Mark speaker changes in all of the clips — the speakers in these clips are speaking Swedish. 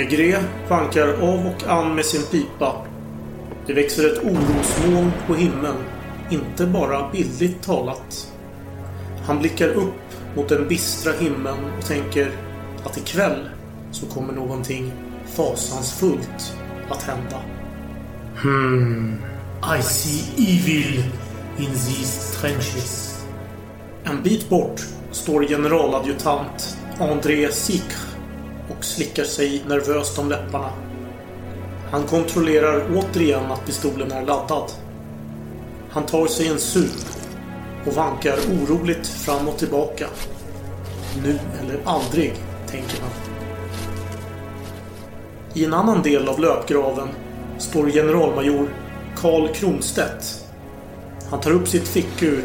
Speaker 1: Maigret vankar av och an med sin pipa. Det växer ett orosmoln på himlen. Inte bara bildligt talat. Han blickar upp mot den bistra himlen och tänker att ikväll så kommer någonting fasansfullt att hända. Hmm. I see evil in these trenches. En bit bort står generaladjutant André Sicre och slickar sig nervöst om läpparna. Han kontrollerar återigen att pistolen är laddad. Han tar sig en sup och vankar oroligt fram och tillbaka. Nu eller aldrig, tänker han. I en annan del av löpgraven står generalmajor Karl Kronstedt. Han tar upp sitt fickur,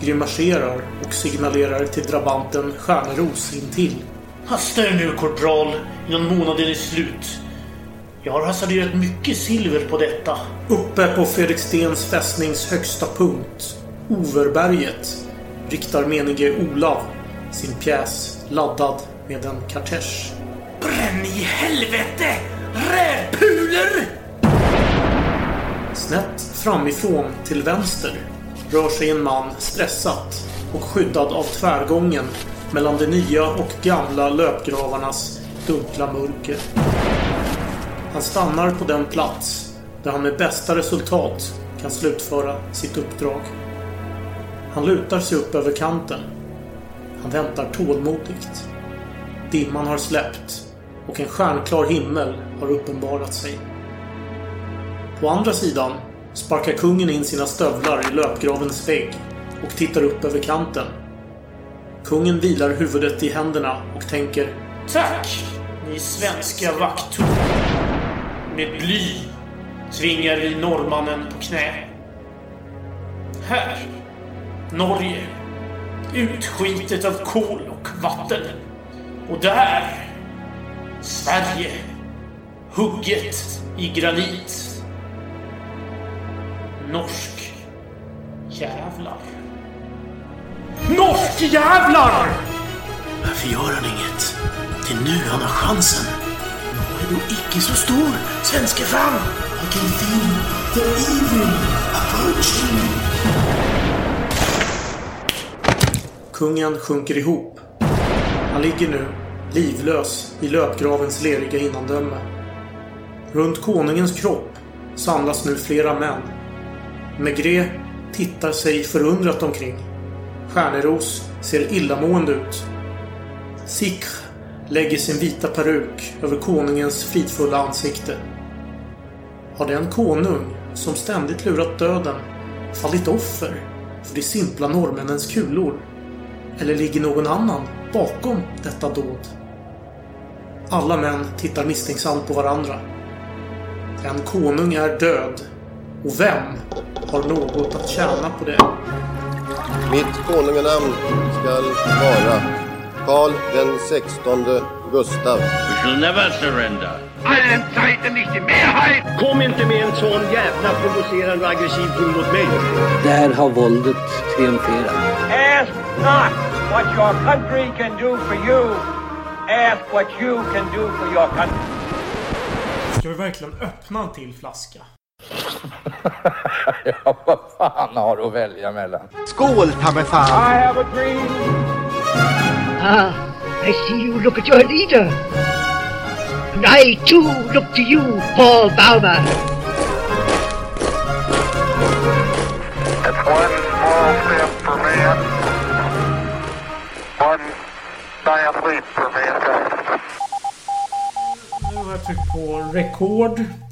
Speaker 1: grimaserar och signalerar till drabanten Stjärneros intill.
Speaker 2: Hasta er nu, korpral, innan månaden är slut. Jag har hasarderat mycket silver på detta.
Speaker 1: Uppe på Fredrikstens fästnings högsta punkt, Overberget, riktar menige Olav sin pjäs laddad med en kartesch.
Speaker 2: Bränn i helvete! Rävpulor!
Speaker 1: Snett framifrån till vänster rör sig en man stressat och skyddad av tvärgången mellan de nya och gamla löpgravarnas dunkla mörker. Han stannar på den plats där han med bästa resultat kan slutföra sitt uppdrag. Han lutar sig upp över kanten. Han väntar tålmodigt. Dimman har släppt och en stjärnklar himmel har uppenbarat sig. På andra sidan sparkar kungen in sina stövlar i löpgravens vägg och tittar upp över kanten. Kungen vilar huvudet i händerna och tänker
Speaker 2: Tack, ni svenska vakttorn. Med bly tvingar vi norrmannen på knä. Här, Norge, utskitet av kol och vatten. Och där, Sverige, hugget i granit. Norsk jävlar. Norsk jävlar!
Speaker 3: Varför gör han inget? Det är nu han har chansen. Nå är då icke så stor, svenske fan. I can feel the evil approaching.
Speaker 1: Kungen sjunker ihop. Han ligger nu livlös i löpgravens leriga innandöme. Runt konungens kropp samlas nu flera män. Maigret tittar sig förundrat omkring. Stjärneros ser illamående ut. Sikh lägger sin vita peruk över konungens fridfulla ansikte. Har den konung, som ständigt lurat döden, fallit offer för de simpla norrmännens kulor? Eller ligger någon annan bakom detta dåd? Alla män tittar misstänksamt på varandra. En konung är död. Och vem har något att tjäna på det?
Speaker 4: Mitt konunganamn skall vara Karl den sextonde Gustav.
Speaker 5: We shall never surrender.
Speaker 6: allen Zeiten nicht die Mehrheit.
Speaker 7: Kom inte med en sån jävla provocerande och aggressiv ton mot mig.
Speaker 8: Där har våldet triumferat.
Speaker 6: Ask not what your country can do for you. Ask what you can do for your country.
Speaker 1: Ska vi verkligen öppna en till flaska?
Speaker 9: ja, vad fan har du att välja mellan?
Speaker 10: Skål, ta mig fan!
Speaker 6: I have a dream.
Speaker 11: Ah, I see you look at your leader. And I too look to you, Paul Bauma.
Speaker 12: It's one small step for man, one giant leap for mankind.
Speaker 1: Nu har jag tryckt på rekord.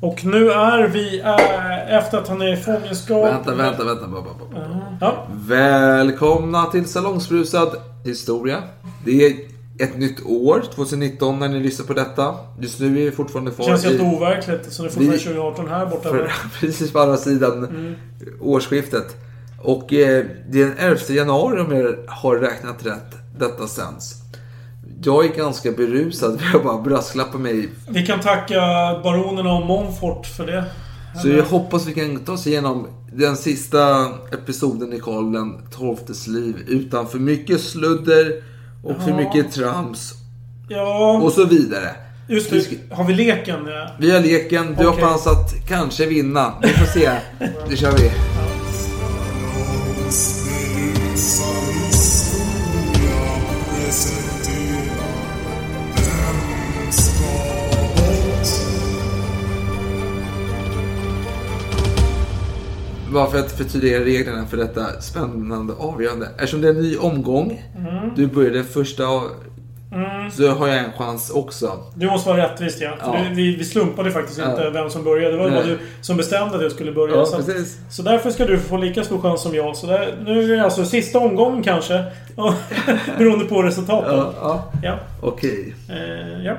Speaker 1: Och nu är vi äh, efter att han är i fångenskap.
Speaker 13: Vänta, vänta, vänta. vänta, vänta.
Speaker 1: Uh, ja.
Speaker 13: Välkomna till Salongsbrusad historia. Det är ett nytt år, 2019, när ni lyssnar på detta. Just nu är vi fortfarande kvar
Speaker 1: känns helt overkligt. Så det är fortfarande
Speaker 13: Vi-
Speaker 1: 2018 här borta.
Speaker 13: För, precis på andra sidan
Speaker 1: Mm.
Speaker 13: årsskiftet. Och eh, det är den 11 januari om jag har räknat rätt detta sänds. Jag är ganska berusad, för jag bara brasklappar mig.
Speaker 1: Vi kan tacka baronerna och Monfort för det.
Speaker 13: Så jag hoppas vi kan ta oss igenom den sista episoden i Karl den XIIs liv utan för mycket sludder och för
Speaker 1: Ja.
Speaker 13: mycket trams
Speaker 1: Ja.
Speaker 13: och så vidare.
Speaker 1: Just det, har vi leken?
Speaker 13: Vi har leken. Du
Speaker 1: Okej.
Speaker 13: har chans att kanske vinna. Vi får se. Det kör vi. Bara för att förtydliga reglerna för detta spännande avgörande. Eftersom det är en ny omgång.
Speaker 1: Mm.
Speaker 13: Du började första av...
Speaker 1: Mm.
Speaker 13: Så har jag en chans också.
Speaker 1: Det måste vara rättvist ja. För
Speaker 13: Ja.
Speaker 1: vi, vi slumpade faktiskt
Speaker 13: Ja.
Speaker 1: inte vem som började. Det var bara du som bestämde att jag skulle börja.
Speaker 13: Ja,
Speaker 1: så, så därför ska du få lika stor chans som jag. Så där, nu är det alltså sista omgången kanske. Beroende på resultatet.
Speaker 13: Ja, ja. Okej.
Speaker 1: Eh, ja.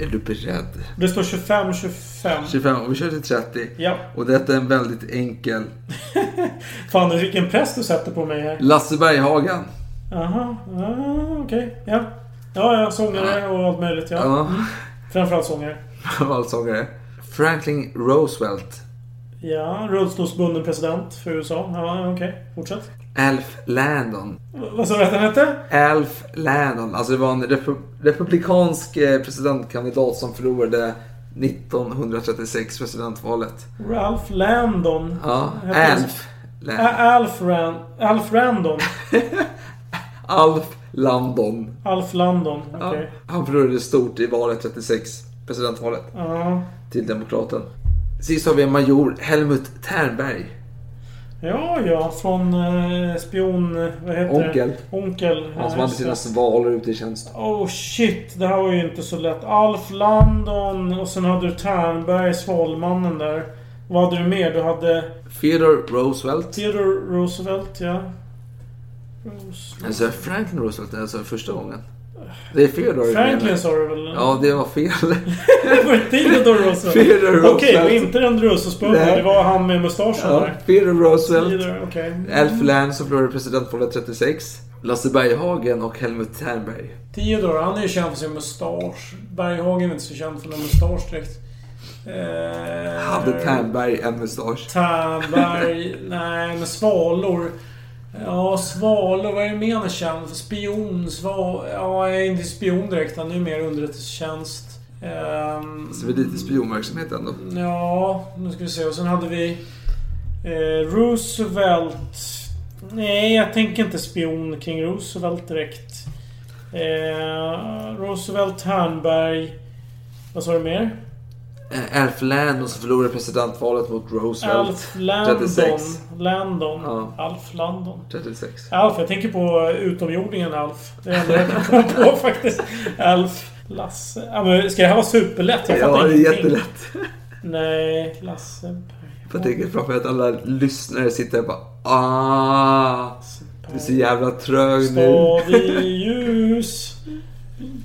Speaker 13: Är du beredd?
Speaker 1: Det står 25-25.
Speaker 13: 25 och vi kör till 30.
Speaker 1: Ja.
Speaker 13: Och detta är en väldigt enkel.
Speaker 1: Fan, vilken press du sätter på mig här.
Speaker 13: Lasse Berghagen.
Speaker 1: Jaha, ah, okej. Ja. Ja, ja, sångare och allt möjligt. Ja.
Speaker 13: Ja.
Speaker 1: Mm. Framförallt sångare.
Speaker 13: Valsångare. Franklin Roosevelt.
Speaker 1: Ja, rullstolsbunden president för USA. Ja, okej. Fortsätt.
Speaker 13: Alf Landon.
Speaker 1: Vad sa du att han hette?
Speaker 13: Alf Landon. Alltså det var en repu- republikansk eh, presidentkandidat som förlorade 1936 presidentvalet.
Speaker 1: Ralph Landon.
Speaker 13: Ja, Alf. Landon.
Speaker 1: Alf, Ran Alf Randon.
Speaker 13: Alf Landon.
Speaker 1: Alf Landon.
Speaker 13: Ja,
Speaker 1: Okej.
Speaker 13: han förlorade stort i valet 36. Presidentvalet.
Speaker 1: Ja.
Speaker 13: Till Demokraten. Sist har vi major Helmut Ternberg.
Speaker 1: Ja, ja. Från eh, spion... Vad heter
Speaker 13: Onkel.
Speaker 1: det? Onkel.
Speaker 13: Han som
Speaker 1: Ja,
Speaker 13: hade
Speaker 1: just
Speaker 13: sina
Speaker 1: det.
Speaker 13: svalor ute i tjänst.
Speaker 1: Oh shit, det här var ju inte så lätt. Alf Landon och sen hade du Ternberg, Svalmannen där. Vad hade du mer? Du hade
Speaker 13: Theodore Roosevelt.
Speaker 1: Theodore Roosevelt, ja. Roosevelt.
Speaker 13: Alltså Franklin Roosevelt, alltså första gången. Det är Theodore.
Speaker 1: Franklin sa du väl?
Speaker 13: Ja, det var fel.
Speaker 1: Var det Theodore Roosevelt?
Speaker 13: Theodore
Speaker 1: Okej, det var
Speaker 13: Roosevelt.
Speaker 1: inte den.
Speaker 13: Nej.
Speaker 1: Det var han med mustaschen
Speaker 13: Ja,
Speaker 1: där.
Speaker 13: Theodore Roosevelt.
Speaker 1: Theodore, okej.
Speaker 13: Alf Land som förlorade presidentvalet 36. Lasse Berghagen och Helmut Ternberg.
Speaker 1: Theodore, han är ju känd för sin mustasch. Berghagen är inte så känd för någon mustasch direkt. Eh,
Speaker 13: Hade Ternberg en mustasch?
Speaker 1: Ternberg... nej, men svalor. Ja, svalor. Vad är det mer känd för? Spion, sval... Ja, jag är inte spion direkt. Han är ju mer underrättelsetjänst. Ehm,
Speaker 13: Så det är lite spionverksamhet ändå.
Speaker 1: Ja, nu ska vi se. Och sen hade vi eh, Roosevelt. Nej, jag tänker inte spion kring Roosevelt direkt. Eh, Roosevelt, Ternberg. Vad sa du mer?
Speaker 13: Eh, Alf Landon som förlorade presidentvalet mot Roosevelt.
Speaker 1: Alf Landon.
Speaker 13: 36.
Speaker 1: Landon.
Speaker 13: Ja.
Speaker 1: Alf Landon.
Speaker 13: 36.
Speaker 1: Alf, jag tänker på utomjordingen Alf. Det är det jag kan komma på faktiskt. Alf. Lasse. Ja, men ska det här vara superlätt? Jag
Speaker 13: Ja, det är jättelätt.
Speaker 1: Nej, Lasse.
Speaker 13: Jag tänker framför att alla lyssnare sitter och bara ah, Du är så jävla trög nu.
Speaker 1: Stadig ljus.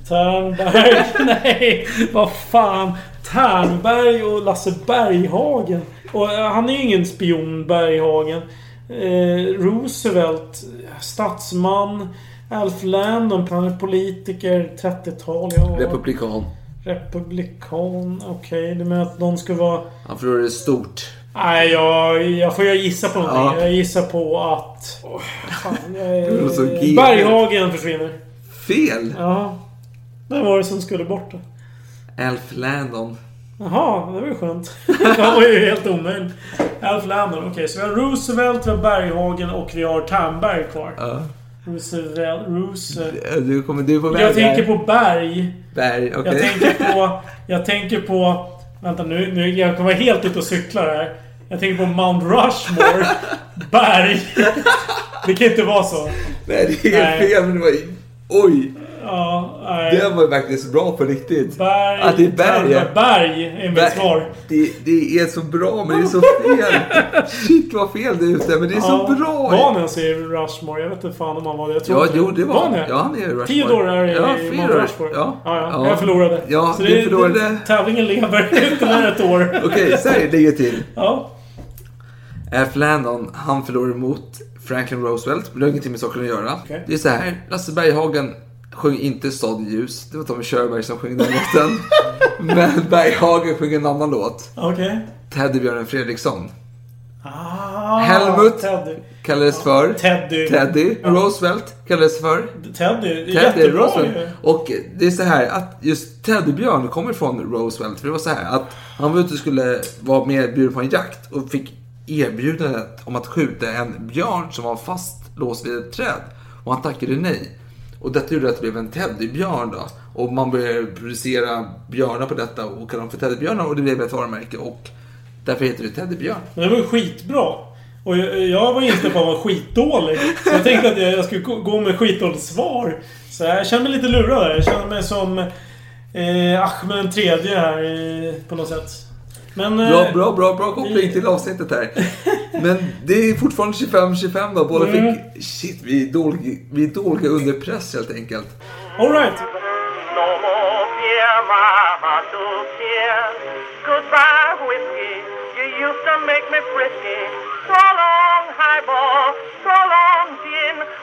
Speaker 1: Ternberg. Nej, vad fan. Ternberg och Lasse Berghagen. Och eh, han är ju ingen spion, Berghagen. Eh, Roosevelt. Statsman. Alf Landon, han är politiker. 30-tal. Ja.
Speaker 13: Republikan.
Speaker 1: Republikan. Okej, du menar att någon ska vara...
Speaker 13: Han förlorade stort.
Speaker 1: Nej, jag, jag får jag gissa på någonting.
Speaker 13: Ja.
Speaker 1: Jag gissar på att... Åh, fan, jag. Berghagen försvinner.
Speaker 13: Fel!
Speaker 1: Ja. Vem var det som skulle bort då?
Speaker 13: Alf Landon.
Speaker 1: Jaha, det var ju skönt. Han var ju helt omöjlig. Alf Landon. Okej, så vi har Roosevelt, vi har Berghagen och vi har Ternberg kvar.
Speaker 13: Ja.
Speaker 1: Roosevelt... Roosevelt...
Speaker 13: Du kommer du på väg
Speaker 1: Jag tänker på Berg.
Speaker 13: Berg, okej.
Speaker 1: Jag tänker på... Jag tänker på... Vänta nu, nu jag kommer helt ute och cykla här. Jag tänker på Mount Rushmore. Berg. Det kan inte vara så.
Speaker 13: Nej, det är
Speaker 1: Nej.
Speaker 13: fel. Men det var... Oj!
Speaker 1: Ja, nej.
Speaker 13: Det var faktiskt bra på riktigt.
Speaker 1: Berg.
Speaker 13: Att det är berg.
Speaker 1: Berg är mitt
Speaker 13: Berg.
Speaker 1: svar.
Speaker 13: Det, det är så bra, men det är så fel. Shit vad fel det är ute, men det är så bra.
Speaker 1: Var han i Rushmore? Jag vet inte fan om han var det. Jag tror
Speaker 13: Ja,
Speaker 1: inte
Speaker 13: jo det var
Speaker 1: han.
Speaker 13: Ja, han är Rushmore.
Speaker 1: Theodore är
Speaker 13: ja,
Speaker 1: i Mount. Rushmore.
Speaker 13: Ja.
Speaker 1: Ja, ja.
Speaker 13: Ja.
Speaker 1: Jag förlorade.
Speaker 13: Ja,
Speaker 1: Så
Speaker 13: du
Speaker 1: det,
Speaker 13: förlorade.
Speaker 1: Det, tävlingen lever ytterligare ett år.
Speaker 13: Okej, så här ligger det till.
Speaker 1: Ja.
Speaker 13: Alf Landon, han förlorade mot Franklin Roosevelt. Men det har ingenting med saken att göra.
Speaker 1: Okej.
Speaker 13: Det är så här. Lasse Berghagen sjöng inte Stad i ljus. Det var Tommy Körberg som sjöng den låten. Men Berghagen sjöng en annan låt.
Speaker 1: Okej.
Speaker 13: Teddybjörnen Fredriksson.
Speaker 1: Ah, Ah,
Speaker 13: Helmut
Speaker 1: Teddy.
Speaker 13: kallades för
Speaker 1: Teddy.
Speaker 13: Teddy. Roosevelt kallades för
Speaker 1: Teddy.
Speaker 13: Teddy
Speaker 1: jättebra
Speaker 13: Roosevelt.
Speaker 1: ju.
Speaker 13: Och det är så här att just Teddybjörn kommer från Roosevelt. För det var så här att han var ute och skulle vara medbjuden på en jakt och fick erbjudandet om att skjuta en björn som var fastlåst vid ett träd. Och han tackade nej. Och detta gjorde att det blev en teddybjörn då. Och man började producera björnar på detta och kalla dem för teddybjörnar och det blev ett varumärke. Och därför heter det teddybjörn.
Speaker 1: Men det var ju skitbra. Och jag, jag var inställd på att vara skitdålig. Så jag tänkte att jag, jag skulle gå med skitdåligt svar. Så jag känner mig lite lurad där. Jag känner mig som eh, Ahmed den tredje här eh, på något sätt. Men... eh,
Speaker 13: Bra, bra, bra, bra koppling till avsnittet här. Men det är fortfarande 25-25 då. Båda
Speaker 1: Mm.
Speaker 13: fick... Shit, vi är dåliga, vi är dåliga under press helt enkelt.
Speaker 1: Alright.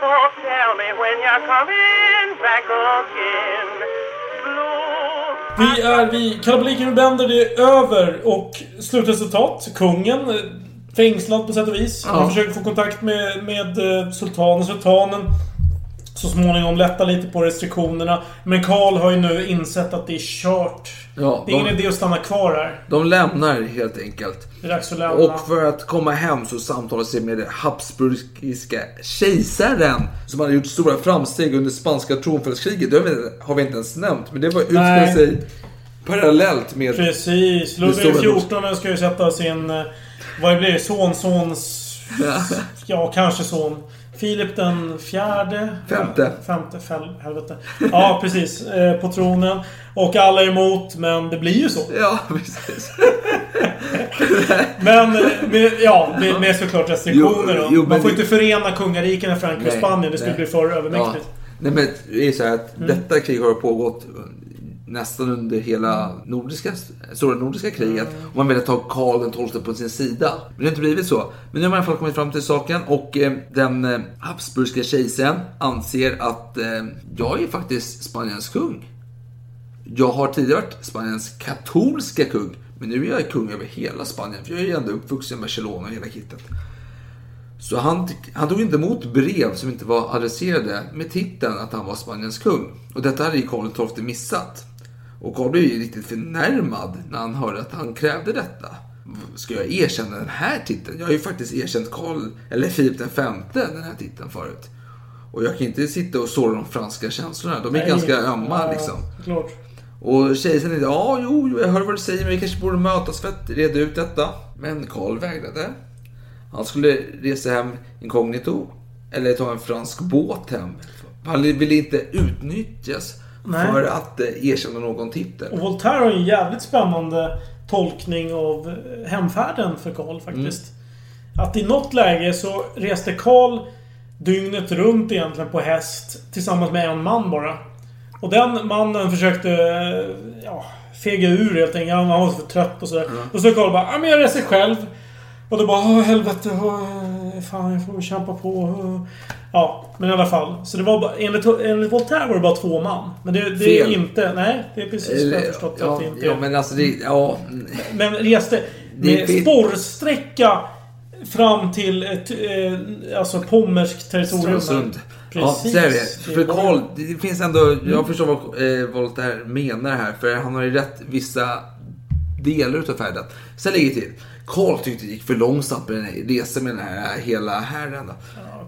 Speaker 12: Oh, tell me when you're coming back again. Blue.
Speaker 1: Vi är vid Kalabaliken Bender, det är över. Och slutresultat, kungen. eh, Fängslad på sätt och vis.
Speaker 13: Ja.
Speaker 1: Han försöker få kontakt med, med eh, sultanen. Sultanen så småningom lättar lite på restriktionerna. Men Karl har ju nu insett att det är kört.
Speaker 13: Ja,
Speaker 1: det är ingen
Speaker 13: de-
Speaker 1: idé att stanna kvar här.
Speaker 13: De lämnar helt enkelt.
Speaker 1: Det är dags att lämna.
Speaker 13: Och för att komma hem så samtalar sig med det habsburgiska kejsaren som hade gjort stora framsteg under spanska tronföljskriget. Det har vi- inte ens nämnt. Men det var utspelade sig parallellt med...
Speaker 1: Precis. Ludvig XIV ska ju sätta sin... eh, Vad blir det? Sonsons... Ja, kanske son. Filip den fjärde?
Speaker 13: Femte.
Speaker 1: Femte, fel, helvete. Ja, precis. Eh, på tronen. Och alla är emot, men det blir ju så.
Speaker 13: Ja, precis.
Speaker 1: Men, med, ja, med, med såklart restriktioner.
Speaker 13: Jo, jo,
Speaker 1: Man får
Speaker 13: det-
Speaker 1: inte förena kungarikena Frankrike och Spanien. Det skulle
Speaker 13: nej.
Speaker 1: bli för övermäktigt.
Speaker 13: Ja. Nej men det är så här att
Speaker 1: Mm.
Speaker 13: detta krig har pågått nästan under hela nordiska, stora nordiska kriget.
Speaker 1: Mm.
Speaker 13: Och man ville ta Karl XII på sin sida. Men det har inte blivit så. Men nu har man i alla fall kommit fram till saken och eh, den eh, habsburgska kejsaren anser att eh, jag är faktiskt Spaniens kung. Jag har tidigare varit Spaniens katolska kung. Men nu är jag kung över hela Spanien. För jag är ju ändå uppvuxen i Barcelona och hela kittet. Så han, han tog inte emot brev som inte var adresserade med titeln att han var Spaniens kung. Och detta hade ju Karl XII missat. Och Karl blev ju riktigt förnärmad när han hörde att han krävde detta. Ska jag erkänna den här titeln? Jag har ju faktiskt erkänt Karl, eller Filip den femte, den här titeln förut. Och jag kan inte sitta och såra de franska känslorna. De är
Speaker 1: Nej.
Speaker 13: ganska ömma
Speaker 1: Ja,
Speaker 13: liksom.
Speaker 1: Klart.
Speaker 13: Och kejsaren tänkte, ja, jo, jo, jag hör vad du säger, men vi kanske borde mötas för att reda ut detta. Men Karl vägrade. Han skulle resa hem inkognito. Eller ta en fransk båt hem. Han ville inte utnyttjas
Speaker 1: Nej.
Speaker 13: för att eh, erkänna någon titel.
Speaker 1: Och Voltaire har ju en jävligt spännande tolkning av eh, hemfärden för Karl faktiskt.
Speaker 13: Mm.
Speaker 1: Att i något läge så reste Karl dygnet runt egentligen på häst tillsammans med en man bara. Och den mannen försökte eh, ja, fega ur helt enkelt. Han var för trött och sådär. Och så Karl bara ja men jag reser själv. Och då bara åh helvete. Åh, fan jag får kämpa på. Åh." Ja, men i alla fall. Så det var bara, enligt, enligt Voltaire var det bara två man. Men det, det är inte... Nej, det är precis vad jag har förstått
Speaker 13: ja,
Speaker 1: att det inte
Speaker 13: ja,
Speaker 1: är.
Speaker 13: men alltså det, ja.
Speaker 1: Men reste med
Speaker 13: fel.
Speaker 1: spårsträcka fram till ett, eh, alltså pommerskt territorium.
Speaker 13: Stralsund. Ja,
Speaker 1: Precis.
Speaker 13: är det. För Karl, det finns ändå, jag förstår vad eh, Voltaire menar här. För han har ju rätt vissa delar utav färden. Sen ligger det till. Karl tyckte det gick för långsamt med den här resan med den här hela herren.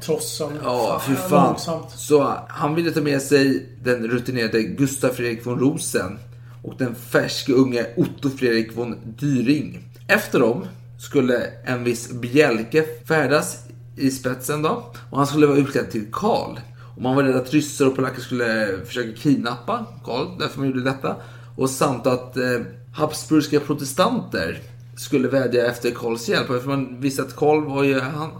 Speaker 13: Då.
Speaker 1: Ja,
Speaker 13: fy fan.
Speaker 1: Långsamt.
Speaker 13: Så han ville ta med sig den rutinerade Gustav Fredrik von Rosen och den färske unge Otto Fredrik von Dyring. Efter dem skulle en viss Bjelke färdas i spetsen då. Och han skulle vara utklädd till Karl. Och man var rädd att ryssar och polacker skulle försöka kidnappa Karl, därför man gjorde detta. Och samt att eh, Habsburgska protestanter skulle vädja efter Karls hjälp. För man visste att Karl var ju... Han, han,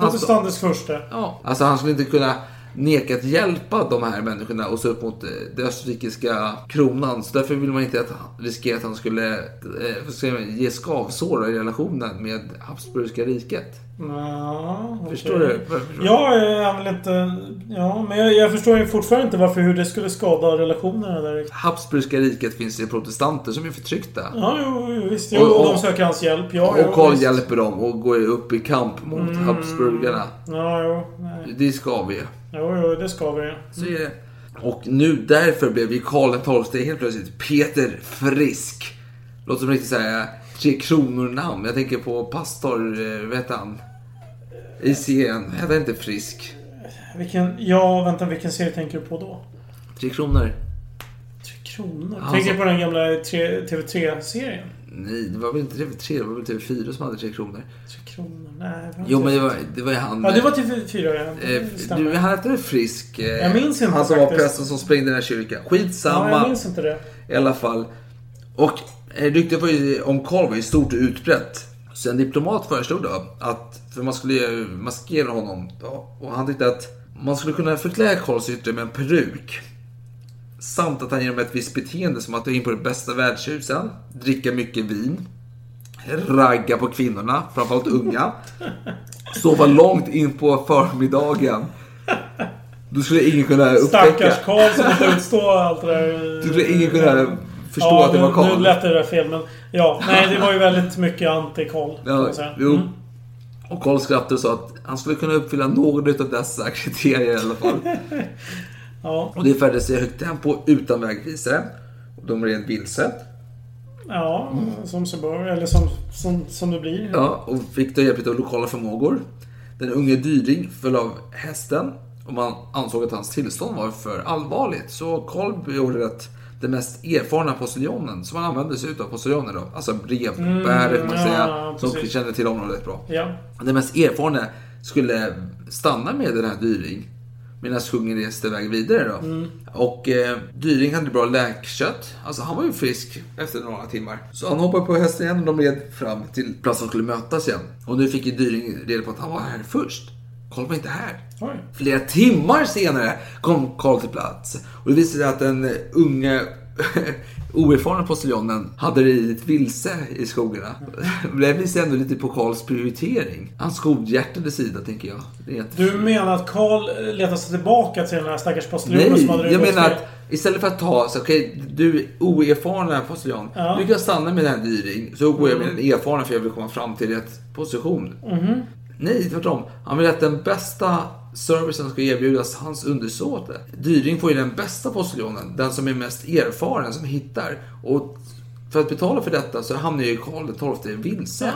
Speaker 1: Protestantens första.
Speaker 13: Ja, alltså han skulle inte kunna nekat hjälpa de här människorna och stå upp mot eh, den österrikiska kronan. Så därför vill man inte att, riskera att han skulle eh, ge skavsår i relationen med Habsburgska riket.
Speaker 1: Ja, okej.
Speaker 13: Förstår du?
Speaker 1: Ja, jag vill inte... Ja, men jag, jag förstår fortfarande inte varför hur det skulle skada relationerna där.
Speaker 13: Habsburgska riket finns det protestanter som är förtryckta.
Speaker 1: Ja, jo, visst. Jo, och, de söker hans hjälp. Ja,
Speaker 13: och Karl
Speaker 1: visst.
Speaker 13: hjälper dem och går upp i kamp mot
Speaker 1: Mm.
Speaker 13: Habsburgarna.
Speaker 1: Ja, jo. Nej.
Speaker 13: Det ska vi.
Speaker 1: Jo, jo, det ska vi.
Speaker 13: Så är det. Och nu därför blev ju Karl XII helt plötsligt Peter Frisk. Låter som riktigt såhär Tre Kronor-namn. Jag tänker på pastor, eh, heter han? I serien. Hette inte Frisk?
Speaker 1: Vilken... Ja, vänta. Vilken serie tänker du på då?
Speaker 13: Tre Kronor?
Speaker 1: Tre Kronor?
Speaker 13: Ja,
Speaker 1: tänker du på den gamla tre- TV3-serien?
Speaker 13: Nej, det var väl inte TV3, det var väl TV4 som hade Tre Kronor.
Speaker 1: Tre Kronor? Nej, det var
Speaker 13: Jo, men det var, det var ju han...
Speaker 1: Ja, det var TV4 ja.
Speaker 13: Eh, han hette väl Frisk? eh,
Speaker 1: Jag minns inte
Speaker 13: Han som var
Speaker 1: faktiskt.
Speaker 13: prästen som sprängde den här kyrkan. Skitsamma.
Speaker 1: Ja, jag minns inte det.
Speaker 13: I alla fall. Och eh, ryktet var ju, om Karl var ju stort och utbrett. Så en diplomat föreslog då att, för man skulle maskera honom. Då, och han tyckte att man skulle kunna förklä Karls yttre med en peruk. Samt att han genom ett visst beteende som att ta in på det bästa värdshusen, dricka mycket vin, ragga på kvinnorna, framförallt unga, sova långt in på förmiddagen. Då skulle ingen kunna upptäcka...
Speaker 1: Stackars Karl som inte utstå allt det där.
Speaker 13: Då skulle ingen kunna förstå
Speaker 1: ja,
Speaker 13: att det var Karl.
Speaker 1: nu lät det där fel, men... Ja, nej, det var ju väldigt mycket anti-Karl.
Speaker 13: Ja, jo.
Speaker 1: Mm.
Speaker 13: Och Karl skrattade och sa att han skulle kunna uppfylla någon av dessa kriterier i alla fall.
Speaker 1: Ja,
Speaker 13: Och det färdades i högt tempo utan vägvisare. Och de red vilse.
Speaker 1: ja som sig bör. Eller som, som, som det blir.
Speaker 13: Ja, och fick då hjälp av lokala förmågor. Den unge Dyring föll av hästen och man ansåg att hans tillstånd var för allvarligt. Så Karl beordrade att den mest erfarna postiljonen, som man använde sig utav postiljoner då, alltså brevbärare kan man
Speaker 1: Mm,
Speaker 13: säga,
Speaker 1: ja,
Speaker 13: som
Speaker 1: precis.
Speaker 13: kände till området bra.
Speaker 1: Ja.
Speaker 13: Den mest erfarna skulle stanna med den här Dyring. Medan kungen reste iväg vidare då.
Speaker 1: Mm.
Speaker 13: Och eh, Dyring hade bra läkkött. Alltså han var ju frisk efter några timmar. Så han hoppade på hästen igen och de red fram till platsen de skulle mötas igen. Och nu fick ju Dyring reda på att han var här först. Karl var inte här.
Speaker 1: Oj.
Speaker 13: Flera timmar senare kom Karl till plats. Och det visade sig att den unge oerfarna postiljonen hade ridit vilse i skogarna. Det visar ändå lite på Karls prioritering. Hans godhjärtade sida, tänker jag. Rent
Speaker 1: Du menar att Karl letar sig tillbaka till den här stackars postiljonen som hade
Speaker 13: Nej, jag menar att istället för att ta, så okej, du är oerfarna postiljon.
Speaker 1: Ja.
Speaker 13: Du kan stanna med den här dyring, så går jag med den erfarna för jag vill komma fram till rätt position.
Speaker 1: Mhm.
Speaker 13: Nej, tvärtom. Han vill att den bästa servicen ska erbjudas hans undersåte. Dyring får ju den bästa postiljonen, den som är mest erfaren, som hittar. Och för att betala för detta så hamnar ju Karl XII vilse.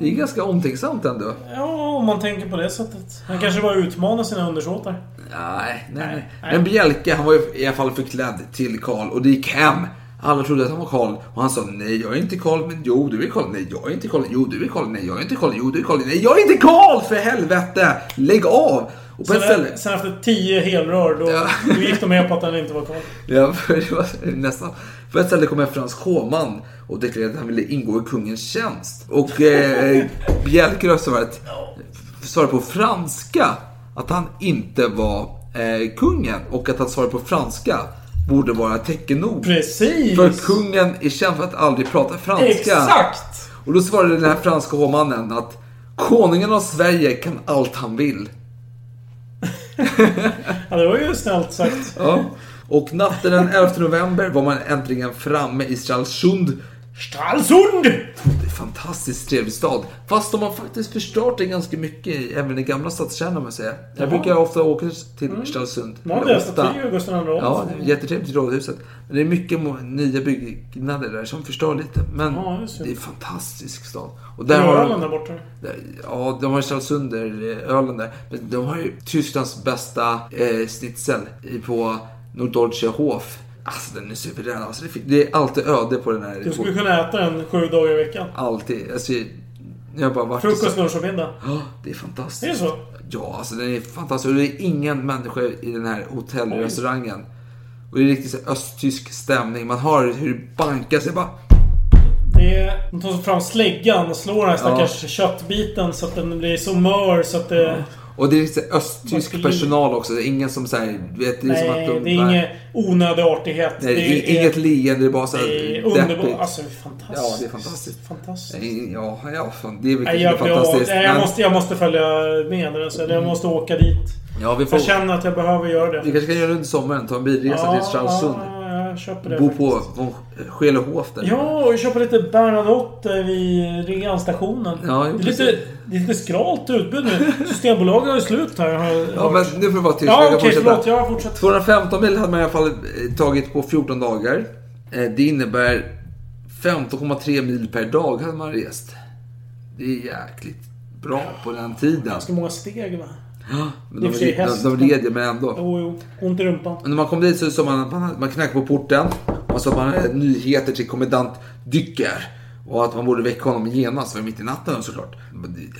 Speaker 13: Det är ganska omtänksamt ändå.
Speaker 1: Ja, om man tänker på det sättet. Han kanske bara utmanar sina undersåtar.
Speaker 13: Nej, nej, nej.
Speaker 1: nej.
Speaker 13: Men Bjelke, han var ju i alla fall förklädd till Karl och det gick hem. Alla trodde att han var Karl och han sa nej, jag är inte Karl, men jo, du är Karl. Nej, jag är inte Karl. Jo, du är Karl. Nej, jag är inte Karl. Jo, du är Karl. Nej, jag är inte Karl! För helvete! Lägg av! Och
Speaker 1: Sen,
Speaker 13: ställe...
Speaker 1: sen efter tio helrör, då, då gick de med på att han inte var Karl.
Speaker 13: Ja, för det var nästan. På ett ställe kom en fransk hovman och deklarerade att han ville ingå i kungens tjänst. Och eh, Bjelke svarade, svarade på franska att han inte var eh, kungen och att han svarade på franska borde vara tecken nog.
Speaker 1: Precis!
Speaker 13: För kungen är känd för att aldrig prata franska.
Speaker 1: Exakt!
Speaker 13: Och då svarade den här franska hovmannen att konungen av Sverige kan allt han vill.
Speaker 1: Ja, det var ju snällt sagt.
Speaker 13: Ja. Och natten den 11 november var man äntligen framme i Stralsund.
Speaker 1: Stralsund!
Speaker 13: Det är en fantastiskt trevlig stad. Fast de har faktiskt förstört den ganska mycket, även i gamla stadskärnan jag säger. Jag
Speaker 1: Jaha.
Speaker 13: brukar ofta åka till Stralsund.
Speaker 1: Ja, det är statyer, Gustav II.
Speaker 13: Ja, jättetrevligt i rådhuset. Men det är mycket nya byggnader där som förstör lite. Men
Speaker 1: Ja, det.
Speaker 13: det är en fantastisk stad. Och
Speaker 1: Där
Speaker 13: där har
Speaker 1: Öland där borta.
Speaker 13: Där- Ja, de har Stralsunder, eh, ölen där. Men de har ju Tysklands bästa eh, schnitzel i- på Norddeutsche Hof. Alltså den är suverän. Alltså, det, det är alltid öde på den här.
Speaker 1: Du skulle kunna äta den sju dagar i veckan.
Speaker 13: Alltid. Alltså, jag bara
Speaker 1: Frukost, lunch och middag.
Speaker 13: Ja, det är fantastiskt.
Speaker 1: Är det så?
Speaker 13: Ja, alltså den är fantastisk. Och det är ingen människa i den här hotellrestaurangen. Och det är riktigt så östtysk stämning. Man hör hur det bankar sig bara.
Speaker 1: Det är, de tar fram släggan och slår den här stackars köttbiten så att den blir så mör så att det...
Speaker 13: Och det är östtysk personal också. Det är ingen som säger... Vet, det är som
Speaker 1: Nej,
Speaker 13: att de,
Speaker 1: det är ingen onödig artighet.
Speaker 13: Nej,
Speaker 1: det
Speaker 13: inget leende, det är bara så
Speaker 1: det är underbart. Alltså, är fantastiskt.
Speaker 13: Ja, det är fantastiskt.
Speaker 1: Fantastiskt.
Speaker 13: Ja, ja fan, det är, är
Speaker 1: jag, jag,
Speaker 13: fantastiskt.
Speaker 1: jag,
Speaker 13: Men-
Speaker 1: måste, jag måste följa med. Alltså, jag måste åka dit.
Speaker 13: Ja, vi får...
Speaker 1: Jag känner att jag behöver göra det.
Speaker 13: Vi kanske kan göra det under sommaren. Ta en bilresa till Stralsund.
Speaker 1: Ja, jag köper det.
Speaker 13: Bo
Speaker 1: faktiskt.
Speaker 13: på Skelehof där.
Speaker 1: Ja, och köpa lite Bernadotte vid Ringstationen.
Speaker 13: Ja,
Speaker 1: det, är lite, det är lite skralt utbud nu. Systembolaget har ju slut här. Har,
Speaker 13: Ja, men nu får du vara tyst.
Speaker 1: Ja, okej,
Speaker 13: fortsätta.
Speaker 1: förlåt. Jag fortsätter.
Speaker 13: 215 mil hade man i alla fall eh, tagit på 14 dagar. Eh, Det innebär 15,3 mil per dag hade man rest. Det är jäkligt bra på den tiden.
Speaker 1: Ganska många steg va?
Speaker 13: Men de, de,
Speaker 1: häst,
Speaker 13: de red ju, men ändå.
Speaker 1: Jo, jo. Ont i rumpan.
Speaker 13: Men när man kom dit så sa man att man, man knackade på porten. Och så man hade nyheter till kommendant Dycker. Och att man borde väcka honom genast, för mitt i natten såklart.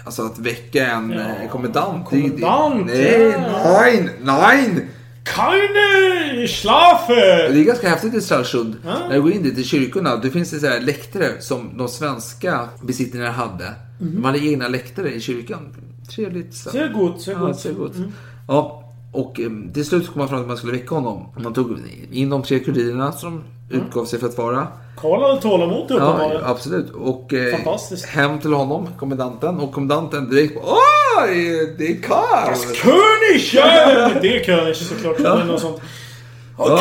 Speaker 13: Alltså att väcka en ja, kommendant. det- det-
Speaker 1: kommendant,
Speaker 13: Nej, nej, nej!
Speaker 1: Keine Schlafe!
Speaker 13: Det är ganska häftigt i Stralsund.
Speaker 1: Ja.
Speaker 13: När du går in dit i kyrkorna, det finns det så här läktare som de svenska besittningarna hade. De hade egna läktare i kyrkan. Trevligt. Så.
Speaker 1: Ser gott, ser
Speaker 13: Ja,
Speaker 1: gott.
Speaker 13: ser gott.
Speaker 1: Mm.
Speaker 13: Ja, och eh, till slut kom man fram till att man skulle väcka honom. Man tog in de tre kurirerna som utgav sig för att vara.
Speaker 1: Karl hade tålamod
Speaker 13: Ja,
Speaker 1: uppenbarligen.
Speaker 13: absolut. Och eh,
Speaker 1: Fantastiskt.
Speaker 13: hem till honom, kommendanten. Och kommendanten direkt bara Oj, det är Karl!
Speaker 1: König! Ja, det är König såklart.
Speaker 13: Ja.
Speaker 1: Något sånt.
Speaker 13: Ja.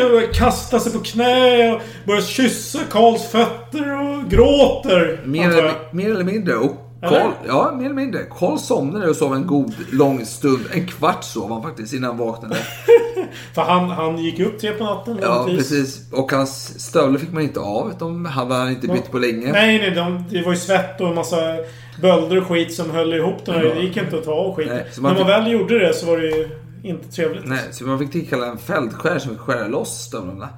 Speaker 1: Ja. Kastar sig på knä och börjar kyssa Karls fötter och gråter.
Speaker 13: Mer eller, mer eller mindre. Och Karl, ja, mer eller mindre. Karl somnade och sov en god lång stund. En kvart sov han faktiskt innan han vaknade.
Speaker 1: För han, han gick upp tre på natten.
Speaker 13: Ja,
Speaker 1: vanligtvis.
Speaker 13: precis. Och hans stövlar fick man inte av. De hade han inte bytt på länge.
Speaker 1: Nej, nej. De, det var ju svett och en massa bölder och skit som höll ihop den.
Speaker 13: Ja.
Speaker 1: Det gick inte att ta av skiten. När man
Speaker 13: fick-
Speaker 1: väl gjorde det så var det ju inte trevligt.
Speaker 13: Nej, så man fick tillkalla en fältskär som fick skära loss stövlarna.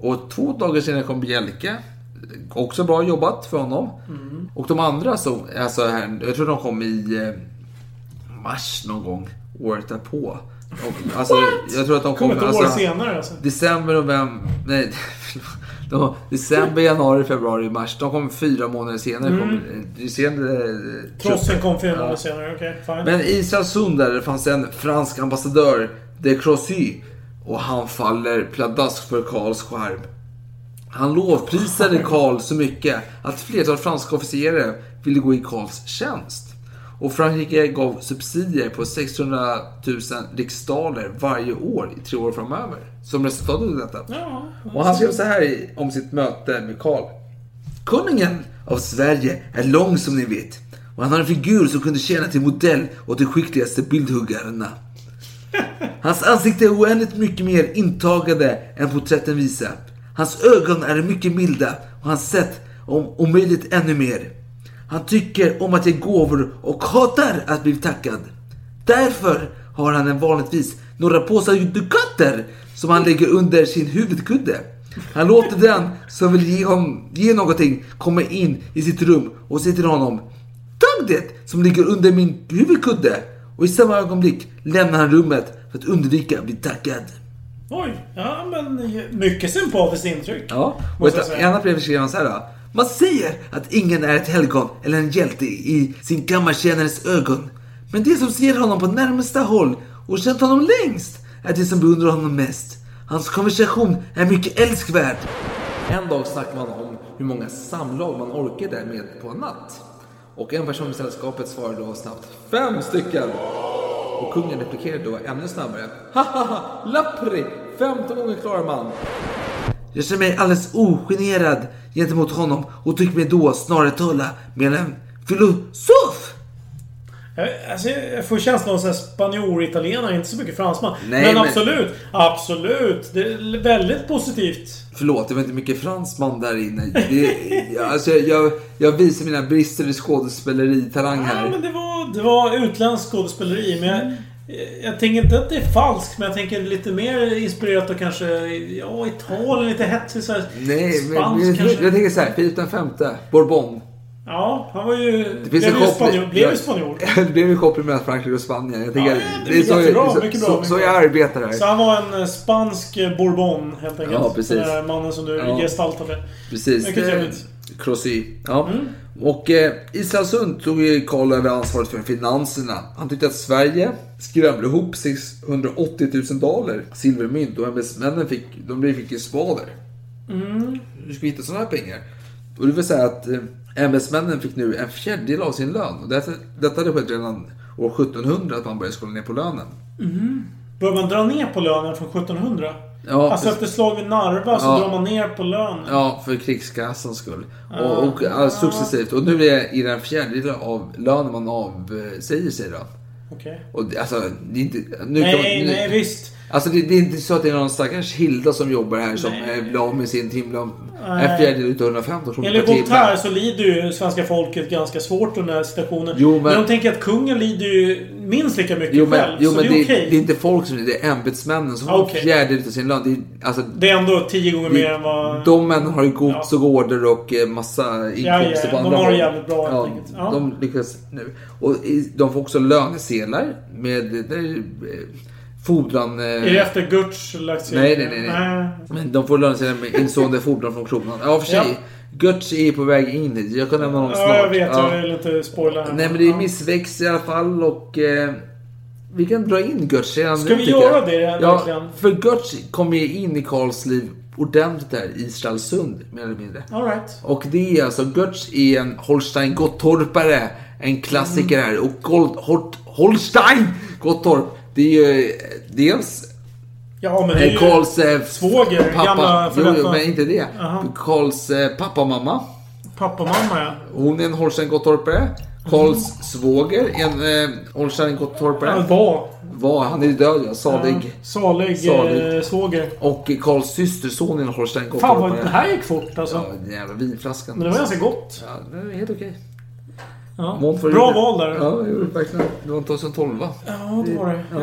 Speaker 13: Och två dagar senare kom Bjelke. Också bra jobbat för honom.
Speaker 1: Mm.
Speaker 13: Och de andra som, alltså jag tror de kom i eh, mars någon gång. Året därpå. Och, alltså, jag tror att de kom...
Speaker 1: Kom ett år
Speaker 13: alltså,
Speaker 1: senare alltså.
Speaker 13: December, november... Nej, de, december, januari, februari, mars. De kom fyra månader senare.
Speaker 1: Mm.
Speaker 13: Kom, eh, eh,
Speaker 1: Trossen kom fyra
Speaker 13: Ja.
Speaker 1: månader senare. Okej, fine.
Speaker 13: Men i Stralsund där det fanns en fransk ambassadör, de Crossy. Och han faller pladask för Karls charm. Han lovprisade Karl så mycket att flertal franska officerare ville gå i Karls tjänst. Och Frankrike gav subsidier på 600 000 riksdaler varje år i tre år framöver. Som resultat av detta.
Speaker 1: Ja,
Speaker 13: Och han skrev så här i- om sitt möte med Karl. Kungen av Sverige är lång som ni vet. Och han har en figur som kunde tjäna till modell åt de skickligaste bildhuggarna. Hans ansikte är oändligt mycket mer intagande än porträtten visar. Hans ögon är mycket milda och hans sätt om, om möjligt ännu mer. Han tycker om att ge gåvor och hatar att bli tackad. Därför har han en vanligtvis några påsar dukatter som han lägger under sin huvudkudde. Han låter den som vill ge, honom, ge någonting komma in i sitt rum och säger till honom Tag det som ligger under min huvudkudde. Och i samma ögonblick lämnar han rummet för att undvika att bli tackad.
Speaker 1: Oj, ja men mycket sympatiskt intryck.
Speaker 13: Ja, och ett annat brev skrev han så här. då. Man säger att ingen är ett helgon eller en hjälte i sin kammartjänares ögon. Men det som ser honom på närmaste håll och känt honom längst är det som beundrar honom mest. Hans konversation är mycket älskvärd. En dag snackade man om hur många samlag man orkade med på en natt. Och en person i sällskapet svarade då snabbt fem stycken. Och kungen replikerade då ännu snabbare. Hahaha, lappri! 15 gånger klarar man. Jag känner mig alldeles ogenerad gentemot honom och tycker mig då snarare tala med en filosof.
Speaker 1: Jag, alltså, jag får känslan av så här spanjor-italienare, inte så mycket fransman.
Speaker 13: Nej,
Speaker 1: men,
Speaker 13: men-
Speaker 1: absolut, absolut. Det är väldigt positivt.
Speaker 13: Förlåt, det var inte mycket fransman där inne. Det, jag- alltså, jag, jag, jag visar mina brister i skådespeleritalang
Speaker 1: Ja,
Speaker 13: här.
Speaker 1: men det var, det var utländskt skådespeleri. Men jag, tänker inte att det är falskt, men jag tänker lite mer inspirerat av kanske ja, Italien, lite hetsigt så här,
Speaker 13: Nej, men
Speaker 1: Spansk
Speaker 13: jag,
Speaker 1: kanske.
Speaker 13: jag tänker så här, Filip den femte, Bourbon.
Speaker 1: Ja, han var ju...
Speaker 13: Det finns
Speaker 1: blev
Speaker 13: en
Speaker 1: ju spanjor. Blev ju spanjor.
Speaker 13: det blev en koppling mellan Frankrike och Spanien. Jag tänker,
Speaker 1: Ja, det är
Speaker 13: så,
Speaker 1: jättebra,
Speaker 13: så,
Speaker 1: mycket bra,
Speaker 13: så,
Speaker 1: mycket
Speaker 13: så jag arbetar här.
Speaker 1: Så han var en eh, spansk eh, Bourbon helt enkelt.
Speaker 13: Ja, precis.
Speaker 1: Den där mannen som du
Speaker 13: Ja.
Speaker 1: gestaltade.
Speaker 13: Precis.
Speaker 1: Mycket trevligt.
Speaker 13: Crossy. Ja. Och eh, i Stralsund tog ju Karl över ansvaret för finanserna. Han tyckte att Sverige skramlade ihop 680 000 dollar silvermynt och ämbetsmännen fick, de fick ju spader.
Speaker 1: Mm.
Speaker 13: Hur ska vi hitta sådana här pengar? Och det vill säga att eh, ämbetsmännen fick nu en fjärdedel av sin lön. Och detta, detta hade skett redan år 1700 att man började skala ner på lönen.
Speaker 1: Mm. Bör man dra ner på lönen från 1700?
Speaker 13: Ja,
Speaker 1: alltså efter slag vid Narva så
Speaker 13: Ja.
Speaker 1: drar man ner på lönen.
Speaker 13: Ja, för krigskassans skull.
Speaker 1: Ah.
Speaker 13: Och, och alltså, successivt. Och nu är det i den fjärdedel av lönen man avsäger sig då.
Speaker 1: Okej.
Speaker 13: Och det- alltså, det är inte... Nu
Speaker 1: Nej,
Speaker 13: man, nu,
Speaker 1: nej visst.
Speaker 13: Alltså det, det är inte så att det är någon stackars Hilda som jobbar här som
Speaker 1: Nej.
Speaker 13: blir av med sin timlön. En fjärdedel utav 115 kronor
Speaker 1: Enligt. Voltaire så lider ju svenska folket ganska svårt under den här situationen.
Speaker 13: Jo, men-
Speaker 1: men... de tänker att kungen lider ju minst lika mycket
Speaker 13: Jo men,
Speaker 1: själv.
Speaker 13: jo,
Speaker 1: så
Speaker 13: men
Speaker 1: det är
Speaker 13: det,
Speaker 1: okej.
Speaker 13: det är inte folk som det är ämbetsmännen som
Speaker 1: Ah,
Speaker 13: får
Speaker 1: okej.
Speaker 13: en fjärdedel utav sin lön. Det är, alltså,
Speaker 1: Det är ändå tio gånger
Speaker 13: det-
Speaker 1: mer än vad...
Speaker 13: De männen har ju gods och order och eh, massa inkomster
Speaker 1: Ja, ja,
Speaker 13: på
Speaker 1: de
Speaker 13: andra
Speaker 1: har det jävligt bra, helt
Speaker 13: ja,
Speaker 1: enkelt. Ja.
Speaker 13: De lyckas nu. Och de får också lönesedlar med där, är, fordran... eh,
Speaker 1: Är det efter Gurts lagt sig?
Speaker 13: Nej, nej, nej. nej. Men de får lönesedlar med instående fordran från kronan. Ja, för sig.
Speaker 1: Ja.
Speaker 13: Götz är på väg in hit. Jag kan nämna honom snart.
Speaker 1: Ja, jag vet.
Speaker 13: Ja.
Speaker 1: Jag vill inte spoila här.
Speaker 13: Nej, men det är missväxt i alla fall och... Eh, vi kan dra in Götz redan
Speaker 1: Ska
Speaker 13: nu,
Speaker 1: vi göra det,
Speaker 13: Ja,
Speaker 1: verkligen?
Speaker 13: för Götz kommer ju in i Karls liv ordentligt där i Stralsund, mer eller mindre.
Speaker 1: All right.
Speaker 13: Och det är alltså, Götz är en Holstein Gottorpare. En klassiker här. Och Gold, Hort, Holstein Gottorp. Det är ju eh, dels
Speaker 1: Ja, men det är
Speaker 13: eh, Karls eh,
Speaker 1: svåger.
Speaker 13: pappa.
Speaker 1: Gamla
Speaker 13: jo, jo, men inte det.
Speaker 1: Jaha.
Speaker 13: Karls eh, pappa och mamma.
Speaker 1: Pappa och mamma, ja.
Speaker 13: Hon är en Holstein Gottorpare. Karls svåger är en eh, Holstein Gottorpare.
Speaker 1: Ja, var.
Speaker 13: Var. Han är död ja. Salig.
Speaker 1: Ja, salig,
Speaker 13: Salig.
Speaker 1: Eh, svåger.
Speaker 13: Och Karls systerson är en Holstein
Speaker 1: Fan vad det här gick fort alltså.
Speaker 13: Ja, den jävla vinflaskan.
Speaker 1: Men det var ganska gott.
Speaker 13: Ja, det är helt okej.
Speaker 1: Ja. Bra
Speaker 13: gjorde-
Speaker 1: val där.
Speaker 13: Ja, jag gjorde verkligen. Det var en 2012 va?
Speaker 1: Ja, det var det. Ja.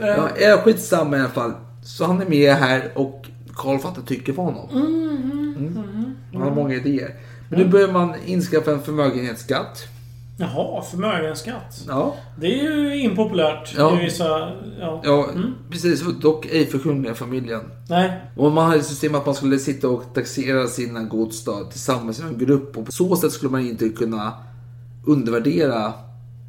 Speaker 13: Ja,
Speaker 1: Eh,
Speaker 13: ja, skitsamma i alla fall. Så han är med här och Karl fattar tycke för honom.
Speaker 1: mm,
Speaker 13: Han har många idéer. Men nu börjar man inskaffa en förmögenhetsskatt.
Speaker 1: Jaha, förmögenhetsskatt.
Speaker 13: Ja.
Speaker 1: Det är ju impopulärt
Speaker 13: Ja.
Speaker 1: i vissa... Ja.
Speaker 13: Ja, precis. Dock ej för kungliga familjen.
Speaker 1: Nej.
Speaker 13: Och man hade ett system att man skulle sitta och taxera sina gods tillsammans i en grupp. Och på så sätt skulle man inte kunna undervärdera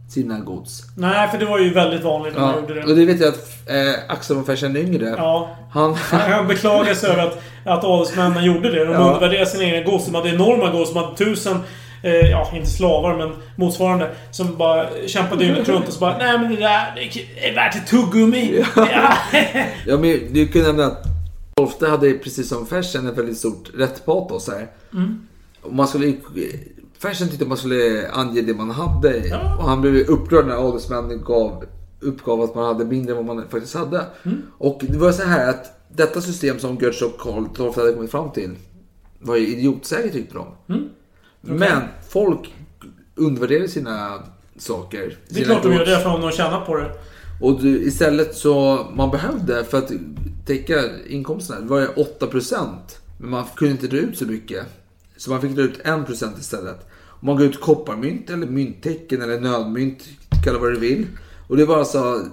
Speaker 13: sina gods.
Speaker 1: Nej, för det var ju väldigt vanligt när man
Speaker 13: Ja,
Speaker 1: gjorde
Speaker 13: och
Speaker 1: det.
Speaker 13: det vet jag att eh, Axel von Fersen yngre.
Speaker 1: Ja.
Speaker 13: Han,
Speaker 1: Han beklagar sig över att, att adelsmännen gjorde det. De
Speaker 13: Ja.
Speaker 1: undervärderade sina egna gods. De hade enorma gods. De hade tusen, eh, ja inte slavar men motsvarande. Som bara kämpade dygnet runt och så bara Nej men det där det är värt ett tuggummi. Ja.
Speaker 13: Ja, men du kan nämna att Tolfte hade precis som Fersen ett väldigt stort rättpatos här.
Speaker 1: Mm.
Speaker 13: Och man skulle, Fersen tyckte man skulle ange det man hade. Och han blev upprörd när adelsmännen gav, uppgav att man hade mindre än vad man faktiskt hade.
Speaker 1: Mm.
Speaker 13: Och det var så här att detta system som Götz och Karl XII hade kommit fram till var ju idiotsäkert tyckte de.
Speaker 1: Mm.
Speaker 13: Men folk undervärderade sina saker.
Speaker 1: Det är
Speaker 13: sina
Speaker 1: klart de gör det för om de tjänar på det.
Speaker 13: Och du, istället så, man behövde för att täcka inkomsterna, det var ju 8%. Men man kunde inte dra ut så mycket. Så man fick dra ut 1% istället. Man gav ut kopparmynt eller mynttecken eller nödmynt, kalla vad du vill. Och det var alltså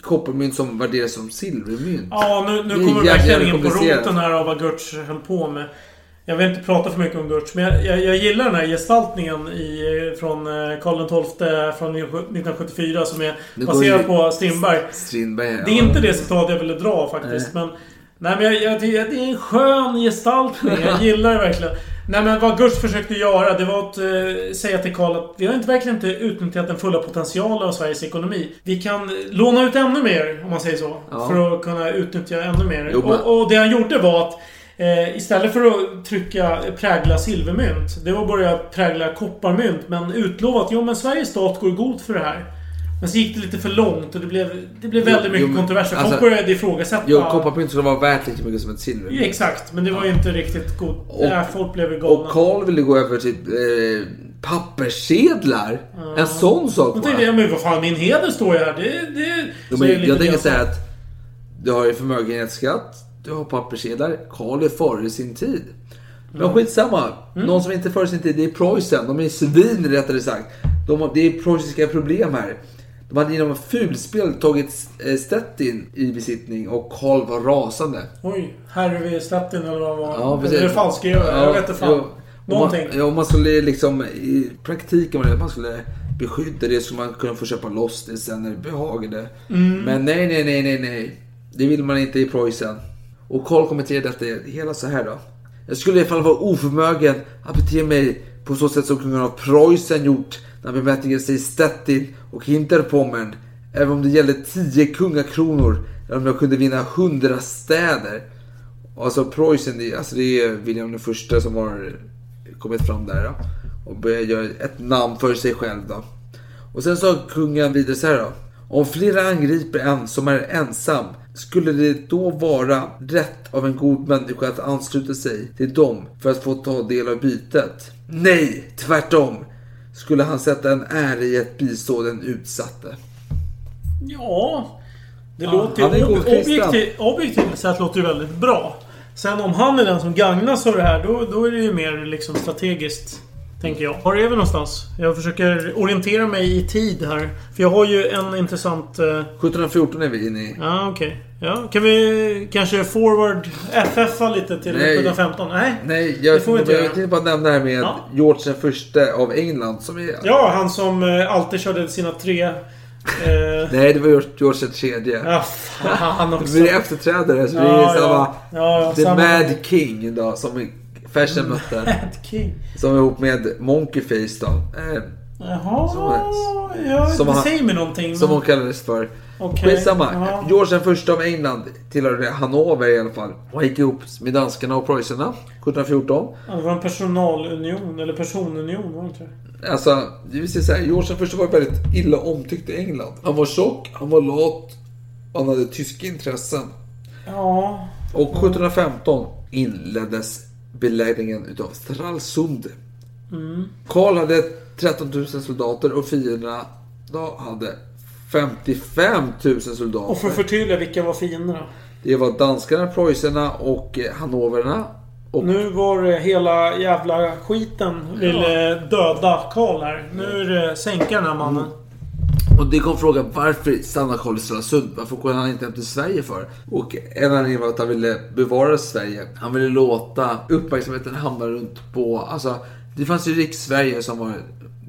Speaker 13: kopparmynt som värderas som silvermynt.
Speaker 1: Ja, nu, nu kommer vi verkligen in på roten här av vad Götz höll på med. Jag vill inte prata för mycket om Götz, men jag, jag, jag gillar den här gestaltningen i, från eh, Karl XII från 1974 som är
Speaker 13: går
Speaker 1: baserad på Strindberg.
Speaker 13: Strindberg,
Speaker 1: Det är inte det citat jag ville dra faktiskt, men... Nej men jag, jag, det är en skön gestaltning. Jag gillar det verkligen. Nej men vad Götz försökte göra, det var att eh, säga till Karl att vi har inte verkligen inte utnyttjat den fulla potentialen av Sveriges ekonomi. Vi kan låna ut ännu mer, om man säger så.
Speaker 13: Ja.
Speaker 1: För att kunna utnyttja ännu mer.
Speaker 13: Jo, men-
Speaker 1: och, och det han gjorde var att eh, istället för att trycka, prägla silvermynt. Det var att börja prägla kopparmynt. Men utlova att jo men Sveriges stat går god för det här. Men så gick det lite för långt och det blev, det blev
Speaker 13: Jo,
Speaker 1: väldigt mycket
Speaker 13: jo,
Speaker 1: kontroverser. Folk
Speaker 13: alltså-
Speaker 1: började ifrågasätta...
Speaker 13: Jo, kopparmynt skulle vara värt lika mycket som ett silvermynt.
Speaker 1: Ja, Exakt, men det var ju inte riktigt god.
Speaker 13: Och-
Speaker 1: Nej, folk blev galna.
Speaker 13: Och Karl ville gå över till eh, papperssedlar. En sån sak va?
Speaker 1: tänkte jag, men vad fan min heder står ju här. Det... det
Speaker 13: Jo, men
Speaker 1: lite
Speaker 13: jag tänker säga att du har ju förmögenhetsskatt, du har papperssedlar. Karl är före sin tid. Men
Speaker 1: Mm.
Speaker 13: skitsamma. Någon som inte före sin tid, det är Preussen. De är svin rättare sagt. De det är preussiska problem här. De hade genom fulspel tagit eh, Stettin i besittning och Karl var rasande.
Speaker 1: Oj, Harry Stettin eller vad var.
Speaker 13: Ja, precis.
Speaker 1: Eller falskare, jag vet inte fan.
Speaker 13: jo.
Speaker 1: Någonting.
Speaker 13: Man, ja, om man skulle liksom i praktiken var det att man skulle beskydda det skulle man kunna få köpa loss det sen när det behagade.
Speaker 1: Mm.
Speaker 13: Men nej, nej, nej, nej, nej. Det vill man inte i Preussen. Och Karl kommenterade detta hela så här då. Jag skulle i alla fall vara oförmögen att bete mig på så sätt som kungen av Preussen gjort när han säger Stettin och Hinterpommern. Även om det gällde 10 kungakronor eller om jag kunde vinna 100 städer. Alltså Preussen, det, alltså det är William den första som har kommit fram där då, och börjat göra ett namn för sig själv. Då. Och sen sa kungen vidare så här då. Om flera angriper en som är ensam skulle det då vara rätt av en god människa att ansluta sig till dem för att få ta del av bytet? Nej, tvärtom. Skulle han sätta en ära i att bistå den utsatte.
Speaker 1: Ja, det
Speaker 13: Ja,
Speaker 1: låter ju ob- objektivt, objektivt sett låter det väldigt bra. Sen om han är den som gagnas av det här, då, då är det ju mer liksom strategiskt. Tänker jag. Var är vi någonstans? Jag försöker orientera mig i tid här. För jag har ju en intressant... eh,
Speaker 13: 1714 är vi inne i.
Speaker 1: Ja, okej. Ja, kan vi kanske forward FF-a lite till
Speaker 13: Nej.
Speaker 1: 1715? Nej.
Speaker 13: Nej, jag,
Speaker 1: Det får vi inte
Speaker 13: jag tänkte bara nämna det här med
Speaker 1: Ja.
Speaker 13: George den första av England som är...
Speaker 1: Ja, han som eh, alltid körde sina tre... Eh,
Speaker 13: Nej, det var George, George den tredje.
Speaker 1: ja, fan också.
Speaker 13: Det blir efterträdare, så det är
Speaker 1: Ja,
Speaker 13: samma...
Speaker 1: ja. Ja, ja,
Speaker 13: The
Speaker 1: samma.
Speaker 13: Mad King då, som Fersen mötte.
Speaker 1: Mad King.
Speaker 13: Som är ihop med Monkey Face då. Eh,
Speaker 1: Jaha,
Speaker 13: Som-
Speaker 1: ja,
Speaker 13: som
Speaker 1: det
Speaker 13: han-
Speaker 1: säger mig någonting.
Speaker 13: Som
Speaker 1: men-
Speaker 13: hon kallades för.
Speaker 1: Okej,
Speaker 13: Skitsamma.
Speaker 1: ja.
Speaker 13: George den första av England tillhörde Hannover i alla fall. Och gick ihop med danskarna och preussarna 1714.
Speaker 1: Ja, det var en personalunion, eller personunion, var det inte?
Speaker 13: Alltså, det vill säga så här, George den första var väldigt illa omtyckt i England. Han var tjock, han var lat, han hade tyska intressen.
Speaker 1: Ja,
Speaker 13: Och 1715 inleddes belägringen utav Stralsund.
Speaker 1: Mm.
Speaker 13: Karl hade 13 000 soldater och fienderna hade 55 000 soldater.
Speaker 1: och för att förtydliga, vilka var fienderna?
Speaker 13: Det var danskarna, preussarna och eh, hannoverna. Och
Speaker 1: Nu var det hela jävla skiten ville döda Karl här. Nu är det sänka den här mannen.
Speaker 13: Och det kom frågan varför stannar Karl i Stralsund? Varför går han inte hem till Sverige för? Och en anledning var att han ville bevara Sverige. Han ville låta uppmärksamheten hamna runt på... Alltså, det fanns ju Riks-Sverige som var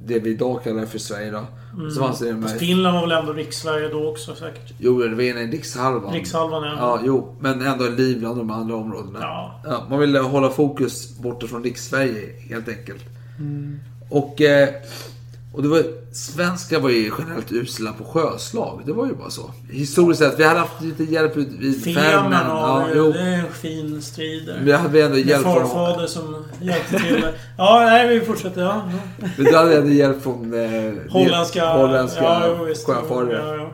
Speaker 13: det vi idag kallar för Sverige då.
Speaker 1: Mm.
Speaker 13: Så fanns det
Speaker 1: Fast. Finland var väl ändå rikssverige då också säkert.
Speaker 13: Jo, det var en rikshalvan.
Speaker 1: Rikshalvan, ja.
Speaker 13: Ja, jo. Men ändå Livland och de andra områdena.
Speaker 1: Ja.
Speaker 13: man ville hålla fokus borta från Riks-Sverige helt enkelt.
Speaker 1: Mm.
Speaker 13: Och, eh, och det var, svenskar var ju generellt usla på sjöslag. Det var ju bara så. Historiskt sett, vi hade haft lite hjälp vid Färmen. Ja, jo.
Speaker 1: det är en fin strid där.
Speaker 13: Men hade ändå hjälp från...
Speaker 1: farfader som hjälpte till. ja, nej vi fortsätter. Ja.
Speaker 13: Men då hade ändå hjälp från... Eh,
Speaker 1: Holländska,
Speaker 13: holländska
Speaker 1: ja,
Speaker 13: sjöfarare.
Speaker 1: Ja, ja.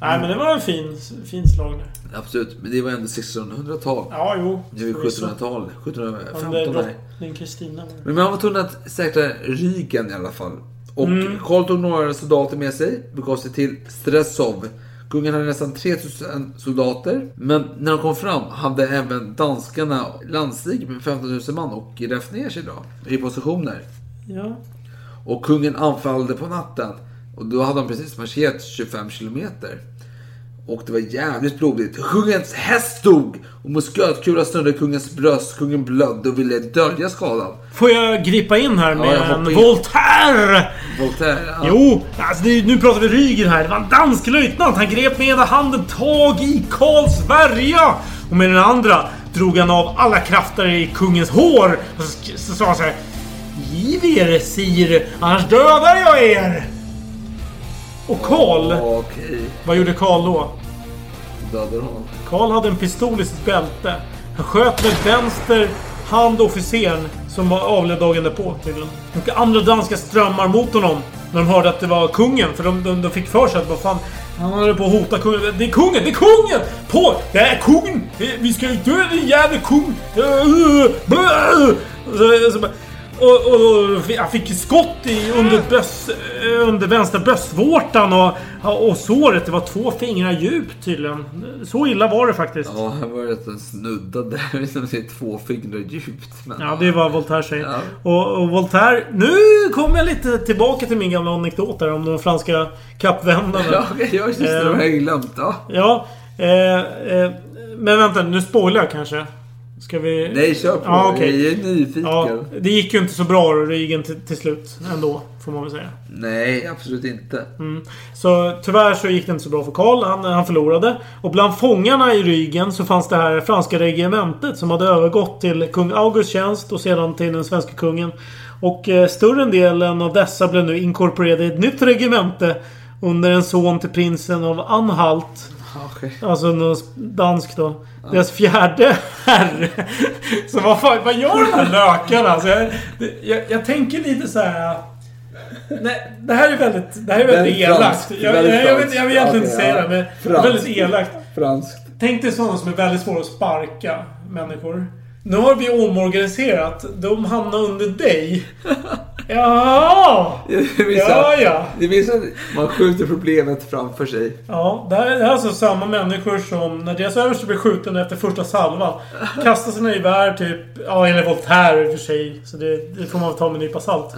Speaker 1: Nej men det var en fin, fin slag där.
Speaker 13: Absolut, men det var ändå 1600-tal.
Speaker 1: Ja, jo.
Speaker 13: Nu är vi
Speaker 1: förvisso.
Speaker 13: 1700-tal.
Speaker 1: Under
Speaker 13: 1715 här.
Speaker 1: drottning Kristina.
Speaker 13: Men man var tvungen att säkra Rygen i alla fall. Och
Speaker 1: Mm.
Speaker 13: Karl tog några soldater med sig, begav sig till Stressov. Kungen hade nästan 3000 soldater. Men när de kom fram hade även danskarna landstig med 15 000 man och grävt ner sig då i positioner.
Speaker 1: Ja.
Speaker 13: Och kungen anfallde på natten. Och då hade de precis marscherat 25 kilometer. Och det var jävligt blodigt. Kungens häst dog! Och muskötkula snurrade kungens bröst. Kungen blödde och ville dölja skadan.
Speaker 1: Får jag gripa in här
Speaker 13: Ja,
Speaker 1: med
Speaker 13: hoppar
Speaker 1: en
Speaker 13: in.
Speaker 1: Voltaire?
Speaker 13: Voltaire, ja.
Speaker 1: Jo, alltså det, nu pratar vi Ryger här. Det var en dansk löjtnant. Han grep med ena handen tag i Karls värja. Och med den andra drog han av alla krafter i kungens hår. Och så, så sa han så här. Giv er sir, annars dödar jag er. Och Karl,
Speaker 13: Okej,
Speaker 1: vad gjorde Karl då?
Speaker 13: dödade honom.
Speaker 1: Karl hade en pistol i sitt bälte. Han sköt med vänster hand officeren som var avled dagen därpå tydligen. Och andra danska strömmar mot honom. När de hörde att det var kungen. För de, de, de fick för sig att vad fan... Han höll på att hota kungen. Det är kungen! Det är kungen! På! Det är kungen! Vi ska ju dö din jävla kung! Så, så, och, och, och han fick skott i, under, bröst, eh, under vänstra bröstvårtan och, och såret. Det var två fingrar djupt tydligen. Så illa var det faktiskt.
Speaker 13: Ja, han var rätt snuddad där. Jag vet inte om det är två fingrar djupt. Men...
Speaker 1: Ja, det vad Voltaire säger.
Speaker 13: Ja.
Speaker 1: Och, och Voltaire... Nu kommer jag lite tillbaka till min gamla anekdot där om de franska kappvändarna.
Speaker 13: Ja, okej, ja, just det. Det har jag glömt. Ja.
Speaker 1: Ja, eh, eh, men vänta, nu spoilar jag kanske. Ska vi...
Speaker 13: Nej, kör på.
Speaker 1: Ja, okej.
Speaker 13: Jag är nyfiken.
Speaker 1: Ja, det gick ju inte så bra Rygen till, till slut ändå, får man väl säga.
Speaker 13: Nej, absolut inte.
Speaker 1: Mm. Så tyvärr så gick det inte så bra för Karl. Han, han förlorade. Och bland fångarna i Rygen så fanns det här franska regementet som hade övergått till kung Augusts tjänst och sedan till den svenska kungen. Och eh, större delen av dessa blev nu inkorporerade i ett nytt regemente under en son till prinsen av Anhalt.
Speaker 13: Okay.
Speaker 1: Alltså något dansk då. Deras fjärde herre. Så vad fan, vad gör de här lökarna? Alltså jag, jag, jag tänker lite så här. Nej, det här är väldigt, det här är väldigt elakt. Jag, jag,
Speaker 13: Väldigt
Speaker 1: jag, vet,
Speaker 13: franskt.
Speaker 1: jag vill egentligen inte
Speaker 13: Okej,
Speaker 1: säga
Speaker 13: ja.
Speaker 1: det, men
Speaker 13: Franskt.
Speaker 1: väldigt elakt.
Speaker 13: Franskt.
Speaker 1: Tänk dig sådana som är väldigt svåra att sparka människor. Nu har vi omorganiserat. De hamnar under dig. Ja!
Speaker 13: Det
Speaker 1: Ja, ja.
Speaker 13: Det säga att man skjuter problemet framför sig.
Speaker 1: Ja, det här det här är alltså samma människor som när deras överste blir skjuten efter första salvan kastar sina gevär typ... Ja, enligt Voltaire i och för sig. Så det, det får man väl ta med en nypa salt.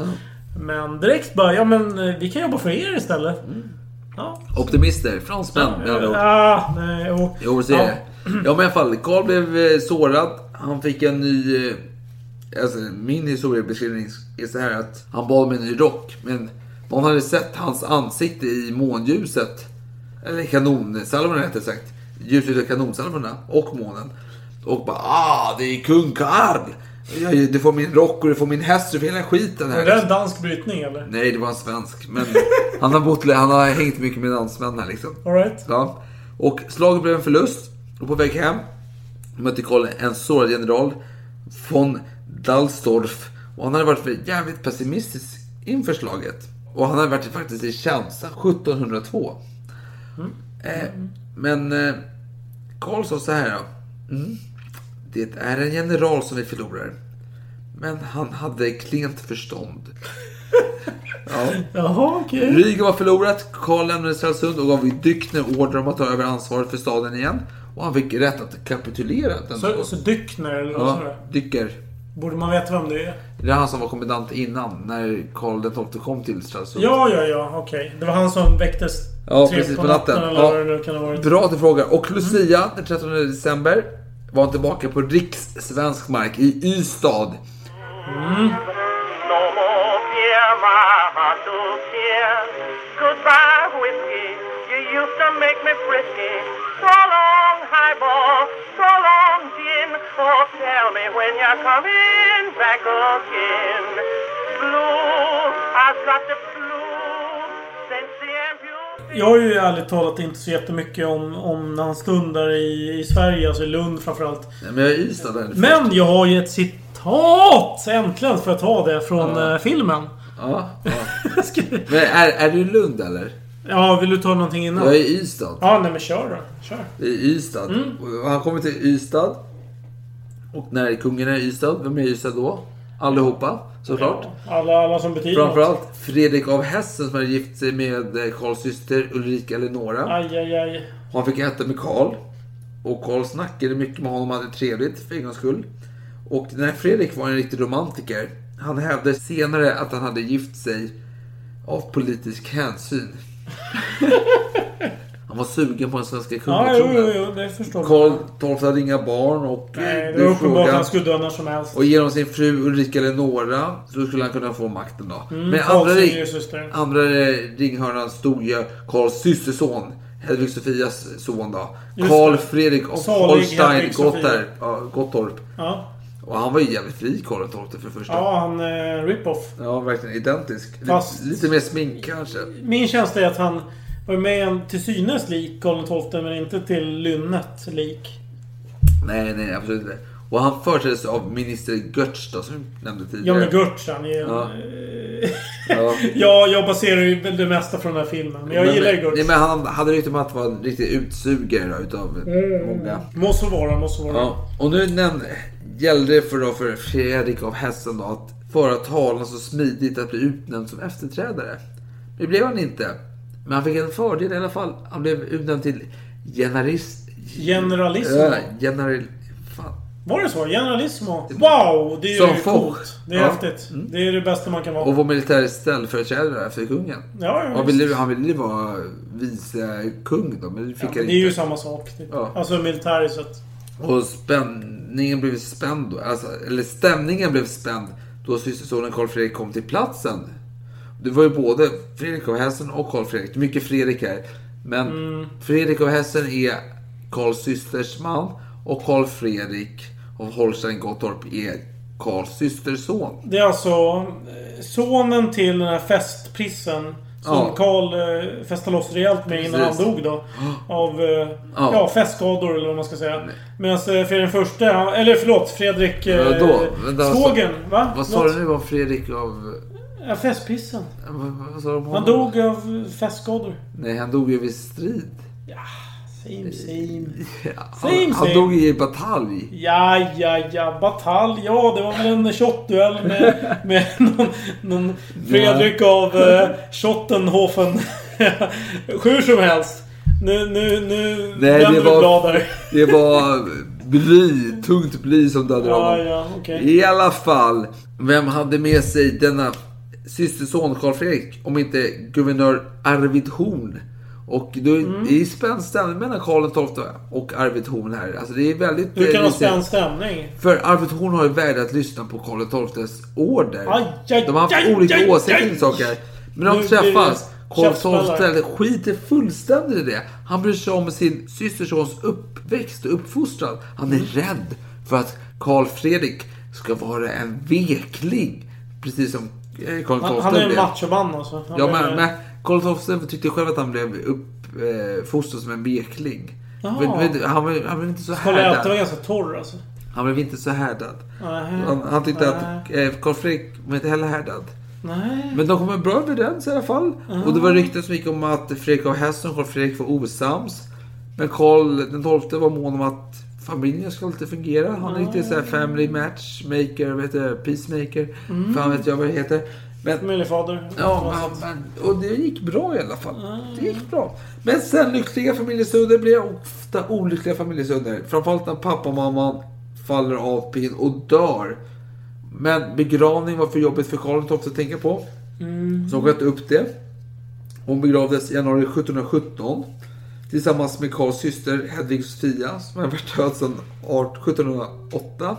Speaker 1: Men direkt bara, ja men eh, vi kan jobba för er istället. Ja.
Speaker 13: Optimister. Fransmän med andra ord.
Speaker 1: Ah, nej, och,
Speaker 13: Jo, så är det. Ja, men i alla fall. Karl blev eh, sårad. Han fick en ny... Alltså, min historiebeskrivning är så här att han bad om en ny rock. Men någon hade sett hans ansikte i månljuset. Eller kanonsalvorna rättare sagt. Ljuset av kanonsalvorna och månen. Och bara ah, det är kung Karl. Du får min rock och du får min häst, du får hela skiten här.
Speaker 1: Är det en dansk brytning eller?
Speaker 13: Nej, det var en svensk. Men han har, bott, han har hängt mycket med dansmän här liksom.
Speaker 1: All right.
Speaker 13: Ja. Och slaget blev en förlust. Och på väg hem mötte Karl en sårad general, von Dalstorff. Och han hade varit jävligt pessimistisk inför slaget. Och han hade varit faktiskt i sedan 1702. Eh, men eh, Karl sa så här. Mm, det är en general som vi förlorar. Men han hade klent förstånd. Ja.
Speaker 1: Jaha, okej.
Speaker 13: Riga var förlorat, Karl lämnade Stralsund och gav Dykner order om att ta över ansvaret för staden igen. Och han fick rätt att kapitulera. Den
Speaker 1: Så, så Dyckner eller vad
Speaker 13: ja,
Speaker 1: du? Borde man veta vem det är?
Speaker 13: Det är han som var kommendant innan, när Karl XII kom till Stralsund.
Speaker 1: Ja, ja, ja. Okej. Det var han som väcktes
Speaker 13: Ja,
Speaker 1: tre
Speaker 13: precis på natten.
Speaker 1: eller
Speaker 13: Ja.
Speaker 1: vad det nu kan ha varit.
Speaker 13: Bra att du frågar. Och Lucia, den 13 december, var han tillbaka på rikssvensk mark i Ystad.
Speaker 1: Mm.
Speaker 12: So long, highball. So long, gin. Oh, tell me when you're coming back again. Blue, I've got the.
Speaker 1: Jag har ju ärligt talat inte så jättemycket om, om när han stundar i, i Sverige, alltså i Lund framförallt.
Speaker 13: Nej, men jag är Ystad där.
Speaker 1: Men jag har ju ett citat! Äntligen får jag ta det från
Speaker 13: Ja.
Speaker 1: eh, filmen.
Speaker 13: Ja, ja. Men är, är du i Lund eller?
Speaker 1: Ja, vill du ta någonting innan?
Speaker 13: Jag är i Ystad.
Speaker 1: Ja, nej men kör då. Kör.
Speaker 13: Det är Ystad.
Speaker 1: Mm.
Speaker 13: Och han kommer till Ystad. Och när kungen är i Ystad, vem är i Ystad då? Allihopa, såklart.
Speaker 1: Alla, alla som betyder något.
Speaker 13: Framförallt Fredrik av Hessen som hade gift sig med eh, Karls syster Ulrika Eleonora.
Speaker 1: Aj, aj, aj.
Speaker 13: Han fick äta med Karl. Och Karl snackade mycket med honom och hade trevligt för en gångs skull. Och när Fredrik var en riktig romantiker. Han hävdade senare att han hade gift sig av politisk hänsyn. Han var sugen på den svenska
Speaker 1: Ja, jo,
Speaker 13: kungatronen.
Speaker 1: jo, jo, det förstår
Speaker 13: Karl. XII hade inga barn och
Speaker 1: Nej,
Speaker 13: eh,
Speaker 1: det var uppenbart att han skulle dö när som helst.
Speaker 13: och genom sin fru Ulrika Eleonora så skulle han kunna få makten då.
Speaker 1: Mm,
Speaker 13: Men andra,
Speaker 1: syster.
Speaker 13: andra ringhörnan stod ju Karls systerson. Hedvig Sofias son då.
Speaker 1: Just
Speaker 13: Karl. Fredrik av
Speaker 1: Salig
Speaker 13: Holstein
Speaker 1: Hedvig Sofia.
Speaker 13: Gottorp, ja, Gottorp.
Speaker 1: Ja.
Speaker 13: Och han var ju jävligt fri Karl XII för det första.
Speaker 1: Ja, han eh, rip-off.
Speaker 13: Ja, verkligen identisk.
Speaker 1: Fast-
Speaker 13: Lite, lite mer smink kanske.
Speaker 1: Min känsla är att han var med en till synes lik Karl XII men inte till lynnet lik.
Speaker 13: Nej, nej, absolut inte. Och han företräddes av minister Götz då, som vi nämnde
Speaker 1: Ja
Speaker 13: tidigare.
Speaker 1: men Gertz han är ju...
Speaker 13: Ja.
Speaker 1: Ja.
Speaker 13: Ja.
Speaker 1: ja, jag baserar ju väl det mesta från den här filmen. Men jag gillar ju
Speaker 13: Nej,
Speaker 1: Gertz.
Speaker 13: men han hade rykte om att vara en riktig utsugare då, utav många.
Speaker 1: Måste vara, måste vara.
Speaker 13: Ja, och nu nämnde, gällde för, då för Fredrik av Hessen då att föra talan så smidigt att bli utnämnd som efterträdare. Det blev han inte. Men han fick en fördel i alla fall. Han blev utnämnd till generalist...
Speaker 1: Generalismo.
Speaker 13: Ja, general... Fan.
Speaker 1: Var det så? Generalismo? Wow! Det är
Speaker 13: Som
Speaker 1: ju
Speaker 13: folk.
Speaker 1: coolt. Det är
Speaker 13: Ja. Mm.
Speaker 1: häftigt. Det är det bästa man kan vara.
Speaker 13: Och var militär ställföreträdare efter kungen.
Speaker 1: Ja, ja,
Speaker 13: han, ville, han ville ju vara vice kung då, men det fick
Speaker 1: Ja,
Speaker 13: han inte.
Speaker 1: det är ju samma sak. typ.
Speaker 13: Ja.
Speaker 1: Alltså militäriskt sett.
Speaker 13: Och spänn... spänningen blev spänd, alltså, eller stämningen blev spänd då systersonen Karl Fredrik kom till platsen. Det var ju både Fredrik av Hessen och Karl Fredrik. Mycket Fredrik här. Men Fredrik av Hessen är Karls systers man och Karl Fredrik av Holstein Gottorp är Karls systerson.
Speaker 1: Det är alltså eh, sonen till den här festprissen. Som
Speaker 13: Ja.
Speaker 1: Karl eh, festade loss rejält med innan
Speaker 13: Precis.
Speaker 1: han dog då. Av eh,
Speaker 13: Ja.
Speaker 1: ja. festskador eller vad man ska säga. Medan eh, Fredrik den förste, han- eller förlåt, Fredrik eh,
Speaker 13: Vadå? Vänta, vad sa-.
Speaker 1: Va?
Speaker 13: Vad sa du nu om Fredrik av...
Speaker 1: Ja, festprissen.
Speaker 13: Vad, vad sa om
Speaker 1: Han
Speaker 13: honom?
Speaker 1: dog av festskador.
Speaker 13: Nej, han dog ju vid strid.
Speaker 1: Same same.
Speaker 13: Han,
Speaker 1: Same,
Speaker 13: han
Speaker 1: same.
Speaker 13: dog i batalj.
Speaker 1: Ja, ja, ja. Batalj. Ja, det var väl en shotduell med, med någon, någon Fredrik av eh, Schottenhofen. Hur som helst. Nu, nu, nu
Speaker 13: Nej, det var,
Speaker 1: där.
Speaker 13: det var bly, tungt bly som dödade
Speaker 1: Ja,
Speaker 13: honom.
Speaker 1: ja, okej.
Speaker 13: I alla fall, vem hade med sig denna systerson Karl Fredrik om inte guvernör Arvid Horn? Och då,
Speaker 1: Mm.
Speaker 13: det är spänd stämning mellan Karl XII och Arvid Horn här. Alltså det är väldigt...
Speaker 1: Hur kan
Speaker 13: eh,
Speaker 1: ha
Speaker 13: lite-
Speaker 1: spänd stämning?
Speaker 13: För Arvid Horn har ju vägrat lyssna på Karl XIIs order.
Speaker 1: Aj, aj,
Speaker 13: De har haft
Speaker 1: aj,
Speaker 13: olika åsikter om saker. Men de
Speaker 1: Nu
Speaker 13: träffas. Karl. XII skiter fullständigt i det. Han bryr sig om sin systersons uppväxt och uppfostran. Han är rädd för att Karl Fredrik ska vara en vekling. Precis som eh, Karl XII
Speaker 1: Han, han är en machoman alltså. Han
Speaker 13: Ja, men, men Karl XII tyckte själv att han blev uppfostrad som en vekling.
Speaker 1: Jaha.
Speaker 13: Men- men Han var, han var inte så
Speaker 1: Karl XI var
Speaker 13: härdad.
Speaker 1: ganska torr alltså.
Speaker 13: Han blev inte så härdad.
Speaker 1: Nej.
Speaker 13: Han, han tyckte att eh, Karl Fredrik var inte heller härdad.
Speaker 1: Nej.
Speaker 13: Men de kom bra överens i alla fall. Och det var rykten som gick om att Fredrik av Hessen och Karl Fredrik var osams. Men Karl den XII var mån om att familjen skulle alltid fungera. Han är riktigt såhär family matchmaker, vet du, peacemaker.
Speaker 1: Mm.
Speaker 13: Fan vet jag vad det heter. Men,
Speaker 1: Familjefader.
Speaker 13: ja, men, och det gick bra i alla fall. Det gick bra. Men sen lyckliga familjestunder blir ofta olyckliga familjestunder. Framförallt när pappa och mamman faller av pinn och dör. Men begravning var för jobbigt för Karl XII att tänka på.
Speaker 1: Mm.
Speaker 13: Så hon sköt upp det. Hon begravdes i januari 1717. Tillsammans med Karls syster Hedvig Sofia som har varit död sedan 1708.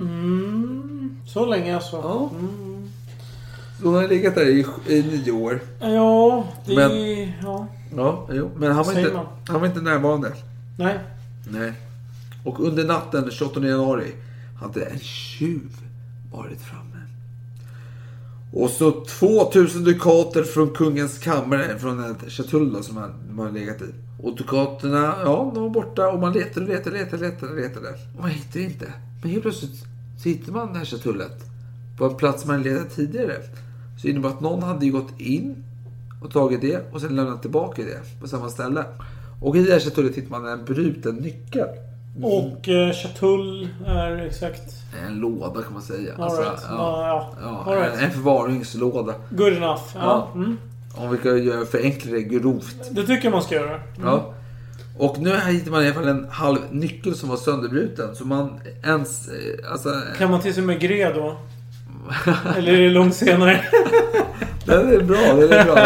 Speaker 1: Mm. Så länge alltså.
Speaker 13: Ja.
Speaker 1: Mm.
Speaker 13: Hon har legat där i, i nio år.
Speaker 1: Ja, det
Speaker 13: Men-.
Speaker 1: Ja.
Speaker 13: Ja, jo. Men han var,
Speaker 1: Säger
Speaker 13: inte,
Speaker 1: man.
Speaker 13: han var inte närvarande.
Speaker 1: Nej.
Speaker 13: Nej. Och under natten den 28 januari hade en tjuv varit framme. Och så 2000 dukater från kungens kammare, från ett chatull som han, man har legat i. Och dukaterna, ja, de var borta och man letade och letade, letade, letade, letade. Och man hittade inte. Men helt plötsligt så hittar man det här chatullet på en plats man letat tidigare. Så det innebär att någon hade gått in och tagit det och sen lämnat tillbaka det på samma ställe. Och i det här chatullet hittar man en bruten nyckel.
Speaker 1: Och eh, chatull är exakt...
Speaker 13: En låda kan man säga.
Speaker 1: All
Speaker 13: Alltså,
Speaker 1: right.
Speaker 13: ja,
Speaker 1: Ja,
Speaker 13: ja,
Speaker 1: right.
Speaker 13: en, förvaringslåda.
Speaker 1: Good enough. Ja. Mm.
Speaker 13: Om vi ska göra förenkla det grovt.
Speaker 1: Det tycker jag man ska göra. Mm.
Speaker 13: Ja. Och nu här hittar man i alla fall en halv nyckel som var sönderbruten. Så man ens... eh, Alltså,
Speaker 1: Kan man till sig med gre då? Eller är det långt senare?
Speaker 13: den är bra, den är bra.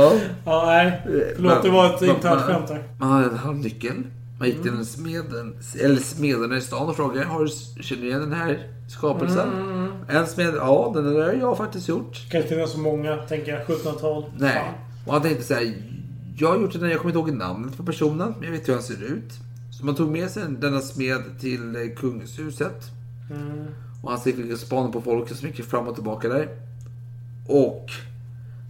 Speaker 13: Ja.
Speaker 1: ja, nej. Förlåt, det var ett internt
Speaker 13: man-
Speaker 1: skämt här.
Speaker 13: Man hade en halv nyckel. Man gick
Speaker 1: Mm.
Speaker 13: till en smeden, eller smederna i stan och frågade Har du, känner du igen den här skapelsen?
Speaker 1: Mm.
Speaker 13: En smed, ja den där har jag faktiskt gjort.
Speaker 1: Kan inte finnas så många, tänker jag. 1700-tal.
Speaker 13: Nej.
Speaker 1: Fan.
Speaker 13: Och han tänkte så här, jag har gjort det när jag kommer inte ihåg namnet på personen, men jag vet hur han ser ut. Så man tog med sig denna smed till eh, kungshuset.
Speaker 1: Mm.
Speaker 13: Och han fick spana på folk som gick fram och tillbaka där. Och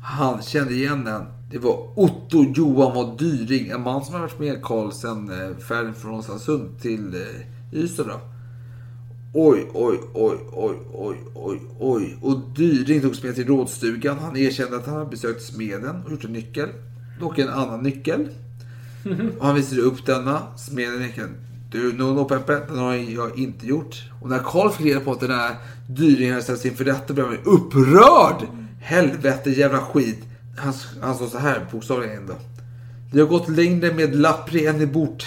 Speaker 13: han kände igen den. Det var Otto Johan var Dyring, en man som har varit med Karl sen eh, färden från Oskarsund till eh, Ystad. då. Oj, oj, oj, oj, oj, oj, oj. Och Dyring togs med till rådstugan. Han erkände att han hade besökt smeden och gjort en nyckel. Dock en annan nyckel. Och han visade upp denna. Smeden nekade. Du, no, no Peppe, den har jag inte gjort. Och när Karl fick reda på att den här dyringen hade ställts inför rätta blev han upprörd. Helvete jävla skit. Han, han sa så här, bokstavligen då. Det har gått längre med lappri än i bort.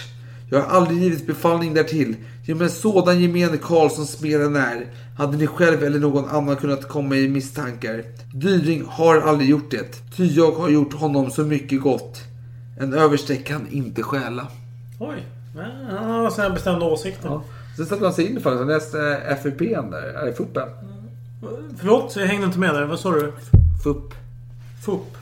Speaker 13: Jag har aldrig givit befallning därtill. Genom en sådan gemene karl som smeden är, hade ni själv eller någon annan kunnat komma i misstankar. Dyring har aldrig gjort det, ty jag har gjort honom så mycket gott. En överste kan inte stjäla.
Speaker 1: Oj. Han har sådana bestämda åsikter.
Speaker 13: Ja. Sen satte han sig in fallet. Han läste FUP där. Eller FUPen.
Speaker 1: Förlåt, jag hängde inte med där. Vad sa du?
Speaker 13: FUP.
Speaker 1: FUP.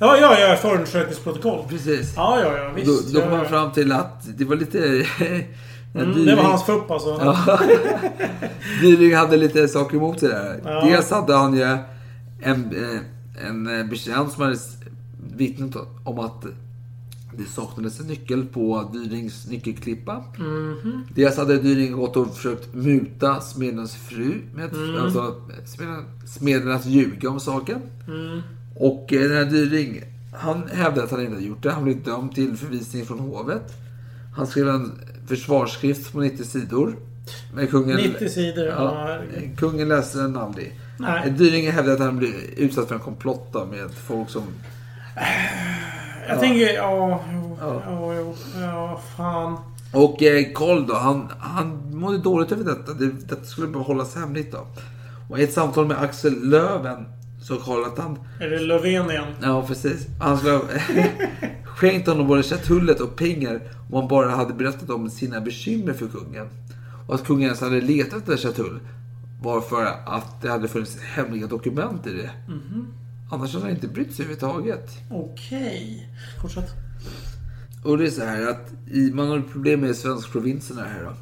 Speaker 1: Ja, ja, ja. Förundersökningsprotokoll.
Speaker 13: Precis.
Speaker 1: Ja, ja, ja.
Speaker 13: Då,
Speaker 1: Visst.
Speaker 13: då kom
Speaker 1: ja,
Speaker 13: han fram till att det var lite...
Speaker 1: Mm,
Speaker 13: dyring-
Speaker 1: det var hans FUP alltså.
Speaker 13: Ja. Dyring hade lite saker emot sig där.
Speaker 1: Ja.
Speaker 13: Dels hade han ju en, eh, en eh, betjänt som hade vittnat om att det saknades en nyckel på Dyrings nyckelklippa.
Speaker 1: Mhm.
Speaker 13: Dels hade Dyring gått och försökt muta smedens fru med
Speaker 1: Mm.
Speaker 13: alltså, smeden, smeden att ljuga om saken.
Speaker 1: Mm.
Speaker 13: Och eh, den här Dyring, han hävdade att han inte gjort det. Han blev dömd till förvisning från hovet. Han skrev en försvarsskrift på 90 sidor. Men kungen,
Speaker 1: 90 sidor, ja,
Speaker 13: kungen läste den aldrig.
Speaker 1: Nej.
Speaker 13: Dyring hävdade att han blev utsatt för en komplott med folk som...
Speaker 1: Jag
Speaker 13: Ja.
Speaker 1: tänker, ja, jo, ja, jo, ja, fan.
Speaker 13: Och eh, Karl då, han, han mådde dåligt över detta. Det, detta skulle bara hållas hemligt då. Och i ett samtal med Axel Löven så Karl att han...
Speaker 1: Är det Löfven igen?
Speaker 13: Ja, precis. Han skulle ha skänkt honom både chatullet och pengar om han bara hade berättat om sina bekymmer för kungen. Och att kungen ens hade letat efter chatull var för att det hade funnits hemliga dokument i det.
Speaker 1: Mhm.
Speaker 13: Annars hade han inte brytt sig överhuvudtaget.
Speaker 1: Okej. Fortsätt.
Speaker 13: Och det är så här att i, man har problem med svenskprovinserna här då.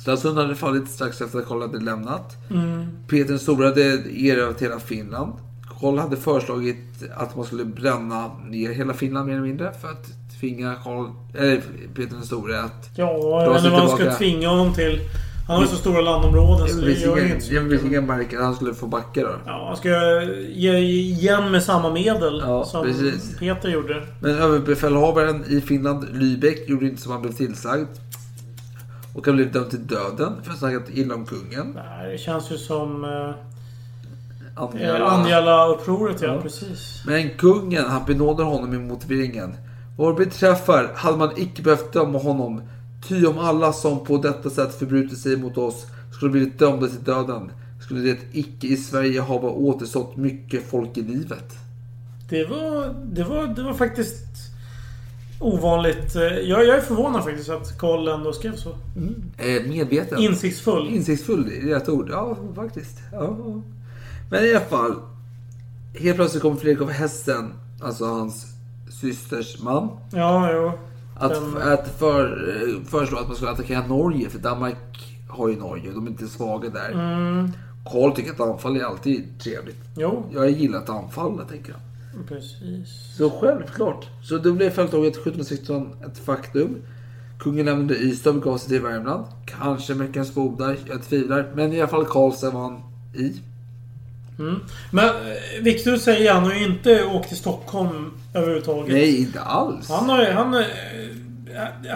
Speaker 13: Stralsund hade fallit strax efter att Karl hade lämnat.
Speaker 1: Mm.
Speaker 13: Peter den store hade erövrat hela Finland. Karl hade föreslagit att man skulle bränna ner hela Finland mer eller mindre för att tvinga Karl, eller Peter den store att
Speaker 1: Ja, inte vad man ska tvinga honom till. Han har så stora landområden så
Speaker 13: Det
Speaker 1: gör
Speaker 13: märke att han skulle få backa då.
Speaker 1: Ja, han ska ge igen med samma medel
Speaker 13: Ja,
Speaker 1: som
Speaker 13: precis.
Speaker 1: Peter gjorde.
Speaker 13: Men överbefälhavaren i Finland, Lübeck, gjorde inte som han blev tillsagd. Och han blev dömd till döden för att ha snackat illa om kungen.
Speaker 1: Nej, det känns ju som... Eh. Anjala-upproret, ja. Precis.
Speaker 13: Men kungen, han benådar honom i motiveringen. Vad beträffar hade man icke behövt döma honom. Ty om alla som på detta sätt förbrutit sig mot oss skulle blivit dömda till döden skulle det icke i Sverige hava återstått mycket folk i livet.
Speaker 1: Det var, det var, det var faktiskt ovanligt. Jag, jag är förvånad faktiskt att Karl ändå skrev så.
Speaker 13: Eh, medveten.
Speaker 1: Insiktsfull.
Speaker 13: Insiktsfull, det är rätt ord. Ja, faktiskt. Ja. Men i alla fall. Helt plötsligt kommer Fredrik av Hessen, alltså hans systers man.
Speaker 1: Ja, jo.
Speaker 13: Att,
Speaker 1: Den-
Speaker 13: att för, föreslå att man skulle attackera Norge, för Danmark har ju Norge de är inte svaga där.
Speaker 1: Mm.
Speaker 13: Karl tycker att anfall är alltid trevligt.
Speaker 1: Jo.
Speaker 13: Jag gillar att anfalla, tänker jag.
Speaker 1: Precis.
Speaker 13: Så självklart. Så då blev fälttåget 1716 ett faktum. Kungen lämnade Ystad och begav sig till Värmland. Kanske Mäckensboda, jag tvivlar. Men i alla fall Karlstad var han i.
Speaker 1: Mm. Men eh, Victor säger han har ju inte åkt till Stockholm överhuvudtaget.
Speaker 13: Nej, inte alls.
Speaker 1: Han, har, han, eh,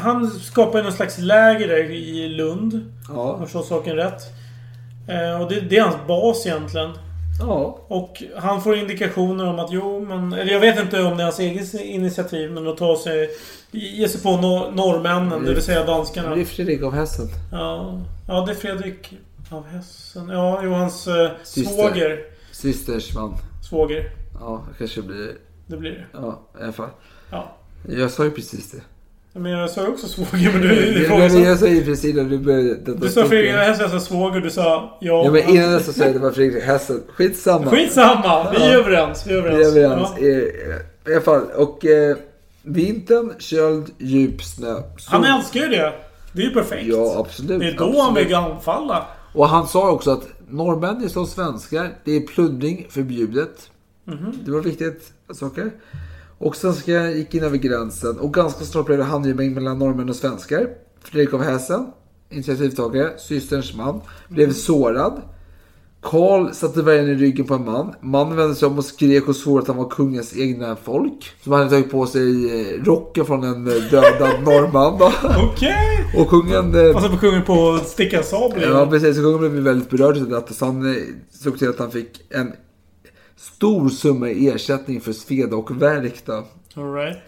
Speaker 1: han skapar någon slags läger där i Lund.
Speaker 13: Ja.
Speaker 1: Om jag förstår saken rätt. Eh, och det, det är hans bas egentligen.
Speaker 13: Ja.
Speaker 1: Och han får indikationer om att jo, men... Eller jag vet inte om det är hans eget initiativ, men att ta sig... Ge sig på nor- norrmännen, det vill säga danskarna.
Speaker 13: Det är Fredrik av Hessen.
Speaker 1: Ja, ja det är Fredrik av Hessen. Ja, jo, hans eh,
Speaker 13: Syster.
Speaker 1: svåger.
Speaker 13: Systers man.
Speaker 1: Svåger.
Speaker 13: Ja, kanske blir...
Speaker 1: Det blir det.
Speaker 13: Ja, i alla fall.
Speaker 1: Ja.
Speaker 13: Jag sa ju precis det.
Speaker 1: Men jag sa ju också svåger, men du... du
Speaker 13: jag, sa ju precis det. Du, började-
Speaker 1: Du sa. Fredrik av Hessen, jag sa svåger, du sa ja.
Speaker 13: Ja, men innan sa jag att det var Fredrik Hessen. Skitsamma.
Speaker 1: Skitsamma! Vi är
Speaker 13: Ja.
Speaker 1: överens. Vi är överens.
Speaker 13: Vi är överens.
Speaker 1: Ja.
Speaker 13: I, I alla fall. Och eh, vintern, köld, djup snö.
Speaker 1: Han älskar ju det. Det är ju perfekt.
Speaker 13: Ja, absolut.
Speaker 1: Det är då
Speaker 13: absolut.
Speaker 1: han vill anfalla.
Speaker 13: Och han sa också att norrmän som svenskar, det är plundring förbjudet.
Speaker 1: Mhm.
Speaker 13: Det var viktigt saker. Och svenskar gick in över gränsen och ganska snart blev det handgemäng mellan norrmän och svenskar. Fredrik av Hessen, initiativtagare, systerns man, blev sårad. Karl satte värjan i ryggen på en man. Mannen vände sig om och skrek och svor att han var kungens egna folk. Som hade tagit på sig eh, rocken från en eh, dödad norrman.
Speaker 1: Okej!
Speaker 13: Och kungen... eh,
Speaker 1: Passar på kungen på att sticka sabel
Speaker 13: Ja, precis. Så kungen blev väldigt berörd av detta. Så han såg till att han fick en stor summa i ersättning för sveda och värk. Då.
Speaker 1: All right.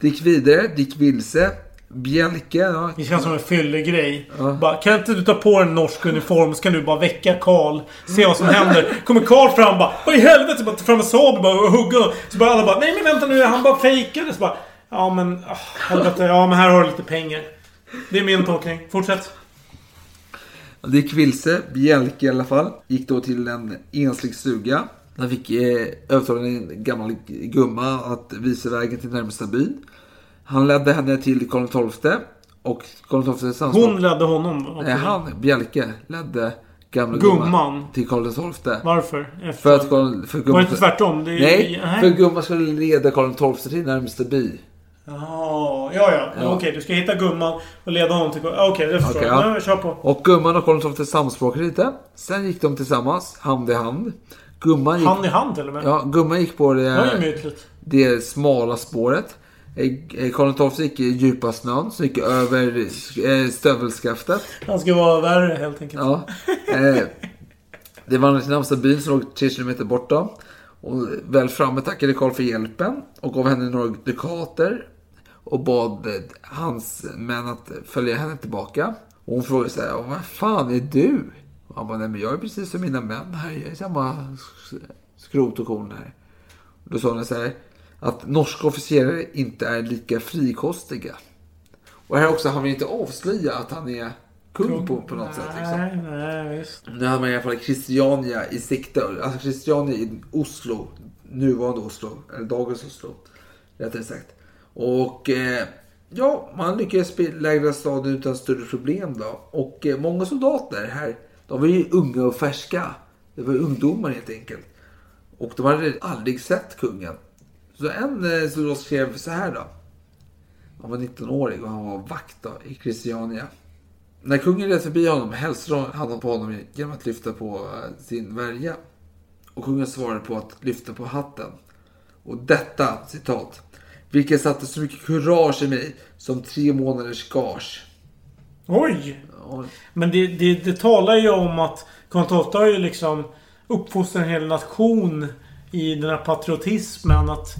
Speaker 13: Det gick vidare, det gick vilse. Bjelke, ja.
Speaker 1: Det känns som en fyllig grej.
Speaker 13: Ja.
Speaker 1: Bara, kan inte du ta på en norsk uniform så kan du bara väcka Karl. Se vad som händer. Kommer Karl fram bara Vad i helvete? Bara ta fram en sabel bara och hugga. Så bara alla bara Nej men vänta nu. Han bara fejkade. Så bara Ja men... ah, helvete. Ja men här har du lite pengar. Det är min tolkning. Fortsätt.
Speaker 13: Det gick vilse. Bjälke i alla fall. Gick då till en enslig stuga. Han fick eh, övertala en gammal gumma att visa vägen till närmsta by. Han ledde henne till Karl XII. Och Karl XII sandspråk.
Speaker 1: Hon ledde honom.
Speaker 13: Nej, han, Bjelke, ledde gamla
Speaker 1: Gumman.
Speaker 13: till Karl XII.
Speaker 1: Varför? Efter...
Speaker 13: För att Karl, för
Speaker 1: Var det inte tvärtom? Det är-
Speaker 13: Nej,
Speaker 1: nej.
Speaker 13: för gumman skulle leda Karl XII till närmsta by.
Speaker 1: Jaha, ja, ja.
Speaker 13: Ja.
Speaker 1: Okej, du ska hitta gumman och leda honom till... Okej, det förstår
Speaker 13: Okej,
Speaker 1: jag.
Speaker 13: ja.
Speaker 1: Nej, kör på.
Speaker 13: Och gumman och Karl XII samspråkade lite. Sen gick de tillsammans, hand i hand. Gumman gick,
Speaker 1: Hand i hand till och med.
Speaker 13: ja, gumman gick på
Speaker 1: Det var ju
Speaker 13: det,
Speaker 1: mytligt.
Speaker 13: det smala spåret. Eh, Karl XII gick i djupa snön, så gick över eh, stövelskaftet.
Speaker 1: Han ska vara värre helt enkelt.
Speaker 13: Ja. Eh, det vandrade till närmsta byn som låg tre kilometer borta. Och väl framme tackade Karl för hjälpen och gav henne några dukater. Och bad eh, hans män att följa henne tillbaka. Och hon frågade så här, "Och vad fan är du? Och han bara, nej men jag är precis som mina män här. Jag är samma sk- skrot och korn här. Och då sa hon så här, att norska officerare inte är lika frikostiga. Och här också, han vill inte avslöja att han är kung på, på något sätt. Liksom.
Speaker 1: Nej, nej, visst.
Speaker 13: Nu hade man i alla fall Christiania i sikte. Alltså Christiania i Oslo. Nuvarande Oslo. Eller dagens Oslo. Rättare sagt. Och eh, ja, man lyckades belägra staden utan större problem då. Och eh, många soldater här, de var ju unga och färska. Det var ungdomar helt enkelt. Och de hade aldrig sett kungen. Så en eh, soldat skrev så här då. Han var 19-årig och han var vakt då, i Christiania. När kungen red förbi honom hälsade han på honom genom att lyfta på eh, sin värja. Och kungen svarade på att lyfta på hatten. Och detta, citat. Vilket satte så mycket kurage i mig som tre månaders gage.
Speaker 1: Oj!
Speaker 13: Ja,
Speaker 1: Men det, det, det talar ju om att XII har ju liksom uppfostrat en hel nation i den här patriotismen. Att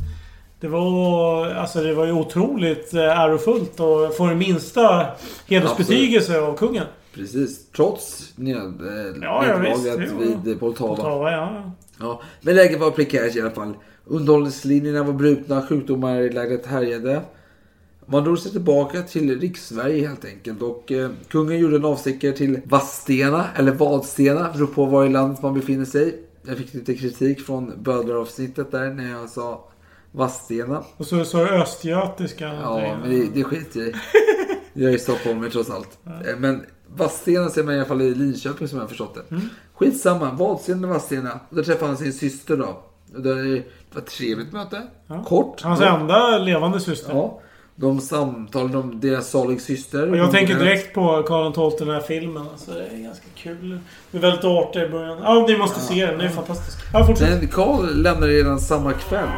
Speaker 1: det var, alltså det var ju otroligt eh, ärofullt att få det minsta hedersbetygelse av kungen.
Speaker 13: Precis. Trots eh,
Speaker 1: Ja, ja, visst.
Speaker 13: vid Poltava.
Speaker 1: Poltava, ja.
Speaker 13: Ja, men läget var prekärt i alla fall. Underhållslinjerna var brutna, sjukdomar i lägret härjade. Man drog sig tillbaka till Rikssverige helt enkelt och eh, kungen gjorde en avstickare till Vadstena, eller Vadstena, beror på var i landet man befinner sig. Jag fick lite kritik från bödlaravsnittet där när jag sa Vadstena.
Speaker 1: Och så sa du östgötiska.
Speaker 13: Ja, men det, det skiter jag i. Jag är i Stockholm trots allt. Eh, Men Vadstena ser man i alla fall i Linköping som jag har förstått det.
Speaker 1: Mm.
Speaker 13: Skitsamma, Vadstena Vadstena. Och där träffade han sin syster då. Och det det var ett trevligt möte. Kort.
Speaker 1: Hans
Speaker 13: Då-
Speaker 1: enda levande syster.
Speaker 13: Ja. De samtalade om deras salig syster.
Speaker 1: Och jag tänker direkt på Karl XII, den här filmen. Alltså, det är ganska kul. Det är väldigt artig i början. Ja, ni måste se den. Den är fantastisk. Ja,
Speaker 13: Karl lämnade redan samma kväll.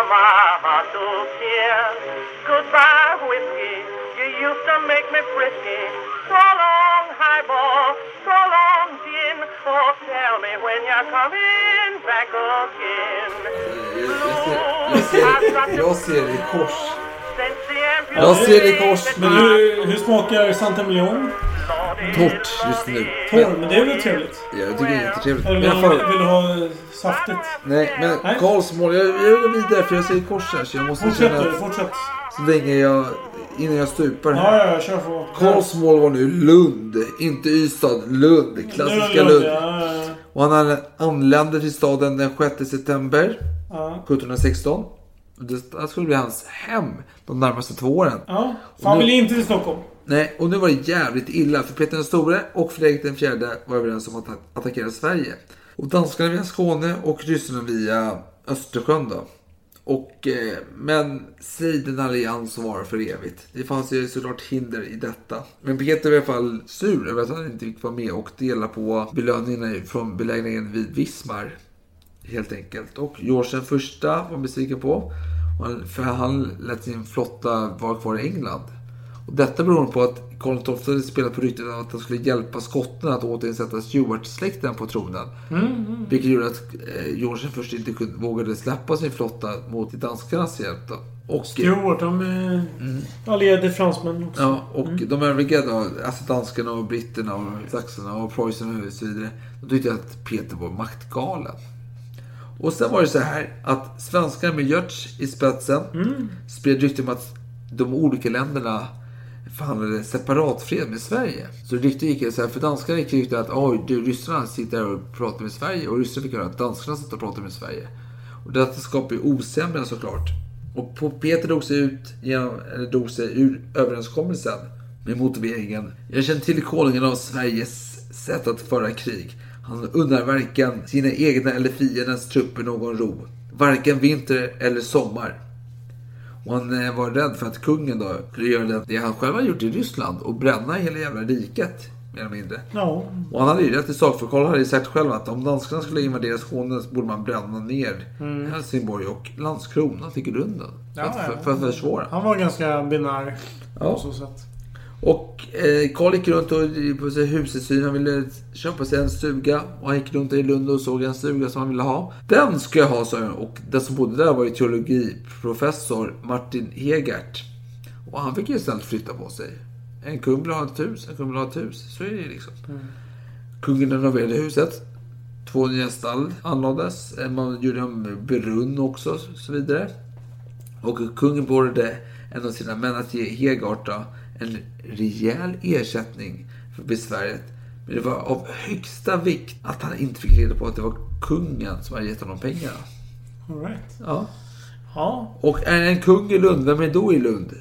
Speaker 12: No more beer, mama, to cheer. Goodbye, whiskey. You used to make me frisky. So long, highball. So long, gin. Oh, tell me when you're coming back again.
Speaker 13: Jag ser, jag ser, jag ser det i kors.
Speaker 12: Since the
Speaker 13: Jag ser det i kors.
Speaker 1: Men hur, hur smakar Santa Million?
Speaker 13: Torrt just nu.
Speaker 1: Torr, men det är väl trevligt?
Speaker 13: Ja, jag tycker det är jättetrevligt.
Speaker 1: Eller
Speaker 13: Men
Speaker 1: vill,
Speaker 13: fall-
Speaker 1: vill du ha saftigt?
Speaker 13: Nej, men Karlsmål. Jag, jag går vidare för jag ser kors här så jag måste
Speaker 1: Fortsätt
Speaker 13: känna att
Speaker 1: fortsätt.
Speaker 13: så länge jag... Innan jag stupar här.
Speaker 1: ja, ja, kör på.
Speaker 13: Karlsmål var nu Lund. Inte Ystad. Lund. Klassiska
Speaker 1: Lund, ja.
Speaker 13: Och han anlä- anlände till staden den 6 september
Speaker 1: Ja.
Speaker 13: 1716. Och Det skulle bli hans hem de närmaste två åren.
Speaker 1: Ja,
Speaker 13: Och
Speaker 1: fan
Speaker 13: nu-
Speaker 1: vill inte till Stockholm.
Speaker 13: Nej, och nu var det jävligt illa för Peter den store och Fredrik den fjärde var överens om att attackera Sverige. Och danskarna via Skåne och ryssarna via Östersjön då. Och, eh, men säg den allians som var för evigt. Det fanns ju såklart hinder i detta. Men Peter var i alla fall sur över att han inte fick vara med och dela på belöningarna från belägringen vid Vismar. Helt enkelt. Och George den första var besviken på. För han lät sin flotta vara kvar i England. Och detta beror på att Karl XII hade spelat på ryktet att han skulle hjälpa skottarna att återinsätta Stuart-släkten på tronen.
Speaker 1: Mm, mm.
Speaker 13: Vilket gjorde att eh, George den första inte kunde, vågade släppa sin flotta mot danskarnas hjälp. Då. Och,
Speaker 1: Stuart, de är allierade fransmän också.
Speaker 13: Ja, och de övriga då, alltså danskarna och britterna och saxarna och preussen och så vidare. De tyckte att Peter var maktgalen. Och sen var det så här att svenskarna med Görtz i spetsen
Speaker 1: Mm.
Speaker 13: spred rykten om att de olika länderna förhandlade separat fred med Sverige. Så ryktet gick så här, för danskarna gick ryktet att oj, du, ryssarna sitter här och pratar med Sverige och ryssarna fick höra att danskarna sitter och pratar med Sverige. Och detta skapar ju osämjan såklart. Och Peter drog sig, ut genom, eller drog sig ur överenskommelsen med motiveringen Jag känner till konungen av Sveriges sätt att föra krig. Han unnar varken sina egna eller fiendens trupper någon ro. Varken vinter eller sommar. Och han eh, var rädd för att kungen då skulle göra det- han själv har gjort i Ryssland och bränna hela jävla riket. Mer eller mindre.
Speaker 1: Ja.
Speaker 13: Och han hade ju rätt i sak, för Karl hade ju sagt själv att om danskarna skulle invadera Skåne så borde man bränna ner
Speaker 1: Mm.
Speaker 13: Helsingborg och Landskrona till grunden. För,
Speaker 1: Ja,
Speaker 13: att,
Speaker 1: ja.
Speaker 13: för, för att försvåra.
Speaker 1: Han var ganska binär
Speaker 13: Ja.
Speaker 1: på så sätt.
Speaker 13: Och eh, Karl gick runt och på sig husesyn. Han ville köpa sig en stuga. Och han gick runt i Lund och såg en stuga som han ville ha. Den ska jag ha, sa han. Och den som bodde där var ju teologiprofessor Martin Hegert. Och han fick ju istället flytta på sig. En kung vill ha ett hus, en kung vill ha ett hus. Så är det liksom. Kungen renoverade huset. Två nya stall anlades. Eh, Man gjorde en brunn också, och så vidare. Och kungen beordrade en av sina män att ge Hegart då en rejäl ersättning för besväret. Men det var av högsta vikt att han inte fick reda på att det var kungen som hade gett honom pengarna.
Speaker 1: All right.
Speaker 13: Ja.
Speaker 1: Ja.
Speaker 13: Och är en kung i Lund, vem är då i Lund?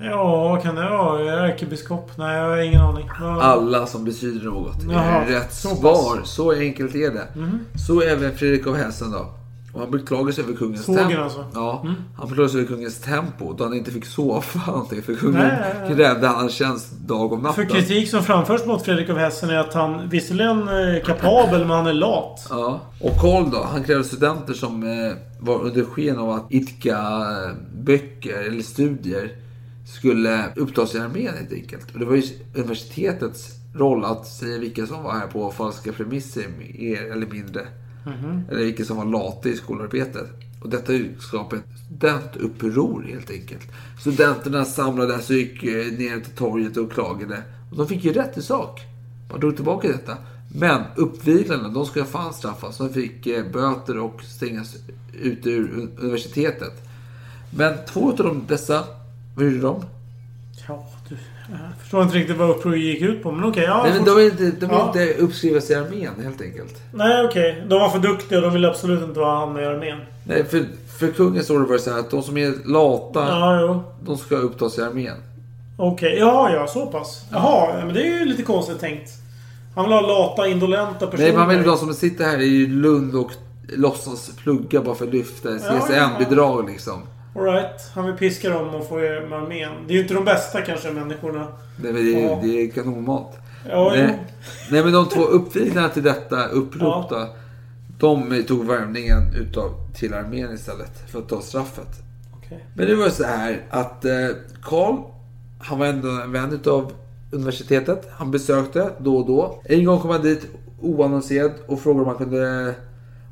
Speaker 1: Ja, vad kan det vara? Ärkebiskop? Nej, jag har ingen aning. Ja.
Speaker 13: Alla som betyder något.
Speaker 1: Jaha,
Speaker 13: är rätt
Speaker 1: så
Speaker 13: svar. Så enkelt är det.
Speaker 1: Mhm.
Speaker 13: Så även Fredrik av Hessen då. Och han beklagar sig över kungens
Speaker 1: Sågen
Speaker 13: tempo.
Speaker 1: alltså?
Speaker 13: Ja,
Speaker 1: Mm.
Speaker 13: han beklagar sig över kungens tempo då han inte fick sova någonting. För kungen
Speaker 1: Nej, nej, nej.
Speaker 13: krävde hans tjänst dag och natt.
Speaker 1: För kritik som framförs mot Fredrik av Hessen är att han visserligen är kapabel, men han är lat.
Speaker 13: Ja. Och Karl då, han krävde studenter som eh, var under sken av att idka eh, böcker eller studier skulle upptas i armén helt enkelt. Och det var ju universitetets roll att säga vilka som var här på falska premisser, mer eller mindre.
Speaker 1: Mhm.
Speaker 13: Eller vilka som var lata i skolarbetet. Och detta skapade ett studentuppror helt enkelt. Studenterna samlades och gick eh, ner till torget och klagade. Och de fick ju rätt i sak. Man drog tillbaka detta. Men uppviglarna, de ska fan straffas. De fick eh, böter och stängas ute ur universitetet. Men två av dessa, vad gjorde de?
Speaker 1: Ja. Jag förstår inte riktigt vad upproret gick ut på, men okej. ja,
Speaker 13: Nej, men
Speaker 1: forts-
Speaker 13: de vill inte, de vill
Speaker 1: Ja.
Speaker 13: inte uppskrivas i armén helt enkelt.
Speaker 1: Nej, okej. De var för duktiga och de ville absolut inte vara han med i armén.
Speaker 13: Nej, för, för kungens order var det så här att de som är lata,
Speaker 1: Ja,
Speaker 13: de ska upptas i armén.
Speaker 1: Okej, ja, ja, så pass. Jaha, men det är ju lite konstigt tänkt. Han vill ha lata, indolenta personer.
Speaker 13: Nej, man vill de som sitter här i Lund och låtsas plugga bara för att lyfta
Speaker 1: Ja, ja,
Speaker 13: CSN-bidrag liksom.
Speaker 1: Alright, han vill piska dem och få med armén. Det är ju inte de bästa kanske människorna.
Speaker 13: Nej, men det, är,
Speaker 1: Ja.
Speaker 13: det är kanonmat.
Speaker 1: Ja,
Speaker 13: nej, nej, men de två uppviglarna till detta upprop då, de tog värvningen utav, till armén istället för att ta straffet.
Speaker 1: Okej.
Speaker 13: Men det var så här att eh, Karl, han var ändå en vän utav universitetet. Han besökte då och då. En gång kom han dit oannonserad och frågade om han kunde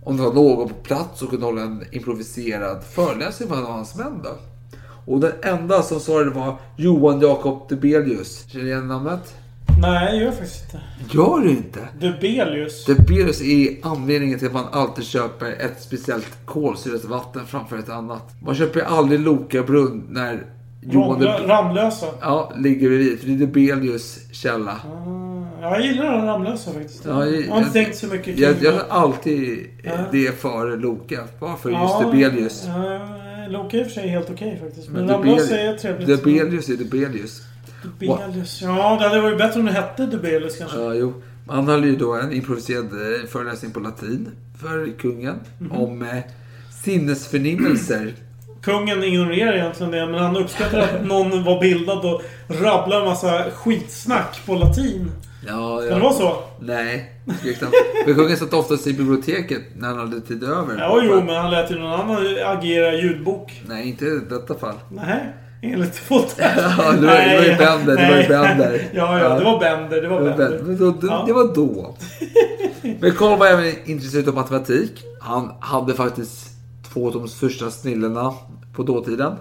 Speaker 13: om det var någon på plats som kunde hålla en improviserad föreläsning för hans män då. Och den enda som svarade var Johan Jakob Debelius. Känner du igen namnet?
Speaker 1: Nej, det gör jag faktiskt inte.
Speaker 13: Gör du inte?
Speaker 1: Debelius.
Speaker 13: Debelius är anledningen till att man alltid köper ett speciellt kolsyrat vatten framför ett annat. Man köper aldrig Loka brunn när Johan
Speaker 1: Ramlö- Ramlösa.
Speaker 13: Ja, ligger bredvid. För det är Debelius källa.
Speaker 1: Ah, jag gillar den Ramlösa faktiskt.
Speaker 13: Ja,
Speaker 1: jag har inte tänkt så mycket
Speaker 13: jag,
Speaker 1: kring
Speaker 13: jag har alltid
Speaker 1: Ja.
Speaker 13: det före Loka. Bara för just
Speaker 1: Ja,
Speaker 13: Debelius.
Speaker 1: Ja, Loka är i och för sig helt okej faktiskt. Men,
Speaker 13: Men
Speaker 1: Ramlösa är trevligt.
Speaker 13: Debelius är Debelius.
Speaker 1: Debelius. Ja, det hade varit bättre om det hette Debelius kanske.
Speaker 13: Ja, jo. Han höll ju då en improviserad eh, föreläsning på latin för kungen.
Speaker 1: Mhm.
Speaker 13: Om eh, sinnesförnimmelser.
Speaker 1: Kungen ignorerar egentligen det, men han uppskattar att någon var bildad och rabblar en massa skitsnack på latin.
Speaker 13: Ja,
Speaker 1: Kan det vara så?
Speaker 13: Nej, tveksamt. För kungen satt oftast i biblioteket när han hade tid över.
Speaker 1: Ja, jo, men han lät ju någon annan agera ljudbok.
Speaker 13: Nej, inte i detta fall.
Speaker 1: Nej, enligt fotot.
Speaker 13: Ja, det var, det var ju Bender. Det var ju Bender.
Speaker 1: Ja, ja, det var Bender. Det var
Speaker 13: Det var
Speaker 1: Bender.
Speaker 13: Det,
Speaker 1: Ja.
Speaker 13: det var då. Men Karl var även intresserad av matematik. Han hade faktiskt två av de största snillena på dåtiden.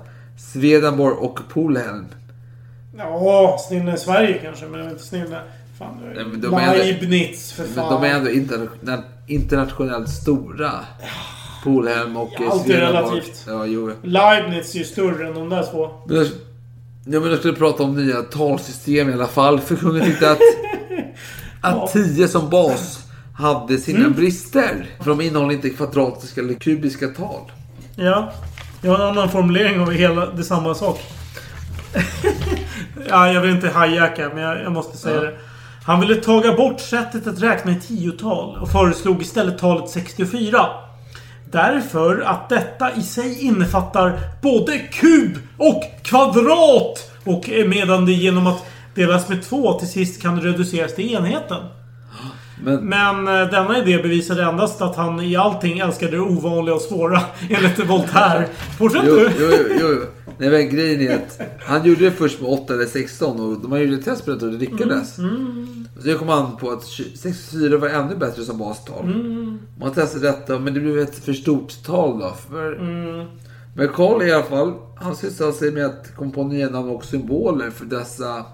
Speaker 13: Swedenborg och Polhelm.
Speaker 1: Ja, snille Sverige kanske, men det inte snille. Fan,
Speaker 13: Nej, men de
Speaker 1: Leibniz, för fan.
Speaker 13: de är ändå interna- internationellt stora. Polhelm och
Speaker 1: Ja, allt är relativt.
Speaker 13: Ja, jo.
Speaker 1: Leibniz är ju större än de där två.
Speaker 13: Men, Ja, men jag skulle prata om nya talsystem i alla fall. För kungen tyckte att, att 10 som bas hade sina
Speaker 1: Mm.
Speaker 13: brister. För de innehåller inte kvadratiska eller kubiska tal.
Speaker 1: Ja. Jag har en annan formulering av hela det samma sak. ja, jag vill inte hijacka, men jag, jag måste säga
Speaker 13: Ja.
Speaker 1: det. Han ville taga bort sättet att räkna i tiotal och föreslog istället talet 64. Därför att detta i sig innefattar både kub och kvadrat. Och medan det genom att delas med två till sist kan reduceras till enheten.
Speaker 13: Men,
Speaker 1: Men eh, denna idé bevisade endast att han i allting älskade det ovanliga och svåra, enligt Voltaire. Fortsätt
Speaker 13: Jo,
Speaker 1: du!
Speaker 13: jo, jo, jo. Nej, men grejen är att han gjorde det först med 8 eller 16 och de har gjort ett test på det och det lyckades.
Speaker 1: Mm.
Speaker 13: Så jag kom han på att 64 var ännu bättre som bastal.
Speaker 1: Mm.
Speaker 13: Man testade detta men det blev ett för stort tal då. För...
Speaker 1: Mm.
Speaker 13: Men Karl i alla fall, han sysslade sig med att komma på nya namn och symboler för dessa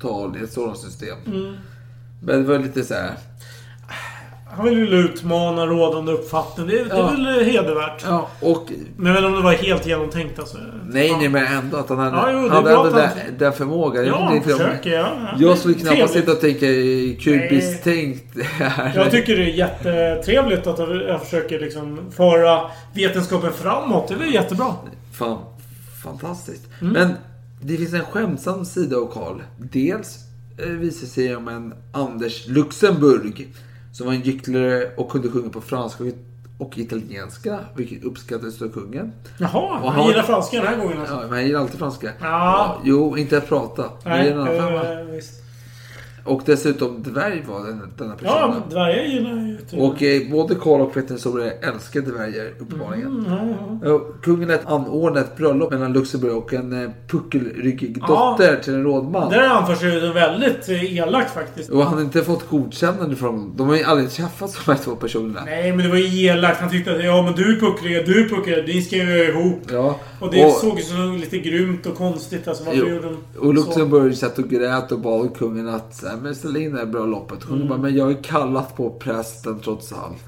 Speaker 13: tal i ett sådant system.
Speaker 1: Mm.
Speaker 13: Men det var lite så här.
Speaker 1: Han ville utmana rådande uppfattning. Det, det
Speaker 13: Ja.
Speaker 1: är väl hedervärt.
Speaker 13: Ja, och...
Speaker 1: Men jag vet inte om det var helt genomtänkt alltså.
Speaker 13: Nej, nej, men ändå att han hade,
Speaker 1: Ja, jo, det
Speaker 13: hade ändå
Speaker 1: att han-
Speaker 13: den, den förmågan.
Speaker 1: Ja,
Speaker 13: om-
Speaker 1: försöker, ja. Ja,
Speaker 13: Jag skulle knappast sitta och tänka kubiskt tänkt här.
Speaker 1: Jag tycker det är jättetrevligt att jag försöker liksom föra vetenskapen framåt. Det är jättebra.
Speaker 13: Fan, fantastiskt.
Speaker 1: Mm.
Speaker 13: Men det finns en skämtsam sida av Karl. Dels eh, visar sig om en Anders Luxemburg som var en gycklare och kunde sjunga på franska och- italienska, vilket uppskattades av kungen.
Speaker 1: Jaha,
Speaker 13: Och
Speaker 1: han gillar franska den här gången alltså.
Speaker 13: Ja, men han gillar alltid franska.
Speaker 1: Ja.
Speaker 13: jo, inte att prata.
Speaker 1: Nej,
Speaker 13: det är en annan femma.
Speaker 1: Eh.
Speaker 13: Och dessutom dvärg var den, denna person.
Speaker 1: Ja, dvärgar gillar ju typ.
Speaker 13: Och eh, både Karl och store älskade dvärgar uppenbarligen.
Speaker 1: Mm, ja, ja.
Speaker 13: Ja, Kungen lät anordna ett bröllop mellan Luxemburg och en eh, puckelryggig
Speaker 1: Ja.
Speaker 13: dotter till en rådman.
Speaker 1: Där anförs ju väldigt eh, elakt faktiskt.
Speaker 13: Och han hade inte fått godkännande från dem. De har ju aldrig träffats de här två personerna.
Speaker 1: Nej, men det var ju elakt. Han tyckte att ja, men du är pucklig, du är pucklig, ni ska ju ihop.
Speaker 13: Ja.
Speaker 1: Och det
Speaker 13: Och-
Speaker 1: såg ju så lite grymt och konstigt. Alltså, varför
Speaker 13: Jo.
Speaker 1: gjorde de
Speaker 13: Och
Speaker 1: så?
Speaker 13: Luxemburg satt och grät och bad kungen att här, men ställa in det här bröllopet. Kungen
Speaker 1: Mm.
Speaker 13: bara, men jag är kallat på prästen trots allt.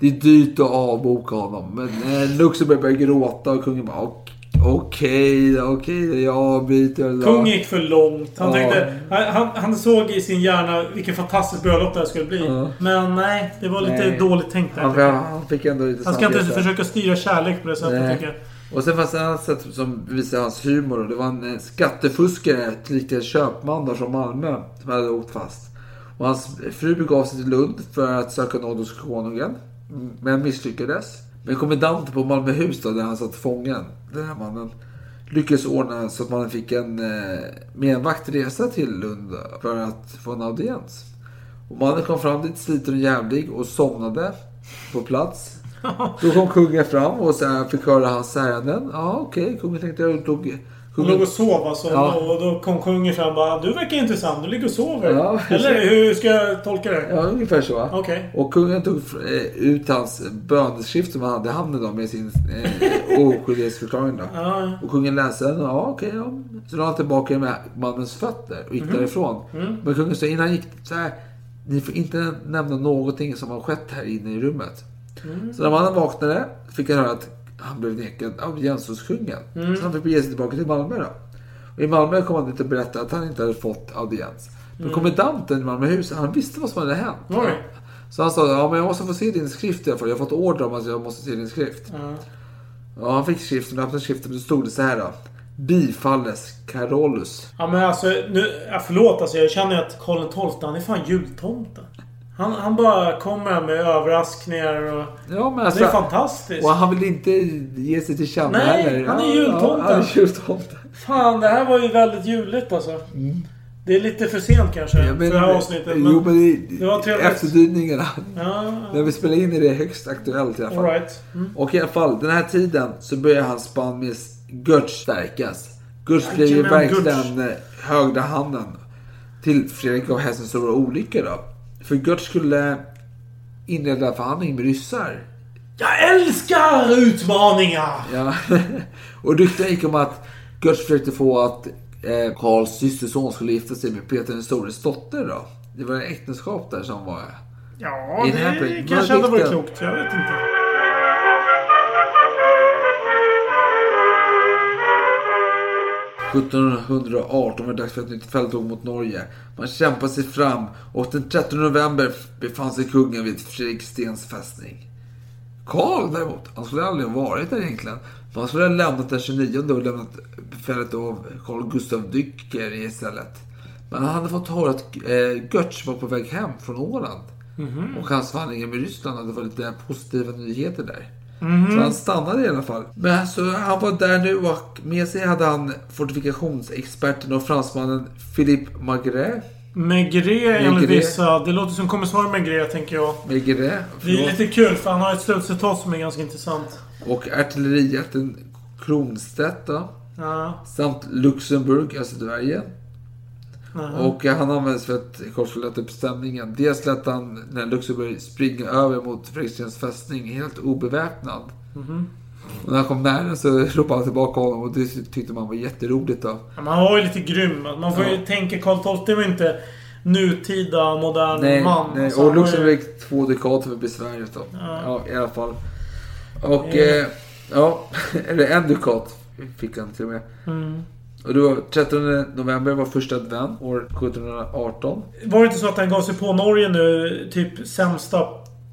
Speaker 13: Det är dyrt att avboka honom. Men eh, Luxemburg började gråta och kungen bara, "Ok- okej, okej, jag avbryter. då."
Speaker 1: Kung gick för långt. Han,
Speaker 13: Ja.
Speaker 1: tänkte, han, han, såg i sin hjärna vilken fantastisk bröllop det här skulle bli.
Speaker 13: Ja.
Speaker 1: Men nej, det var lite
Speaker 13: Nej.
Speaker 1: dåligt tänkt där.
Speaker 13: Han, han fick ändå lite
Speaker 1: Han ska inte försöka styra kärlek på det sättet
Speaker 13: Nej.
Speaker 1: tycker jag.
Speaker 13: Och sen fanns det ett annat sätt som visade hans humor. Och det var en eh, skattefuskare, skattefuskare, tillika köpman där från Malmö, som hade åkt fast. Och hans fru begav sig till Lund för att söka nåd hos konungen. Men misslyckades. Men kommendanten på Malmöhus då, där han satt fången, den här mannen, lyckades ordna så att man fick en eh, med en till Lund för att få en audiens. Och mannen kom fram dit sliten och jävlig och somnade på plats. Då kom kungen fram och så fick höra hans ärenden. Ja, okej. Kungen tänkte jag tog...
Speaker 1: Han låg och sov alltså.
Speaker 13: Ja.
Speaker 1: Och då kom kungen fram och bara Du verkar intressant. Du ligger och sover.
Speaker 13: Ja,
Speaker 1: Eller hur ska jag tolka det?
Speaker 13: Ja, ungefär så.
Speaker 1: Okej.
Speaker 13: Och kungen tog eh, ut hans böneskrift som han hade i handen då med sin eh, oskyldighetsförklaring då.
Speaker 1: Ja.
Speaker 13: Och kungen läste den. Ja, okej. ja. Så la han tillbaka med mannens fötter och gick
Speaker 1: Mhm.
Speaker 13: därifrån.
Speaker 1: Mm.
Speaker 13: Men kungen sa innan han gick så här. Ni får inte nämna någonting som har skett här inne i rummet.
Speaker 1: Mm.
Speaker 13: Så när mannen vaknade fick han höra att han blev nekad audiens hos kungen.
Speaker 1: Mm.
Speaker 13: Så han fick bege sig tillbaka till Malmö då. Och i Malmö kom han dit och berättade att han inte hade fått audiens. Men
Speaker 1: Mm.
Speaker 13: kommendanten i Malmöhus, han visste vad som hade hänt.
Speaker 1: Oj.
Speaker 13: Så han sa, ja men jag måste få se din skrift i alla fall. Jag har fått order om att jag måste se din skrift.
Speaker 1: Ja.
Speaker 13: Ja, han fick skriften, öppnade skriften och då stod det så här då. Bifalles Carolus.
Speaker 1: Ja men alltså, nu, ja, förlåt alltså. Jag känner att Karl XII, han är fan jultomten. Han, han bara kommer med överraskningar och...
Speaker 13: Ja, men alltså,
Speaker 1: det är fantastiskt.
Speaker 13: Och han vill inte ge sig till känna
Speaker 1: Nej,
Speaker 13: heller.
Speaker 1: han är jultomten.
Speaker 13: Ja, han är jultomten.
Speaker 1: Fan, det här var ju väldigt juligt alltså. Det är lite för sent kanske.
Speaker 13: Mm. Ja, men-
Speaker 1: för det här avsnittet. Men
Speaker 13: jo, men det,
Speaker 1: det var trevligt.
Speaker 13: efterdyningarna.
Speaker 1: Ja,
Speaker 13: När vi spelar in är det högst aktuellt i alla fall.
Speaker 1: All right. Mm.
Speaker 13: Och i alla fall, den här tiden så börjar hans spann med Götz stärkas. Götz blev ju verkligen högra handen till Fredrik av Hessens stora olycka då. För Götz skulle inleda förhandling med ryssar.
Speaker 1: Jag älskar utmaningar!
Speaker 13: Ja. och rykten gick om att Götz försökte få att eh, Karls systerson skulle gifta sig med Peter den stores dotter då. Det var ett äktenskap där som var...
Speaker 1: Ja, det kanske hade varit klokt. Jag vet inte.
Speaker 13: 1718 var det dags för ett nytt fälttåg mot Norge. Man kämpade sig fram och den 13 november befann sig kungen vid Fredrikstens fästning. Karl däremot, han skulle aldrig ha varit där egentligen. Han skulle ha lämnat den 29 och lämnat befälet av Carl Gustav Dycker istället. Men han hade fått höra att eh, Götz var på väg hem från Åland.
Speaker 1: Mhm.
Speaker 13: Och hans vandringar med Ryssland hade varit lite positiva nyheter där.
Speaker 1: Mhm.
Speaker 13: Så han stannade i alla fall. Men så han var där nu och med sig hade han fortifikationsexperten och fransmannen Philippe Maigret.
Speaker 1: Maigret enligt vissa. Det låter som kommissarie Maigret tänker jag.
Speaker 13: Maigret,
Speaker 1: Det är lite kul för han har ett slutcitat som är ganska intressant.
Speaker 13: Och artillerijätten Kronstedt då.
Speaker 1: Ja.
Speaker 13: Samt Luxemburg, alltså dvärgen.
Speaker 1: Aha.
Speaker 13: Och han används för att skulle lätta upp stämningen. Dels lät han när Luxemburg springa över mot Fredrikstens fästning helt obeväpnad.
Speaker 1: Mhm.
Speaker 13: Och när han kom nära så ropade han tillbaka honom och det tyckte man var jätteroligt då.
Speaker 1: Ja, Man var ju lite grym. Man får ju
Speaker 13: Ja.
Speaker 1: tänka Karl XII var inte nutida modern
Speaker 13: Nej,
Speaker 1: man.
Speaker 13: nej.
Speaker 1: Alltså,
Speaker 13: och
Speaker 1: ju-
Speaker 13: Luxemburg fick två dukater för besväret då.
Speaker 1: Ja.
Speaker 13: Ja. i alla fall. Och,
Speaker 1: Ja.
Speaker 13: eh, ja, eller en dukat fick han till och med.
Speaker 1: Mm.
Speaker 13: Och det var 13 november var första advent år 1718.
Speaker 1: Var det inte så att han gav sig på Norge nu, typ sämsta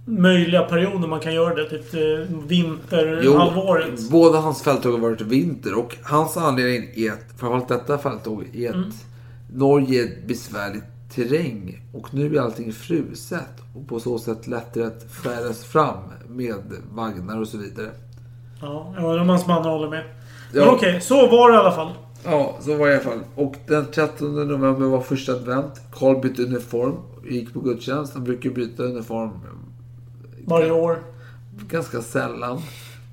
Speaker 1: möjliga perioden man kan göra det? Typ eh, vinterhalvåret.
Speaker 13: båda hans fälttåg har varit vinter och hans anledning är att, framförallt detta fälttåg, är att
Speaker 1: Mm.
Speaker 13: Norge är ett besvärligt terräng och nu är allting fruset och på så sätt lättare att färdas fram med vagnar och så vidare.
Speaker 1: Ja, ja Romans man håller med. Men
Speaker 13: Ja.
Speaker 1: okej, så var det i alla fall.
Speaker 13: Ja, så var det i alla fall. Och den 13 november var första advent. Karl bytte uniform gick på gudstjänst. Han brukar byta uniform
Speaker 1: Varje år.
Speaker 13: ganska sällan.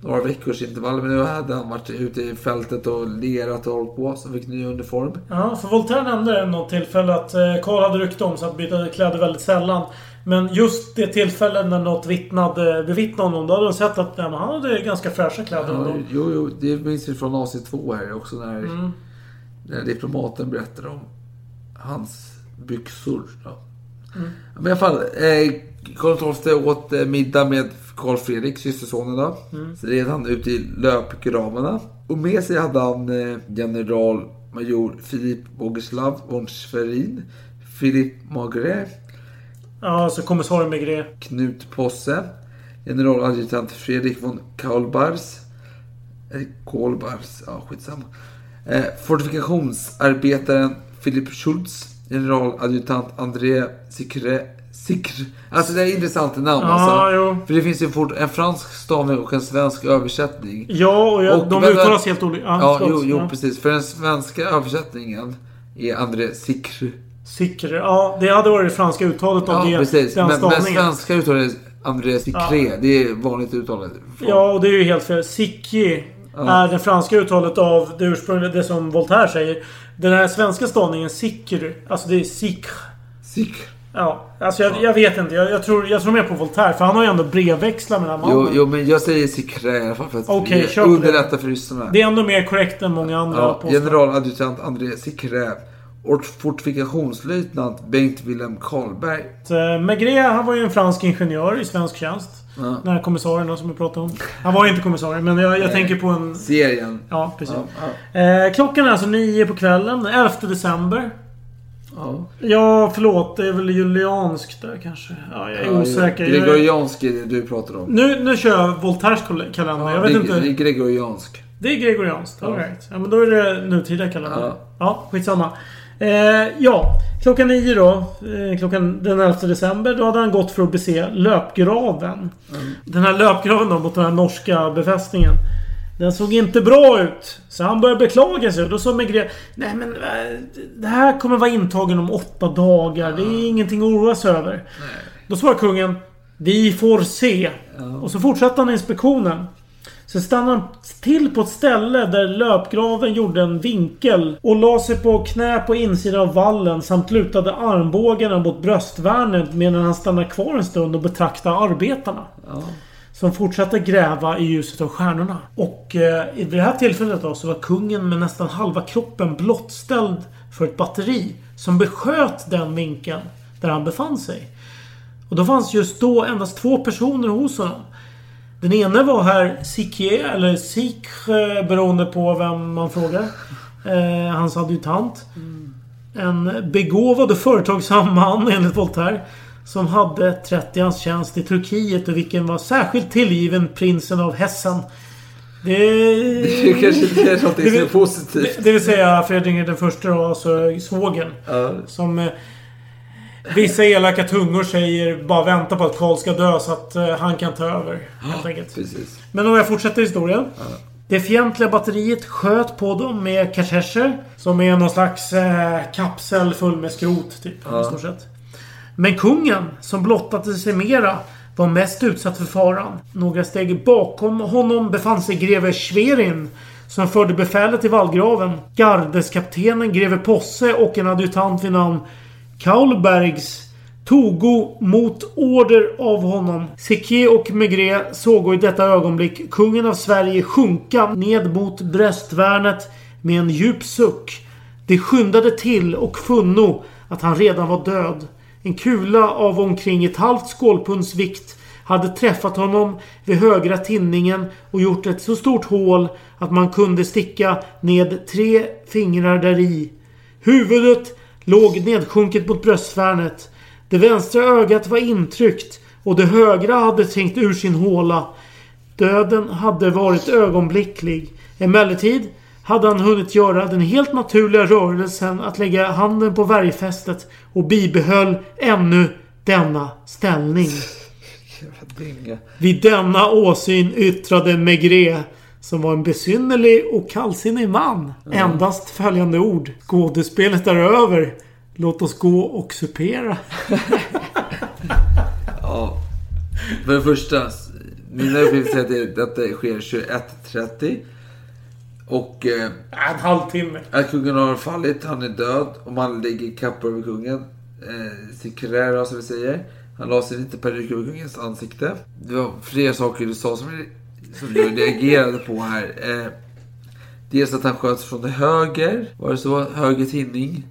Speaker 13: Några veckors intervaller. Men nu hade han varit ute i fältet och lerat och hållit på. Så han fick ny uniform.
Speaker 1: Ja, för Voltaire nämnde det något tillfälle att eh, Karl hade rykte om sig att byta kläder väldigt sällan. Men just det tillfället när något vittnade, bevittnade honom, då hade de sett att han hade ganska fräscha kläder.
Speaker 13: Ja, jo, jo, det minns vi från AC2 här också. När,
Speaker 1: Mm.
Speaker 13: när diplomaten berättade om hans byxor. Ja.
Speaker 1: Mm.
Speaker 13: Men i alla fall. Eh, Karl XII åt eh, middag med Karl Fredrik, systersonen då.
Speaker 1: Mm.
Speaker 13: Så red han ut i löpgravarna. Och med sig hade han eh, generalmajor Filip Bogislav von Schwerin. Filip Magret.
Speaker 1: Ja, så kommissarie Maigret.
Speaker 13: Knut Posse. Generaladjutant Fredrik von Kaulbars. Eh, Kolbars, ja skitsamma. Eh, fortifikationsarbetaren Philip Schultz. Generaladjutant André Sikre. Sikr. Alltså det är intressanta namn
Speaker 1: Ja,
Speaker 13: alltså.
Speaker 1: jo.
Speaker 13: För det finns ju fort en fransk stavning och en svensk översättning.
Speaker 1: Ja, och jag, de
Speaker 13: men-
Speaker 1: uttalas helt olika. Ja,
Speaker 13: Ja, jo, jo
Speaker 1: Ja.
Speaker 13: precis. För den svenska översättningen är André Sikr.
Speaker 1: Sikre. Ja, det hade varit det franska uttalet av
Speaker 13: Ja,
Speaker 1: det,
Speaker 13: precis.
Speaker 1: den
Speaker 13: Men, men
Speaker 1: stavningen.
Speaker 13: svenska uttalet André Sikre.
Speaker 1: Ja.
Speaker 13: Det är vanligt uttalet.
Speaker 1: Ja, och det är ju helt fel. Sikki
Speaker 13: Ja.
Speaker 1: är det franska uttalet av det ursprungliga, det som Voltaire säger. Den här svenska stavningen sikr, alltså det är sikr.
Speaker 13: Sikr.
Speaker 1: Ja, alltså jag, jag vet inte. Jag, jag, tror, jag tror mer på Voltaire, för han har ju ändå brevväxlat med den här mannen.
Speaker 13: Jo, jo, men jag säger Sikre i alla fall för att det. underlättar för ryssarna.
Speaker 1: Det är ändå mer korrekt än många andra
Speaker 13: Ja, generaladjutant André Sikre. Och fortifikationslöjtnant Bengt Wilhelm Karlberg.
Speaker 1: Eh, Maigret, han var ju en fransk ingenjör i svensk tjänst.
Speaker 13: Ja.
Speaker 1: Den här kommissarien då, som vi pratade om. Han var ju inte kommissarie, men jag, jag tänker på en...
Speaker 13: Serien.
Speaker 1: Ja, precis.
Speaker 13: Ja,
Speaker 1: Eh, klockan är alltså nio på kvällen, 11 december.
Speaker 13: Ja.
Speaker 1: Ja, förlåt. Det är väl julianskt där kanske. Ja, jag är
Speaker 13: Ja,
Speaker 1: osäker.
Speaker 13: Gregoriansk är det du pratar om.
Speaker 1: Nu, nu kör jag Voltaires kal- kalender. jag vet
Speaker 13: det,
Speaker 1: inte.
Speaker 13: det är gregoriansk.
Speaker 1: Det är gregorianskt.
Speaker 13: Ja.
Speaker 1: All right. Ja, men då är det nutida kalender.
Speaker 13: Ja.
Speaker 1: Ja, skitsamma. Eh, ja, klockan nio då. Eh, klockan den 11 december. Då hade han gått för att bese löpgraven. Den här löpgraven då mot den här norska befästningen. Den såg inte bra ut. Så han började beklaga sig och då sa Maigret Nej men eh, det här kommer vara intagen om åtta dagar. Det är ingenting att oroa sig över. Då svarar kungen Vi får se. Och så fortsatte han inspektionen. Så stannade han till på ett ställe där löpgraven gjorde en vinkel och la sig på knä på insidan av vallen samt lutade armbågarna mot bröstvärnet medan han stannade kvar en stund och betraktade arbetarna. Som fortsatte gräva i ljuset av stjärnorna. Och eh, vid det här tillfället då så var kungen med nästan halva kroppen blottställd för ett batteri som besköt den vinkeln där han befann sig. Och då fanns just då endast två personer hos honom. Den ene var herr Sikier, eller Sikh, eh, beroende på vem man frågar. Eh, hans adjutant. En begåvad och företagsam man enligt Voltaire. Som hade 30 hans tjänst i Turkiet och vilken var särskilt tillgiven prinsen av Hessen. Det...
Speaker 13: Det kanske inte är någonting som är positivt.
Speaker 1: Det, det vill säga Fredrik den första då, alltså svågern.
Speaker 13: Ja.
Speaker 1: Som eh, vissa elaka tungor säger bara vänta på att Karl ska dö så att eh, han kan ta över. Helt enkelt.
Speaker 13: Precis.
Speaker 1: Men om jag fortsätter historien. Det fientliga batteriet sköt på dem med kartescher. Som är någon slags eh, kapsel full med skrot. Typ, i stort sett. Men kungen, som blottade sig mera, var mest utsatt för faran. Några steg bakom honom befann sig greve Schwerin. Som förde befälet till vallgraven. Gardeskaptenen greve Posse och en adjutant vid namn Kaulbergs togo mot order av honom. Siké och Maigret såg i detta ögonblick kungen av Sverige sjunka ned mot bröstvärnet med en djup suck. De skyndade till och funno att han redan var död. En kula av omkring ett halvt skålpunds vikt hade träffat honom vid högra tinningen och gjort ett så stort hål att man kunde sticka ned tre fingrar däri. Huvudet låg nedsjunket mot bröstvärnet. Det vänstra ögat var intryckt och det högra hade trängt ur sin håla. Döden hade varit ögonblicklig. Emellertid hade han hunnit göra den helt naturliga rörelsen att lägga handen på värjfästet och bibehöll ännu denna ställning. Vid denna åsyn yttrade Maigret, som var en besynnerlig och kallsinnig man, endast följande ord. Skådespelet är över. Låt oss gå och supera.
Speaker 13: Ja. För det första, mina uppgifter säger att det- detta sker 21.30. Och eh,
Speaker 1: En halvtimme.
Speaker 13: att kungen har fallit, han är död och man ligger kapp över kungen. Eh, Secrera som vi säger. Han la sig peruk över kungens ansikte. Det var flera saker du sa som, som jag reagerade på här. Eh, dels att han sköts från höger. Var det så? Höger tinning.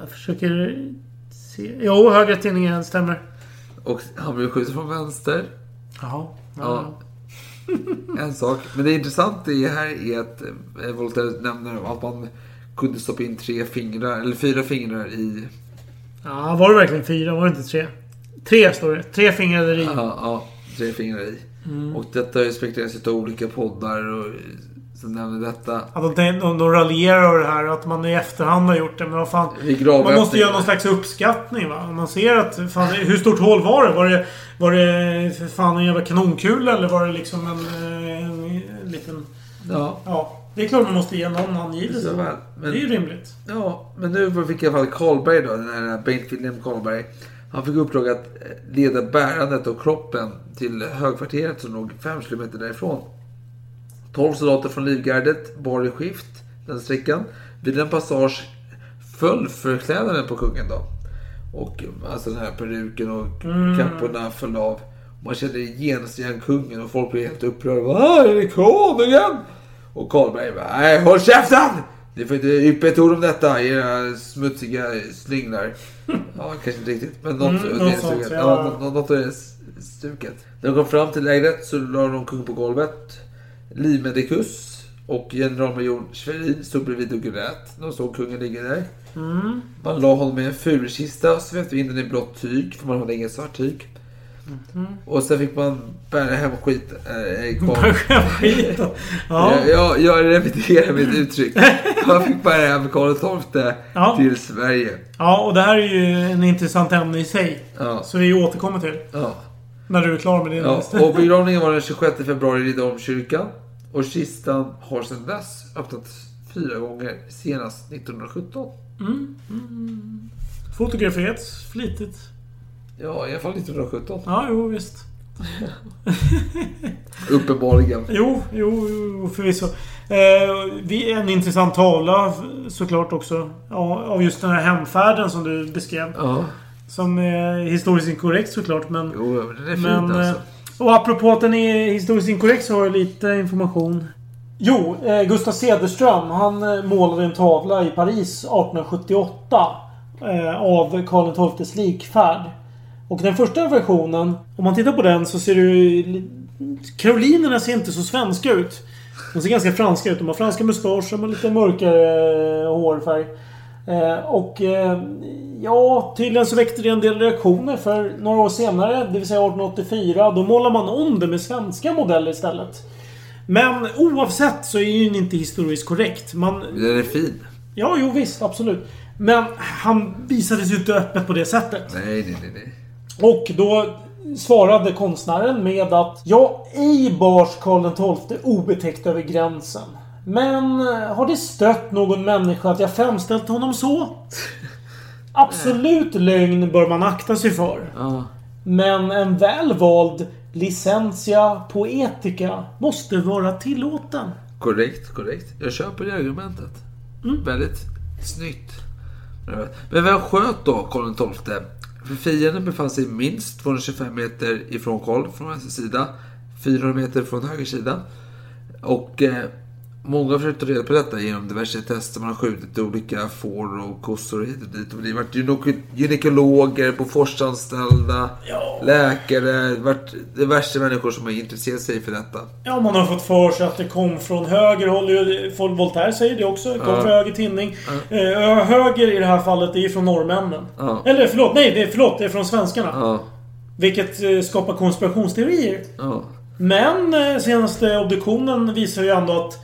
Speaker 1: Jag försöker se. Jo, högra tinningen stämmer.
Speaker 13: Och han blev skjuten från vänster.
Speaker 1: Jaha.
Speaker 13: Ja. En sak. Men det intressanta i här är att eh, Voltaire nämner att man kunde stoppa in tre fingrar, eller fyra fingrar i...
Speaker 1: Ja, var det verkligen fyra? Var det inte tre? Tre står det. Tre fingrar i.
Speaker 13: Ja, ja tre fingrar i.
Speaker 1: Mm.
Speaker 13: Och detta har ju spekulerats av olika poddar och som nämner detta.
Speaker 1: Att de, de, de raljerar över det här att man i efterhand har gjort det. Men vad fan. Man måste göra någon slags uppskattning va. Om man ser att... Fan, hur stort hål var det? Var det, var det för fan en jävla kanonkula eller var det liksom en, en, en liten...
Speaker 13: Ja.
Speaker 1: Ja. Det är klart man måste ge någon angivelse.
Speaker 13: Men-
Speaker 1: Det är ju rimligt.
Speaker 13: Ja, men nu fick i alla fall Karlberg då, den här Bengt Wilhelm Karlberg. Han fick uppdrag att eh, leda bärandet av kroppen till högkvarteret som låg fem kilometer därifrån. 12 soldater från livgardet bar i skift den sträckan. Vid en passage föll förklädnaden på kungen då. Och alltså den här peruken och
Speaker 1: Mm.
Speaker 13: kapporna föll av. Man kände genast igen kungen och folk blev helt upprörda. Vad är det konungen? Och Karlberg bara, nej håll käften! Ni får inte yppa ett ord om detta, era smutsiga slynglar. Ja, kanske inte riktigt. Men något,
Speaker 1: Mm, något
Speaker 13: är
Speaker 1: sånt,
Speaker 13: stuket.
Speaker 1: ja.
Speaker 13: Ja, något, något av det är stuket. När de kom fram till lägret så la de kungen på golvet. Livmedikus och generalmajor Schwerin stod bredvid och grät. De såg kungen ligga där.
Speaker 1: Mm.
Speaker 13: Man la honom i en fulkista, svepte in den i blått tyg, för man hade inget svart tyg.
Speaker 1: Mhm.
Speaker 13: Och sen fick man bära hem skit. Äh,
Speaker 1: Bära hem skiten? Ja.
Speaker 13: Ja. Jag, jag repeterar mitt uttryck. Man fick bära hem Karl XII
Speaker 1: Ja.
Speaker 13: till Sverige.
Speaker 1: Ja, och det här är ju en intressant ämne i sig.
Speaker 13: Ja.
Speaker 1: Så vi återkommer till.
Speaker 13: Ja.
Speaker 1: När du är klar med din
Speaker 13: Ja, och begravningen var den 26 februari i Riddarholmskyrkan. Och kistan har sedan dess öppnats fyra gånger, senast 1917.
Speaker 1: Mm. Mm. Fotograferats flitigt.
Speaker 13: Ja, i alla fall 1917.
Speaker 1: Ja, jo visst.
Speaker 13: Uppenbarligen.
Speaker 1: Jo, jo, jo förvisso. Eh, en intressant tavla såklart också. Ja, av just den här hemfärden som du beskrev.
Speaker 13: Ja.
Speaker 1: Som är historiskt inkorrekt såklart men...
Speaker 13: Jo, den är fin
Speaker 1: men,
Speaker 13: alltså.
Speaker 1: eh, Och apropå att den är historiskt inkorrekt så har jag lite information. Jo, eh, Gustav Cederström han eh, målade en tavla i Paris 1878. Eh, av Karl XIIs likfärd. Och den första versionen, om man tittar på den så ser ju... Karolinerna ser inte så svenska ut. De ser ganska franska ut. De har franska mustascher med lite mörkare eh, hårfärg. Eh, och eh, ja, tydligen så väckte det en del reaktioner för några år senare, det vill säga 1884, då målar man om det med svenska modeller istället. Men oavsett så är ju inte historiskt korrekt. Man,
Speaker 13: Den är fin.
Speaker 1: ja, jo visst, absolut. Men han visades ju inte öppet på det sättet.
Speaker 13: Nej, nej, nej. nej.
Speaker 1: Och då svarade konstnären med att Ja, ej bars Karl XII obetäckt över gränsen. Men eh, har det stött någon människa att jag framställt honom så? Absolut lögn bör man akta sig för.
Speaker 13: Ja.
Speaker 1: Men en väl vald licentia poetica måste vara tillåten.
Speaker 13: Korrekt, korrekt. Jag köper det argumentet. Väldigt snyggt. Men vem sköt då Karl XII? Fienden befann sig minst 225 meter ifrån Karl från vänster sida. 400 meter från höger sida. Och eh, många har försökt ta reda på detta genom diverse tester. Man har skjutit olika får och kossor hit och dit. Och det har varit gynekologer, Boforsanställda, läkare. Det har varit diverse människor som har intresserat sig för detta.
Speaker 1: Ja, man har fått för sig att det kom från höger håll. Voltaire säger det också. Det kom
Speaker 13: Ja.
Speaker 1: från höger tinning. Eh, höger i det här fallet, det är från norrmännen.
Speaker 13: Ja.
Speaker 1: Eller förlåt, nej, det är, förlåt, det är från svenskarna.
Speaker 13: Ja,
Speaker 1: Vilket eh, skapar konspirationsteorier.
Speaker 13: ja.
Speaker 1: Men eh, senaste obduktionen visar ju ändå att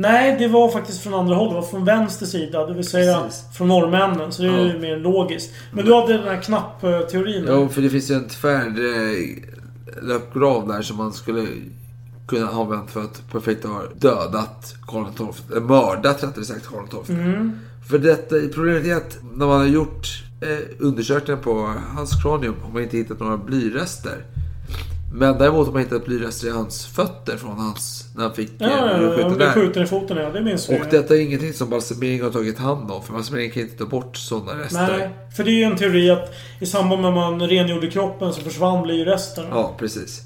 Speaker 1: Nej, det var faktiskt från andra håll. Det var från vänster sida. Det vill säga
Speaker 13: Precis.
Speaker 1: från norrmännen. Så det är ju mer logiskt. Men du hade den här knappteorin.
Speaker 13: Ja, för det finns ju en tvär eh, löpgrav där som man skulle kunna ha använt för att perfekt ha dödat Karl XII. Eller mördat rättare sagt Karl XII.
Speaker 1: Mm.
Speaker 13: För detta, problemet är att när man har gjort eh, undersökningar på hans kranium har man inte hittat några blyrester. Men däremot har man hittat blyrester i hans fötter från hans, när han fick
Speaker 1: Ja, ja, ja,
Speaker 13: skjuten
Speaker 1: han blev
Speaker 13: där.
Speaker 1: skjuten i foten, ja. Det minns vi.
Speaker 13: Och detta är ingenting som balsamering har tagit hand om. För balsamering kan inte ta bort sådana rester.
Speaker 1: Nej, för det är ju en teori att i samband med att man rengjorde kroppen så försvann blyresterna.
Speaker 13: Ja, precis.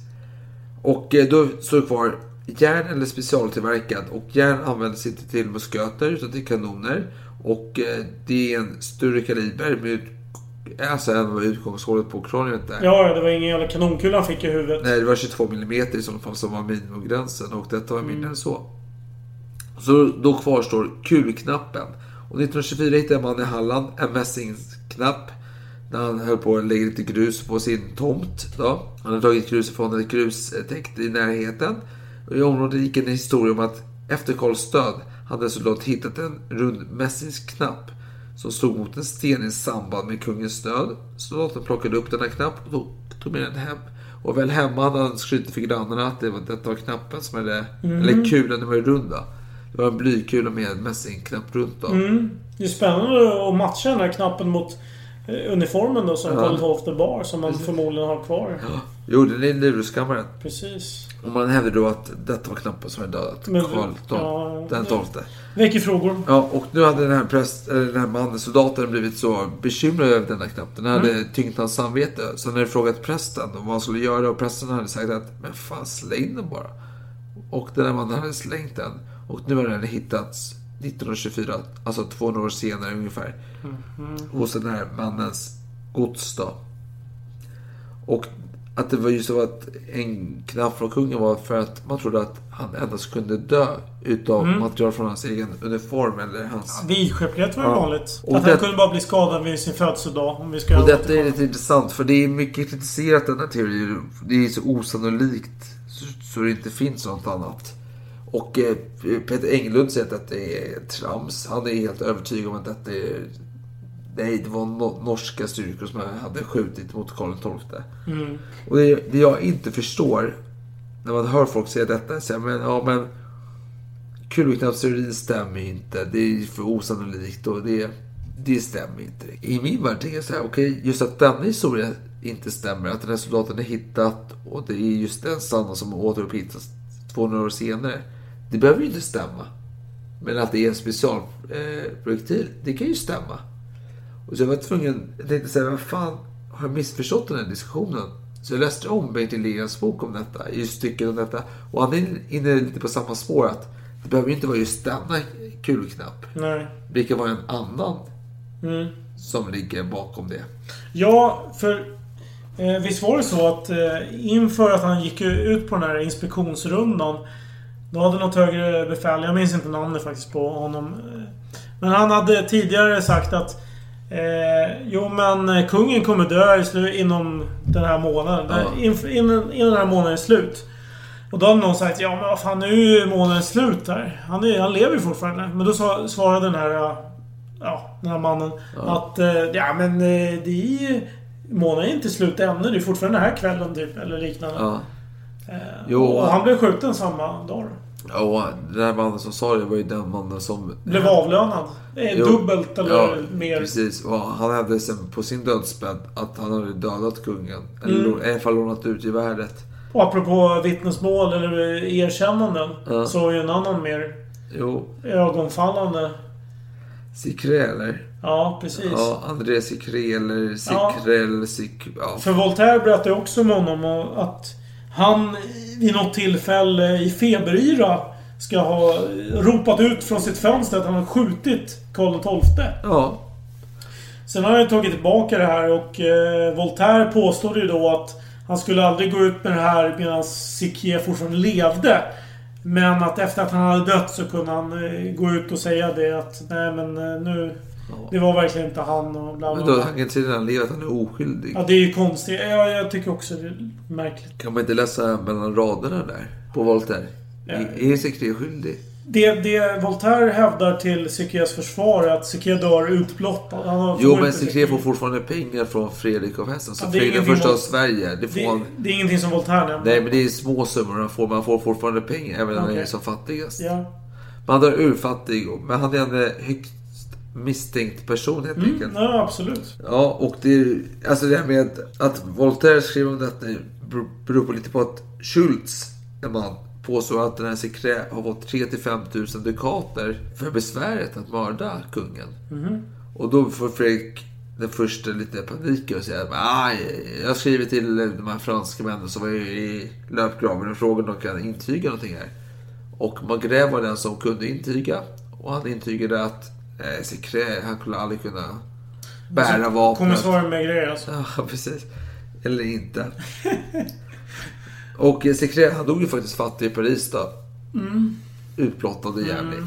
Speaker 13: Och eh, då står det kvar järn eller specialtillverkad. Och järn används inte till musköter utan till kanoner. Och eh, det är en större kaliber med alltså utgångshållet på kraniet är.
Speaker 1: Ja, ja, det var ingen jävla kanonkula han fick i huvudet.
Speaker 13: Nej, det var 22 mm i sådana fall som var minimumgränsen och detta var mindre än så. Så då kvarstår kulknappen. Och 1924 hittade man i Halland en mässingsknapp när han höll på att lägga lite grus på sin tomt. Då. Han hade tagit grus från ett grustäkt i närheten. Och I området gick en historia om att efter Karls död hade en soldat hittat en rund mässingsknapp som stod mot en sten i samband med kungens död. Soldaten plockade upp denna knapp och tog, tog med den hem. Och väl hemma hade han skrutit för grannarna att det var, detta var knappen som hade...
Speaker 1: Mm.
Speaker 13: Eller kulan, den var ju runda. Det var en blykula med en mässingknapp runt då.
Speaker 1: Mm. Det är spännande att matcha den här knappen mot eh, uniformen då som
Speaker 13: Ja.
Speaker 1: Karl XII bar. Som man förmodligen har kvar.
Speaker 13: Jo, den är i livrustkammaren.
Speaker 1: Precis.
Speaker 13: Och man hävdar då att detta var knappen som hade dödat
Speaker 1: Men-
Speaker 13: Karl
Speaker 1: ja,
Speaker 13: den tolfte.
Speaker 1: Väcker frågor.
Speaker 13: Ja, och nu hade den här, präst, eller den här mannen, soldaten, blivit så bekymrad över denna knapp. Den hade
Speaker 1: Mm.
Speaker 13: tyngt hans samvete. Så han hade frågat prästen om vad han skulle göra och prästen hade sagt att men fan släng den bara. Och den här mannen hade slängt den. Och nu har den hittats 1924, alltså 200 år senare ungefär. Hos den här mannens gods då. Och att det var just så att en knapp från kungen var för att man trodde att han endast kunde dö utav
Speaker 1: Mm.
Speaker 13: material från hans egen uniform eller hans...
Speaker 1: Vidskeplighet var ju
Speaker 13: Ja.
Speaker 1: vanligt.
Speaker 13: Och
Speaker 1: att han
Speaker 13: det-
Speaker 1: kunde bara bli skadad vid sin födelsedag. Om vi ska
Speaker 13: Och detta är lite intressant för det är mycket kritiserat den här teorin. Det är så osannolikt så, så det inte finns något annat. Och eh, Peter Englund säger att det är trams. Han är helt övertygad om att detta är... Nej, det var no norska styrkor som hade skjutit mot Karl XII.
Speaker 1: Mm.
Speaker 13: Och det, det jag inte förstår när man hör folk säga detta, säger men ja men kulknappsteorin stämmer ju inte. Det är för osannolikt och det, det stämmer inte. I min värld tänker jag så här, okej, just att denna historia inte stämmer, att den här soldaten är hittat och det är just den sanna som återupphittas 200 år senare. Det behöver ju inte stämma. Men att det är en specialprojektil, eh, det kan ju stämma. Och så jag var tvungen, jag tänkte säga, vad fan, har jag missförstått den här diskussionen? Så jag läste om Bengt Linnéns bok om detta, just stycken om detta. Och han är inne lite på samma spår att det behöver ju inte vara just denna kulknapp.
Speaker 1: Nej.
Speaker 13: Det kan vara en annan
Speaker 1: Mm.
Speaker 13: som ligger bakom det.
Speaker 1: Ja, för eh, visst var det så att eh, inför att han gick ut på den här inspektionsrundan Då hade något högre befäl, jag minns inte namnet faktiskt på honom. Men han hade tidigare sagt att Eh, jo men kungen kommer dö i slu- inom den här månaden.
Speaker 14: Ja.
Speaker 1: In, innan, innan den här månaden är slut. Och då hade någon sagt ja men vad fan nu är ju månaden slut här. Han, är, han lever ju fortfarande. Men då sa, svarade den här... Ja, den här mannen
Speaker 14: Ja.
Speaker 1: att eh, ja men eh, det är ju... Månaden är inte slut ännu. Det är fortfarande den här kvällen typ. Eller liknande.
Speaker 14: Ja.
Speaker 1: Eh,
Speaker 14: Jo,
Speaker 1: och han blev skjuten samma dag.
Speaker 14: Och den här mannen som sa det var ju den mannen som...
Speaker 1: Blev avlönad.
Speaker 14: Jo,
Speaker 1: dubbelt eller
Speaker 14: ja,
Speaker 1: mer.
Speaker 14: Precis. Och han hävdade sen på sin dödsbädd att han hade dödat kungen. Eller
Speaker 1: Mm.
Speaker 14: lå- i alla fall lånat ut geväret.
Speaker 1: Och apropå vittnesmål eller erkännanden.
Speaker 14: Ja.
Speaker 1: Så är ju en annan mer
Speaker 14: Jo,
Speaker 1: ögonfallande.
Speaker 14: Sikre eller?
Speaker 1: Ja, precis.
Speaker 14: Ja, André Sikre eller Sikre eller Sik... Ja.
Speaker 1: För Voltaire berättade också om honom och att han vid något tillfälle i feberyra ska ha ropat ut från sitt fönster att han har skjutit Karl XII.
Speaker 14: Ja.
Speaker 1: Sen har jag tagit tillbaka det här och eh, Voltaire påstod ju då att han skulle aldrig gå ut med det här medan Sikier fortfarande levde. Men att efter att han hade dött så kunde han eh, gå ut och säga det att nej men eh, Det var verkligen inte han och bla
Speaker 14: Men
Speaker 1: bla
Speaker 14: då
Speaker 1: bla.
Speaker 14: han kan inte säga när han lever att han är oskyldig.
Speaker 1: Ja, det är ju konstigt. Ja, jag tycker också det är märkligt.
Speaker 14: Kan man inte läsa mellan raderna där? På Voltaire?
Speaker 1: Ja.
Speaker 14: Är Sikre skyldig?
Speaker 1: Det, det Voltaire hävdar till Sikiers försvar är att Sikier dör utblottad. Han har-
Speaker 14: Jo, men Sikre får fortfarande pengar från Fredrik av Hessen. Så
Speaker 1: Ja,
Speaker 14: Fredrik första av Sverige. Det får
Speaker 1: Det,
Speaker 14: han...
Speaker 1: det är ingenting som Voltaire nämner.
Speaker 14: Nej, men det är små summor han får. Men han får fortfarande pengar även när han
Speaker 1: Okej.
Speaker 14: är som fattigast.
Speaker 1: Ja.
Speaker 14: Men han är urfattig. Men han är en eh, högst misstänkt person helt
Speaker 1: Mm,
Speaker 14: enkelt.
Speaker 1: ja, absolut.
Speaker 14: Ja, och det är alltså det här med att Voltaire skriver om detta beror- på lite på att Schultz, en man, påstår att den här Secré har fått 3 till 5 000 dukater för besväret att mörda kungen.
Speaker 1: Mhm.
Speaker 14: Och då får Fredrik den första lite panik och säger att jag skriver till de här franska männen som var i löpgraven och frågar om de kan intyga någonting här. Och Magret var den som kunde intyga. Och han intygade att eh, Secré, han skulle aldrig kunna bära vapnet.
Speaker 1: Kommissarien Maigret alltså.
Speaker 14: Ja, precis. Eller inte. Och eh, Secré, han dog ju faktiskt fattig i Paris då.
Speaker 1: Mm.
Speaker 14: Utblottad och jävlig.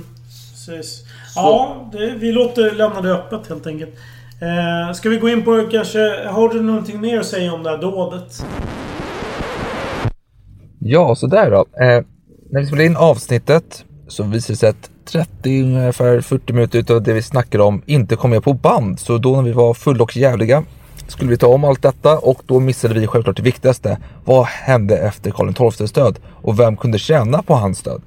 Speaker 1: Precis. Ja, det, vi låter lämna det öppet helt enkelt. Eh, ska vi gå in på kanske... Har du någonting mer att säga om det här dådet?
Speaker 13: Ja, så där då. Eh, när vi spelade in avsnittet så visade det sig att 30, ungefär 40 minuter av det vi snackade om inte kom med på band. Så då när vi var fulla och jävliga skulle vi ta om allt detta och då missade vi självklart det viktigaste. Vad hände efter Karl XIIs död? Och vem kunde tjäna på hans död?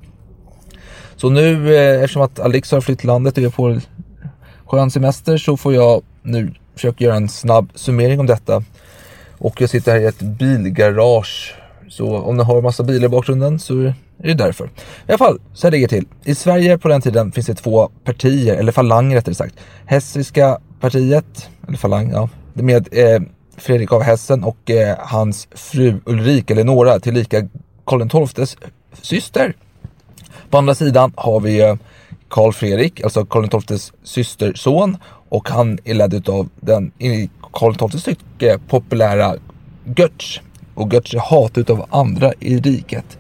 Speaker 13: Så nu eh, eftersom att Alex har flytt landet och är på skön semester så får jag nu försöka göra en snabb summering om detta. Och jag sitter här i ett bilgarage. Så om ni har massa bilar i bakgrunden så är det därför. I alla fall, så här ligger det till. I Sverige på den tiden finns det två partier, eller falanger rättare sagt. Hessiska partiet, eller falang, ja. Med eh, Fredrik av Hessen och eh, hans fru Ulrika Eleonora tillika Karl XIIs syster. På andra sidan har vi eh, Karl Fredrik, alltså Karl XIIs systerson och han är ledd av den i Karl XIIs tycke populära Götz. Och Götz är hatad av andra i riket.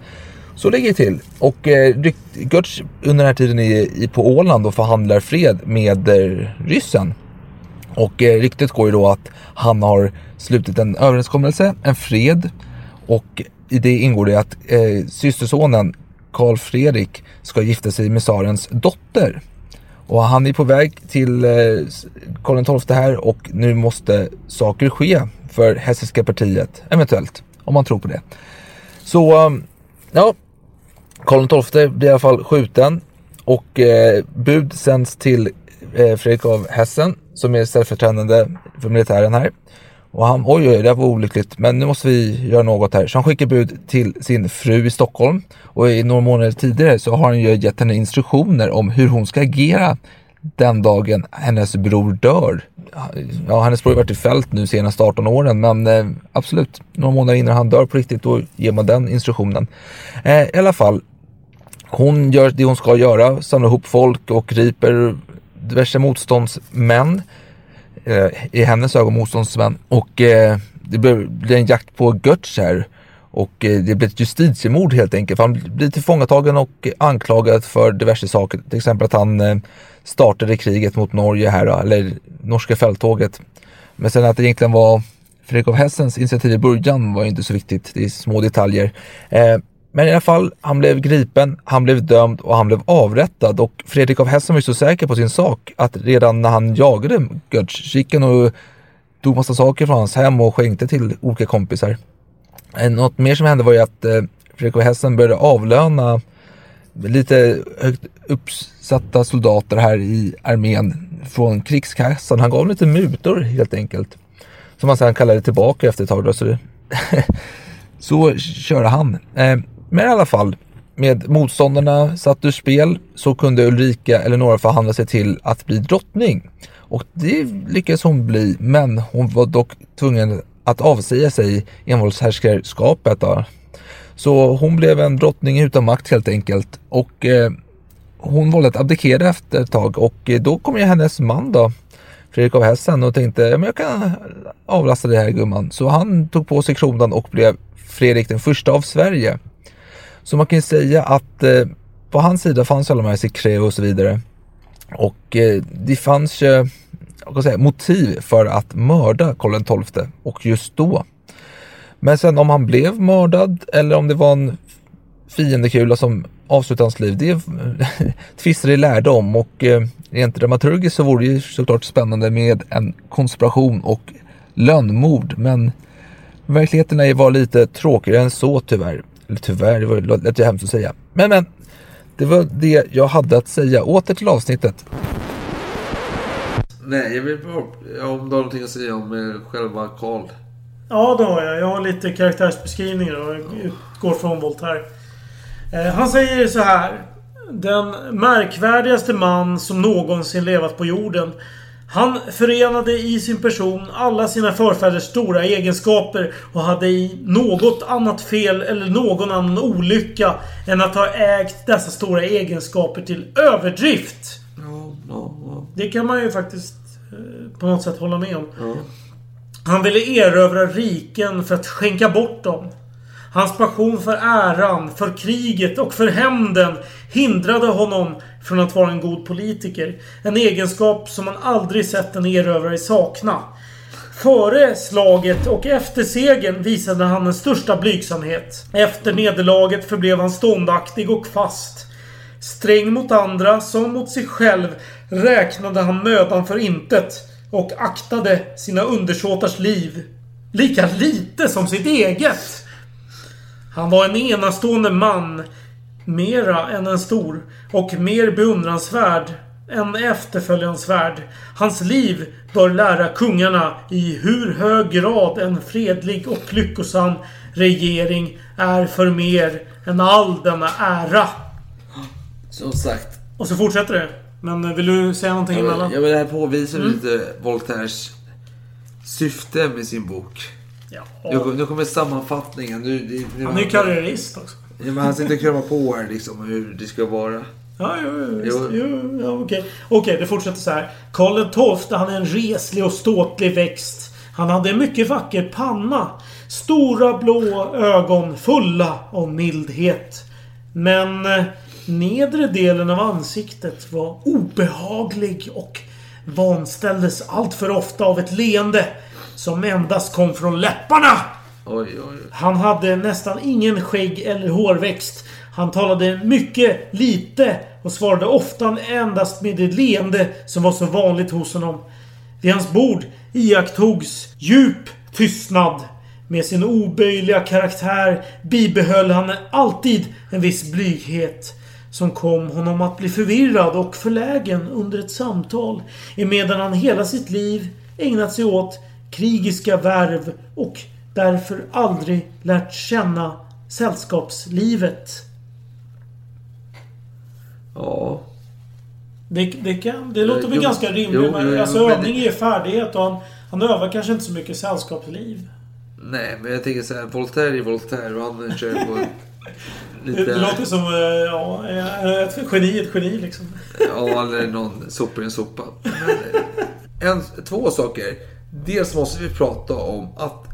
Speaker 13: Så ligger det till. Och eh, Götz under den här tiden är, på Åland och förhandlar fred med eh, ryssen. Och eh, ryktet går ju då att han har slutit en överenskommelse, en fred. Och i det ingår det att eh, systersonen Karl Fredrik ska gifta sig med tsarens dotter. Och han är på väg till eh, Karl XII här och nu måste saker ske för Hessiska partiet, eventuellt, om man tror på det. Så, ehm, ja, Karl XII blir i alla fall skjuten och eh, bud sänds till eh, Fredrik av Hessen som är ställföreträdande för militären här. Och han, oj oj, det här var olyckligt, men nu måste vi göra något här. Så han skickar bud till sin fru i Stockholm och i några månader tidigare så har han ju gett henne instruktioner om hur hon ska agera den dagen hennes bror dör. Ja, hennes bror har varit i fält nu senaste 18 åren, men eh, absolut, några månader innan han dör på riktigt, då ger man den instruktionen. Eh, I alla fall, hon gör det hon ska göra, samlar ihop folk och griper diverse motståndsmän. Eh, I hennes ögon motståndsmän. Och eh, det blir, en jakt på Götz här. Och eh, det blir ett justitiemord helt enkelt. För han blir tillfångatagen och anklagad för diverse saker. Till exempel att han eh, startade kriget mot Norge här, då, eller norska fälttåget. Men sen att det egentligen var Fredrik av Hessens initiativ i början var inte så viktigt. Det är små detaljer. Eh, men i alla fall, han blev gripen, han blev dömd och han blev avrättad. Och Fredrik av Hessen var ju så säker på sin sak att redan när han jagade Götz och tog massa saker från hans hem och skänkte till olika kompisar. Eh, något mer som hände var ju att eh, Fredrik av Hessen började avlöna lite högt uppsatta soldater här i armén från krigskassan. Han gav lite mutor helt enkelt. Som han sedan kallade tillbaka efter ett tag. Då, så, det så körde han. Eh, men i alla fall, med motståndarna satt ur spel så kunde Ulrika eller några förhandla sig till att bli drottning. Och det lyckades hon bli, men hon var dock tvungen att avsäga sig envåldshärskarskapet. Då. Så hon blev en drottning utan makt helt enkelt. Och eh, hon valde att abdikera efter ett tag och eh, då kom ju hennes man då, Fredrik av Hessen och tänkte, ja, men jag kan avlasta det här gumman. Så han tog på sig kronan och blev Fredrik den första av Sverige. Så man kan ju säga att eh, på hans sida fanns alla de här Secré och så vidare. Och eh, det fanns ju eh, motiv för att mörda Karl XII och just då. Men sen om han blev mördad eller om det var en fiendekula som avslutade hans liv, det tvistar det lärde om och eh, rent dramaturgiskt så vore det ju såklart spännande med en konspiration och lönnmord. Men verkligheten var lite tråkigare än så tyvärr. Eller tyvärr, det var lät ju hemskt att säga. Men men, det var det jag hade att säga. Åter till avsnittet.
Speaker 15: Nej, jag vill bara... Om du har någonting att säga om eh, själva Karl.
Speaker 1: Ja, det har jag. Jag har lite karaktärsbeskrivningar och utgår från Voltaire. Eh, han säger så här. Den märkvärdigaste man som någonsin levat på jorden. Han förenade i sin person alla sina förfäders stora egenskaper och hade i något annat fel eller någon annan olycka än att ha ägt dessa stora egenskaper till överdrift.
Speaker 15: Ja, ja, ja.
Speaker 1: Det kan man ju faktiskt eh, på något sätt hålla med om. Han ville erövra riken för att skänka bort dem. Hans passion för äran, för kriget och för hämnden hindrade honom från att vara en god politiker. En egenskap som man aldrig sett en erövrare sakna. Före slaget och efter segern visade han den största blygsamhet. Efter nederlaget förblev han ståndaktig och fast. Sträng mot andra som mot sig själv räknade han mödan för intet och aktade sina undersåtars liv lika lite som sitt eget. Han var en enastående man. Mera än en stor. Och mer beundransvärd än efterföljansvärd. Hans liv bör lära kungarna i hur hög grad en fredlig och lyckosam regering är för mer än all denna ära.
Speaker 15: Som sagt.
Speaker 1: Och så fortsätter det. Men vill du säga någonting
Speaker 15: Ja,
Speaker 1: emellan?
Speaker 15: men, ja, men det här påvisar
Speaker 1: Mm.
Speaker 15: lite Voltaires syfte med sin bok.
Speaker 1: Ja.
Speaker 15: Nu, nu kommer sammanfattningen. Nu, nu, nu,
Speaker 1: Han är ju karriärist också.
Speaker 15: Ja, men han sitter och kramar på här liksom hur det ska vara.
Speaker 1: Ja, jo. Jo.
Speaker 15: jo,
Speaker 1: ja, okej. Okej, det fortsätter så här. Karl XII, han är en reslig och ståtlig växt. Han hade en mycket vacker panna. Stora blå ögon fulla av mildhet. Men eh, nedre delen av ansiktet var obehaglig och vanställdes allt för ofta av ett leende som endast kom från läpparna.
Speaker 15: Oj, oj, oj.
Speaker 1: Han hade nästan ingen skägg eller hårväxt. Han talade mycket lite och svarade ofta endast med det leende som var så vanligt hos honom. Vid hans bord iakttogs djup tystnad. Med sin oböjliga karaktär bibehöll han alltid en viss blyghet som kom honom att bli förvirrad och förlägen under ett samtal emedan han hela sitt liv ägnat sig åt krigiska värv och därför aldrig lärt känna sällskapslivet.
Speaker 15: Ja.
Speaker 1: Det, det, kan, det låter väl
Speaker 15: Jo,
Speaker 1: ganska rimligt. men,
Speaker 15: jo, jo,
Speaker 1: alltså
Speaker 15: men-
Speaker 1: övning ger färdighet och han, han övar kanske inte så mycket sällskapsliv.
Speaker 15: Nej, men jag tänker så här. Voltaire är Voltaire och han kör på lite...
Speaker 1: det låter som eh, ja, eh, ett geni, ett geni liksom.
Speaker 15: Ja, eller någon soppa i en sopa. Men, en, två saker. Dels måste vi prata om att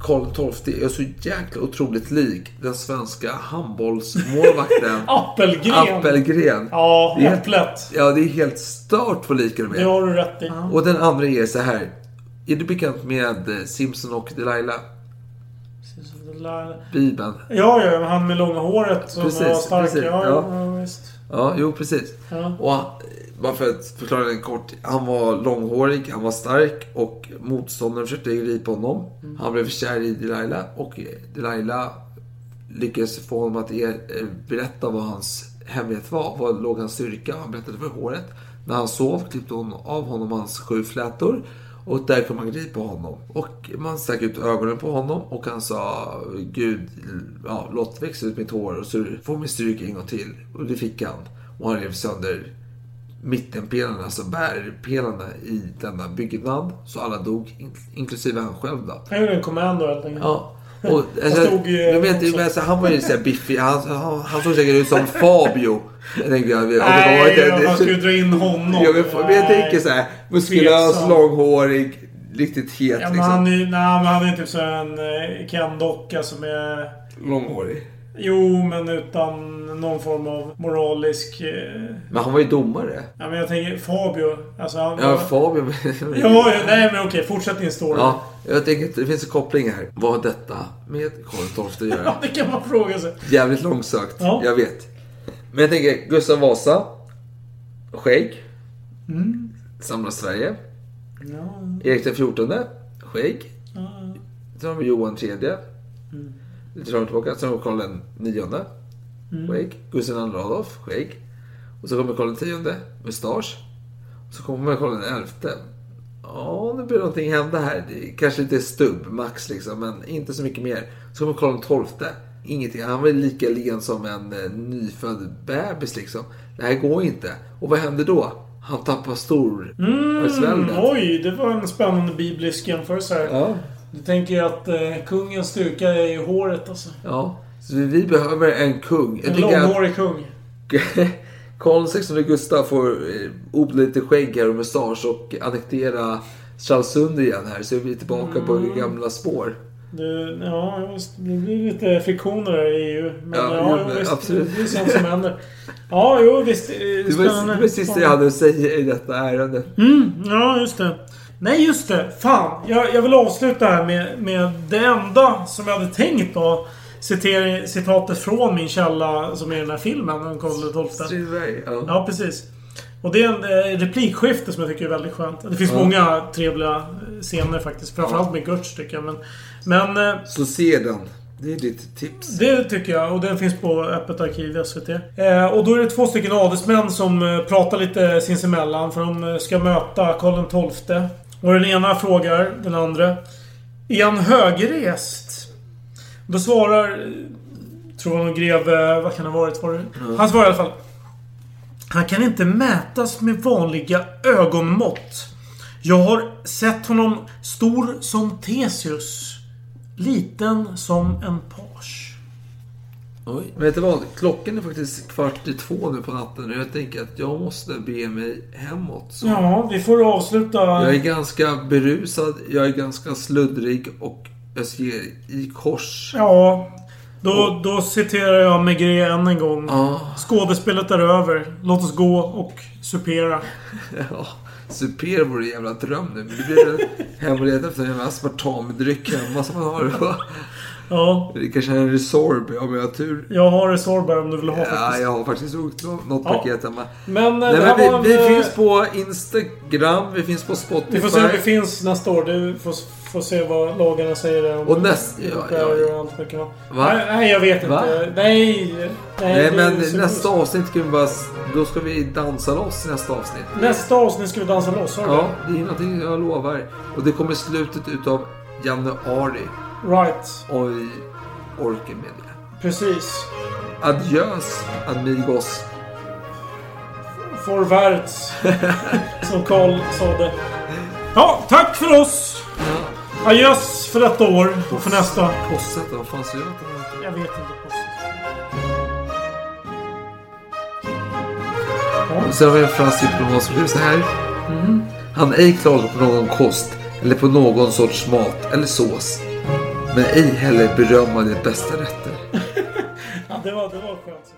Speaker 13: Karl XII är så jäkla otroligt lik den svenska handbollsmålvakten
Speaker 1: Appelgren.
Speaker 13: Appelgren.
Speaker 1: Ja,
Speaker 13: Det är-
Speaker 1: äpplet.
Speaker 13: Ja, det är helt stört vad lika de
Speaker 1: Det
Speaker 13: är.
Speaker 1: har du rätt i.
Speaker 13: Och den andra är så här. Är du bekant med eh, Simpson och Delilah? Bibeln.
Speaker 1: Ja, ja, han med långa håret som
Speaker 13: Precis,
Speaker 1: var stark.
Speaker 13: precis,
Speaker 1: ja,
Speaker 13: ja.
Speaker 1: ja. visst.
Speaker 13: Ja, jo precis.
Speaker 1: Ja.
Speaker 13: Och han, bara för att förklara det kort. Han var långhårig, han var stark och motståndaren försökte gripa honom. Han blev kär i Delilah och Delilah lyckades få honom att er, berätta vad hans hemlighet var. Vad låg hans styrka? Han berättade för håret. När han sov klippte hon av honom hans sju flätor. Och där kunde man gripa honom. Och man stack ut ögonen på honom och han sa Gud, ja, låt växa ut mitt hår och så får min styrka en gång till. Och det fick han. Och han rev sönder mittenpelarna, alltså bärpelarna i denna byggnad. Så alla dog, in- inklusive han själv då.
Speaker 1: Han gjorde en commando helt enkelt.
Speaker 13: Ja. Och, alltså,
Speaker 1: stod, eh,
Speaker 13: jag vet, men, alltså, han var ju såhär biffig. Han, han, han såg säkert ut som Fabio. Jag tänker, jag,
Speaker 1: Nej,
Speaker 13: det inte-
Speaker 1: man skulle dra in honom.
Speaker 13: Jag, men jag tänker såhär, muskulös,
Speaker 1: Tveksam.
Speaker 13: långhårig, riktigt het
Speaker 1: Ja, men
Speaker 13: liksom.
Speaker 1: han är nej, men han är typ så en eh, Ken-docka som är...
Speaker 13: Långhårig.
Speaker 1: Jo, men utan någon form av moralisk... Eh...
Speaker 13: Men han var ju domare.
Speaker 1: Ja, men jag tänker Fabio. Alltså han...
Speaker 13: Ja, Fabio.
Speaker 1: Ja, ja, nej men okej. Fortsätt din story.
Speaker 13: Ja, jag tänker att det finns en koppling här. Vad har detta med Karl XII att göra?
Speaker 1: Ja, det kan man fråga sig.
Speaker 13: Jävligt långsökt,
Speaker 1: Ja.
Speaker 13: jag vet. Men jag tänker, Gustav Vasa. Skägg.
Speaker 1: Mm.
Speaker 13: Samlar Sverige.
Speaker 1: Ja.
Speaker 13: Erik den XIV. Skägg.
Speaker 1: Ja.
Speaker 13: Sen har vi Johan III.
Speaker 1: Mm.
Speaker 13: Lite fram och tillbaka. Sen har vi Karl nionde.
Speaker 1: Mm.
Speaker 13: Skägg. Gustav II Adolf. Skägg. Och så kommer Karl tionde. Mustasch. Och så kommer Karl elfte. Ja, nu börjar någonting hända här. Kanske lite stubb, max liksom, men inte så mycket mer. Så kommer Karl tolfte. Ingenting. Han var lika len som en eh, nyfödd bebis liksom. Det här går inte. Och vad händer då? Han tappar stor
Speaker 1: Mm, oj, det var en spännande biblisk jämförelse här.
Speaker 13: Ja.
Speaker 1: Du tänker att eh, kungens styrka är i håret alltså.
Speaker 13: Ja, så vi behöver en kung.
Speaker 1: En
Speaker 13: tycker att-
Speaker 1: långhårig kung.
Speaker 13: Karl XVI Gustav får eh, odla lite skägg här och mustasch och annektera Stralsund igen här. Så vi är tillbaka på
Speaker 1: Mm.
Speaker 13: gamla spår.
Speaker 1: Det, ja, det blir lite friktioner där i EU. Men
Speaker 13: Ja,
Speaker 1: ja,
Speaker 13: jo,
Speaker 1: visst,
Speaker 13: absolut.
Speaker 1: det är sånt som händer. Ja, jo visst. eh,
Speaker 13: Det var
Speaker 1: Spännande.
Speaker 13: det jag hade att säga i detta ärende.
Speaker 1: Mm, ja, just det. Nej, just det. Fan. Jag, jag vill avsluta här med, med det enda som jag hade tänkt då. Citera, citatet från min källa som är i den här filmen Karl XII.
Speaker 13: Strindberg, ja.
Speaker 1: Ja, precis. Och det är en eh, replikskifte som jag tycker är väldigt skönt. Det finns
Speaker 13: Ja.
Speaker 1: många trevliga eh, scener faktiskt. Framförallt med Gertz tycker jag. Men, men eh,
Speaker 13: Så se den. Det är ditt tips.
Speaker 1: det tycker jag. Och den finns på Öppet arkiv i SVT. Eh, och då är det två stycken adelsmän som pratar lite sinsemellan. För de ska möta Karl XII. Och den ena frågar den andra. Är han högerrest? Då svarar... Tror jag nog greve... Vad kan det ha varit? Var det? Han svarar i alla fall. Han kan inte mätas med vanliga ögonmått. Jag har sett honom stor som Theseus. Liten som en page.
Speaker 13: Oj. Vet du vad? Klockan är faktiskt kvart i två nu på natten och jag tänker att jag måste be mig hemåt. Så
Speaker 1: Ja, vi får avsluta...
Speaker 13: Jag är ganska berusad, jag är ganska sluddrig och ser i kors.
Speaker 1: Ja. Då, då citerar jag Maigret än en gång.
Speaker 13: Ja.
Speaker 1: Skådespelet är över. Låt oss gå och supera.
Speaker 13: Ja, super vore en jävla dröm nu. Men det blir en hemlighet efter en jävla aspartamdryck hemma som man har.
Speaker 1: Ja.
Speaker 13: Det kanske är en Resorb om jag har tur.
Speaker 1: Jag har Resorber om du vill ha
Speaker 13: Ja,
Speaker 1: faktiskt.
Speaker 13: jag har faktiskt något
Speaker 1: Ja.
Speaker 13: paket hemma.
Speaker 1: Men, eh,
Speaker 13: Nej,
Speaker 1: här
Speaker 13: men vi,
Speaker 1: en,
Speaker 13: vi
Speaker 1: eh,
Speaker 13: finns på Instagram, vi finns på Spotify.
Speaker 1: Vi får se om vi finns nästa år. Du får, får se vad lagarna säger. Om
Speaker 13: Och näst- ja, ja.
Speaker 1: och allt mycket. Nej, nej, jag vet
Speaker 13: Va?
Speaker 1: inte. Nej. Nej,
Speaker 13: Nej, men nästa avsnitt kan vi bara... Då ska vi dansa loss nästa avsnitt.
Speaker 1: Nästa avsnitt ska vi dansa loss. Har du
Speaker 13: Ja, det är någonting jag lovar. Och det kommer i slutet utav januari.
Speaker 1: Right.
Speaker 13: Och vi orkar med det.
Speaker 1: Precis.
Speaker 13: Adjös, amigos.
Speaker 1: Forvärts. som Karl sa det. Ja, tack för oss. Adjöss för detta år och för nästa.
Speaker 13: Posset, vad fan ser jag att
Speaker 1: Jag vet inte.
Speaker 13: Och sen har vi en fransk diplomat som skriver så här.
Speaker 1: Mhm.
Speaker 13: Han ej klagar på någon kost eller på någon sorts mat eller sås men ej heller berömmade bästa rätter.
Speaker 1: Ja, det var, det var skönt.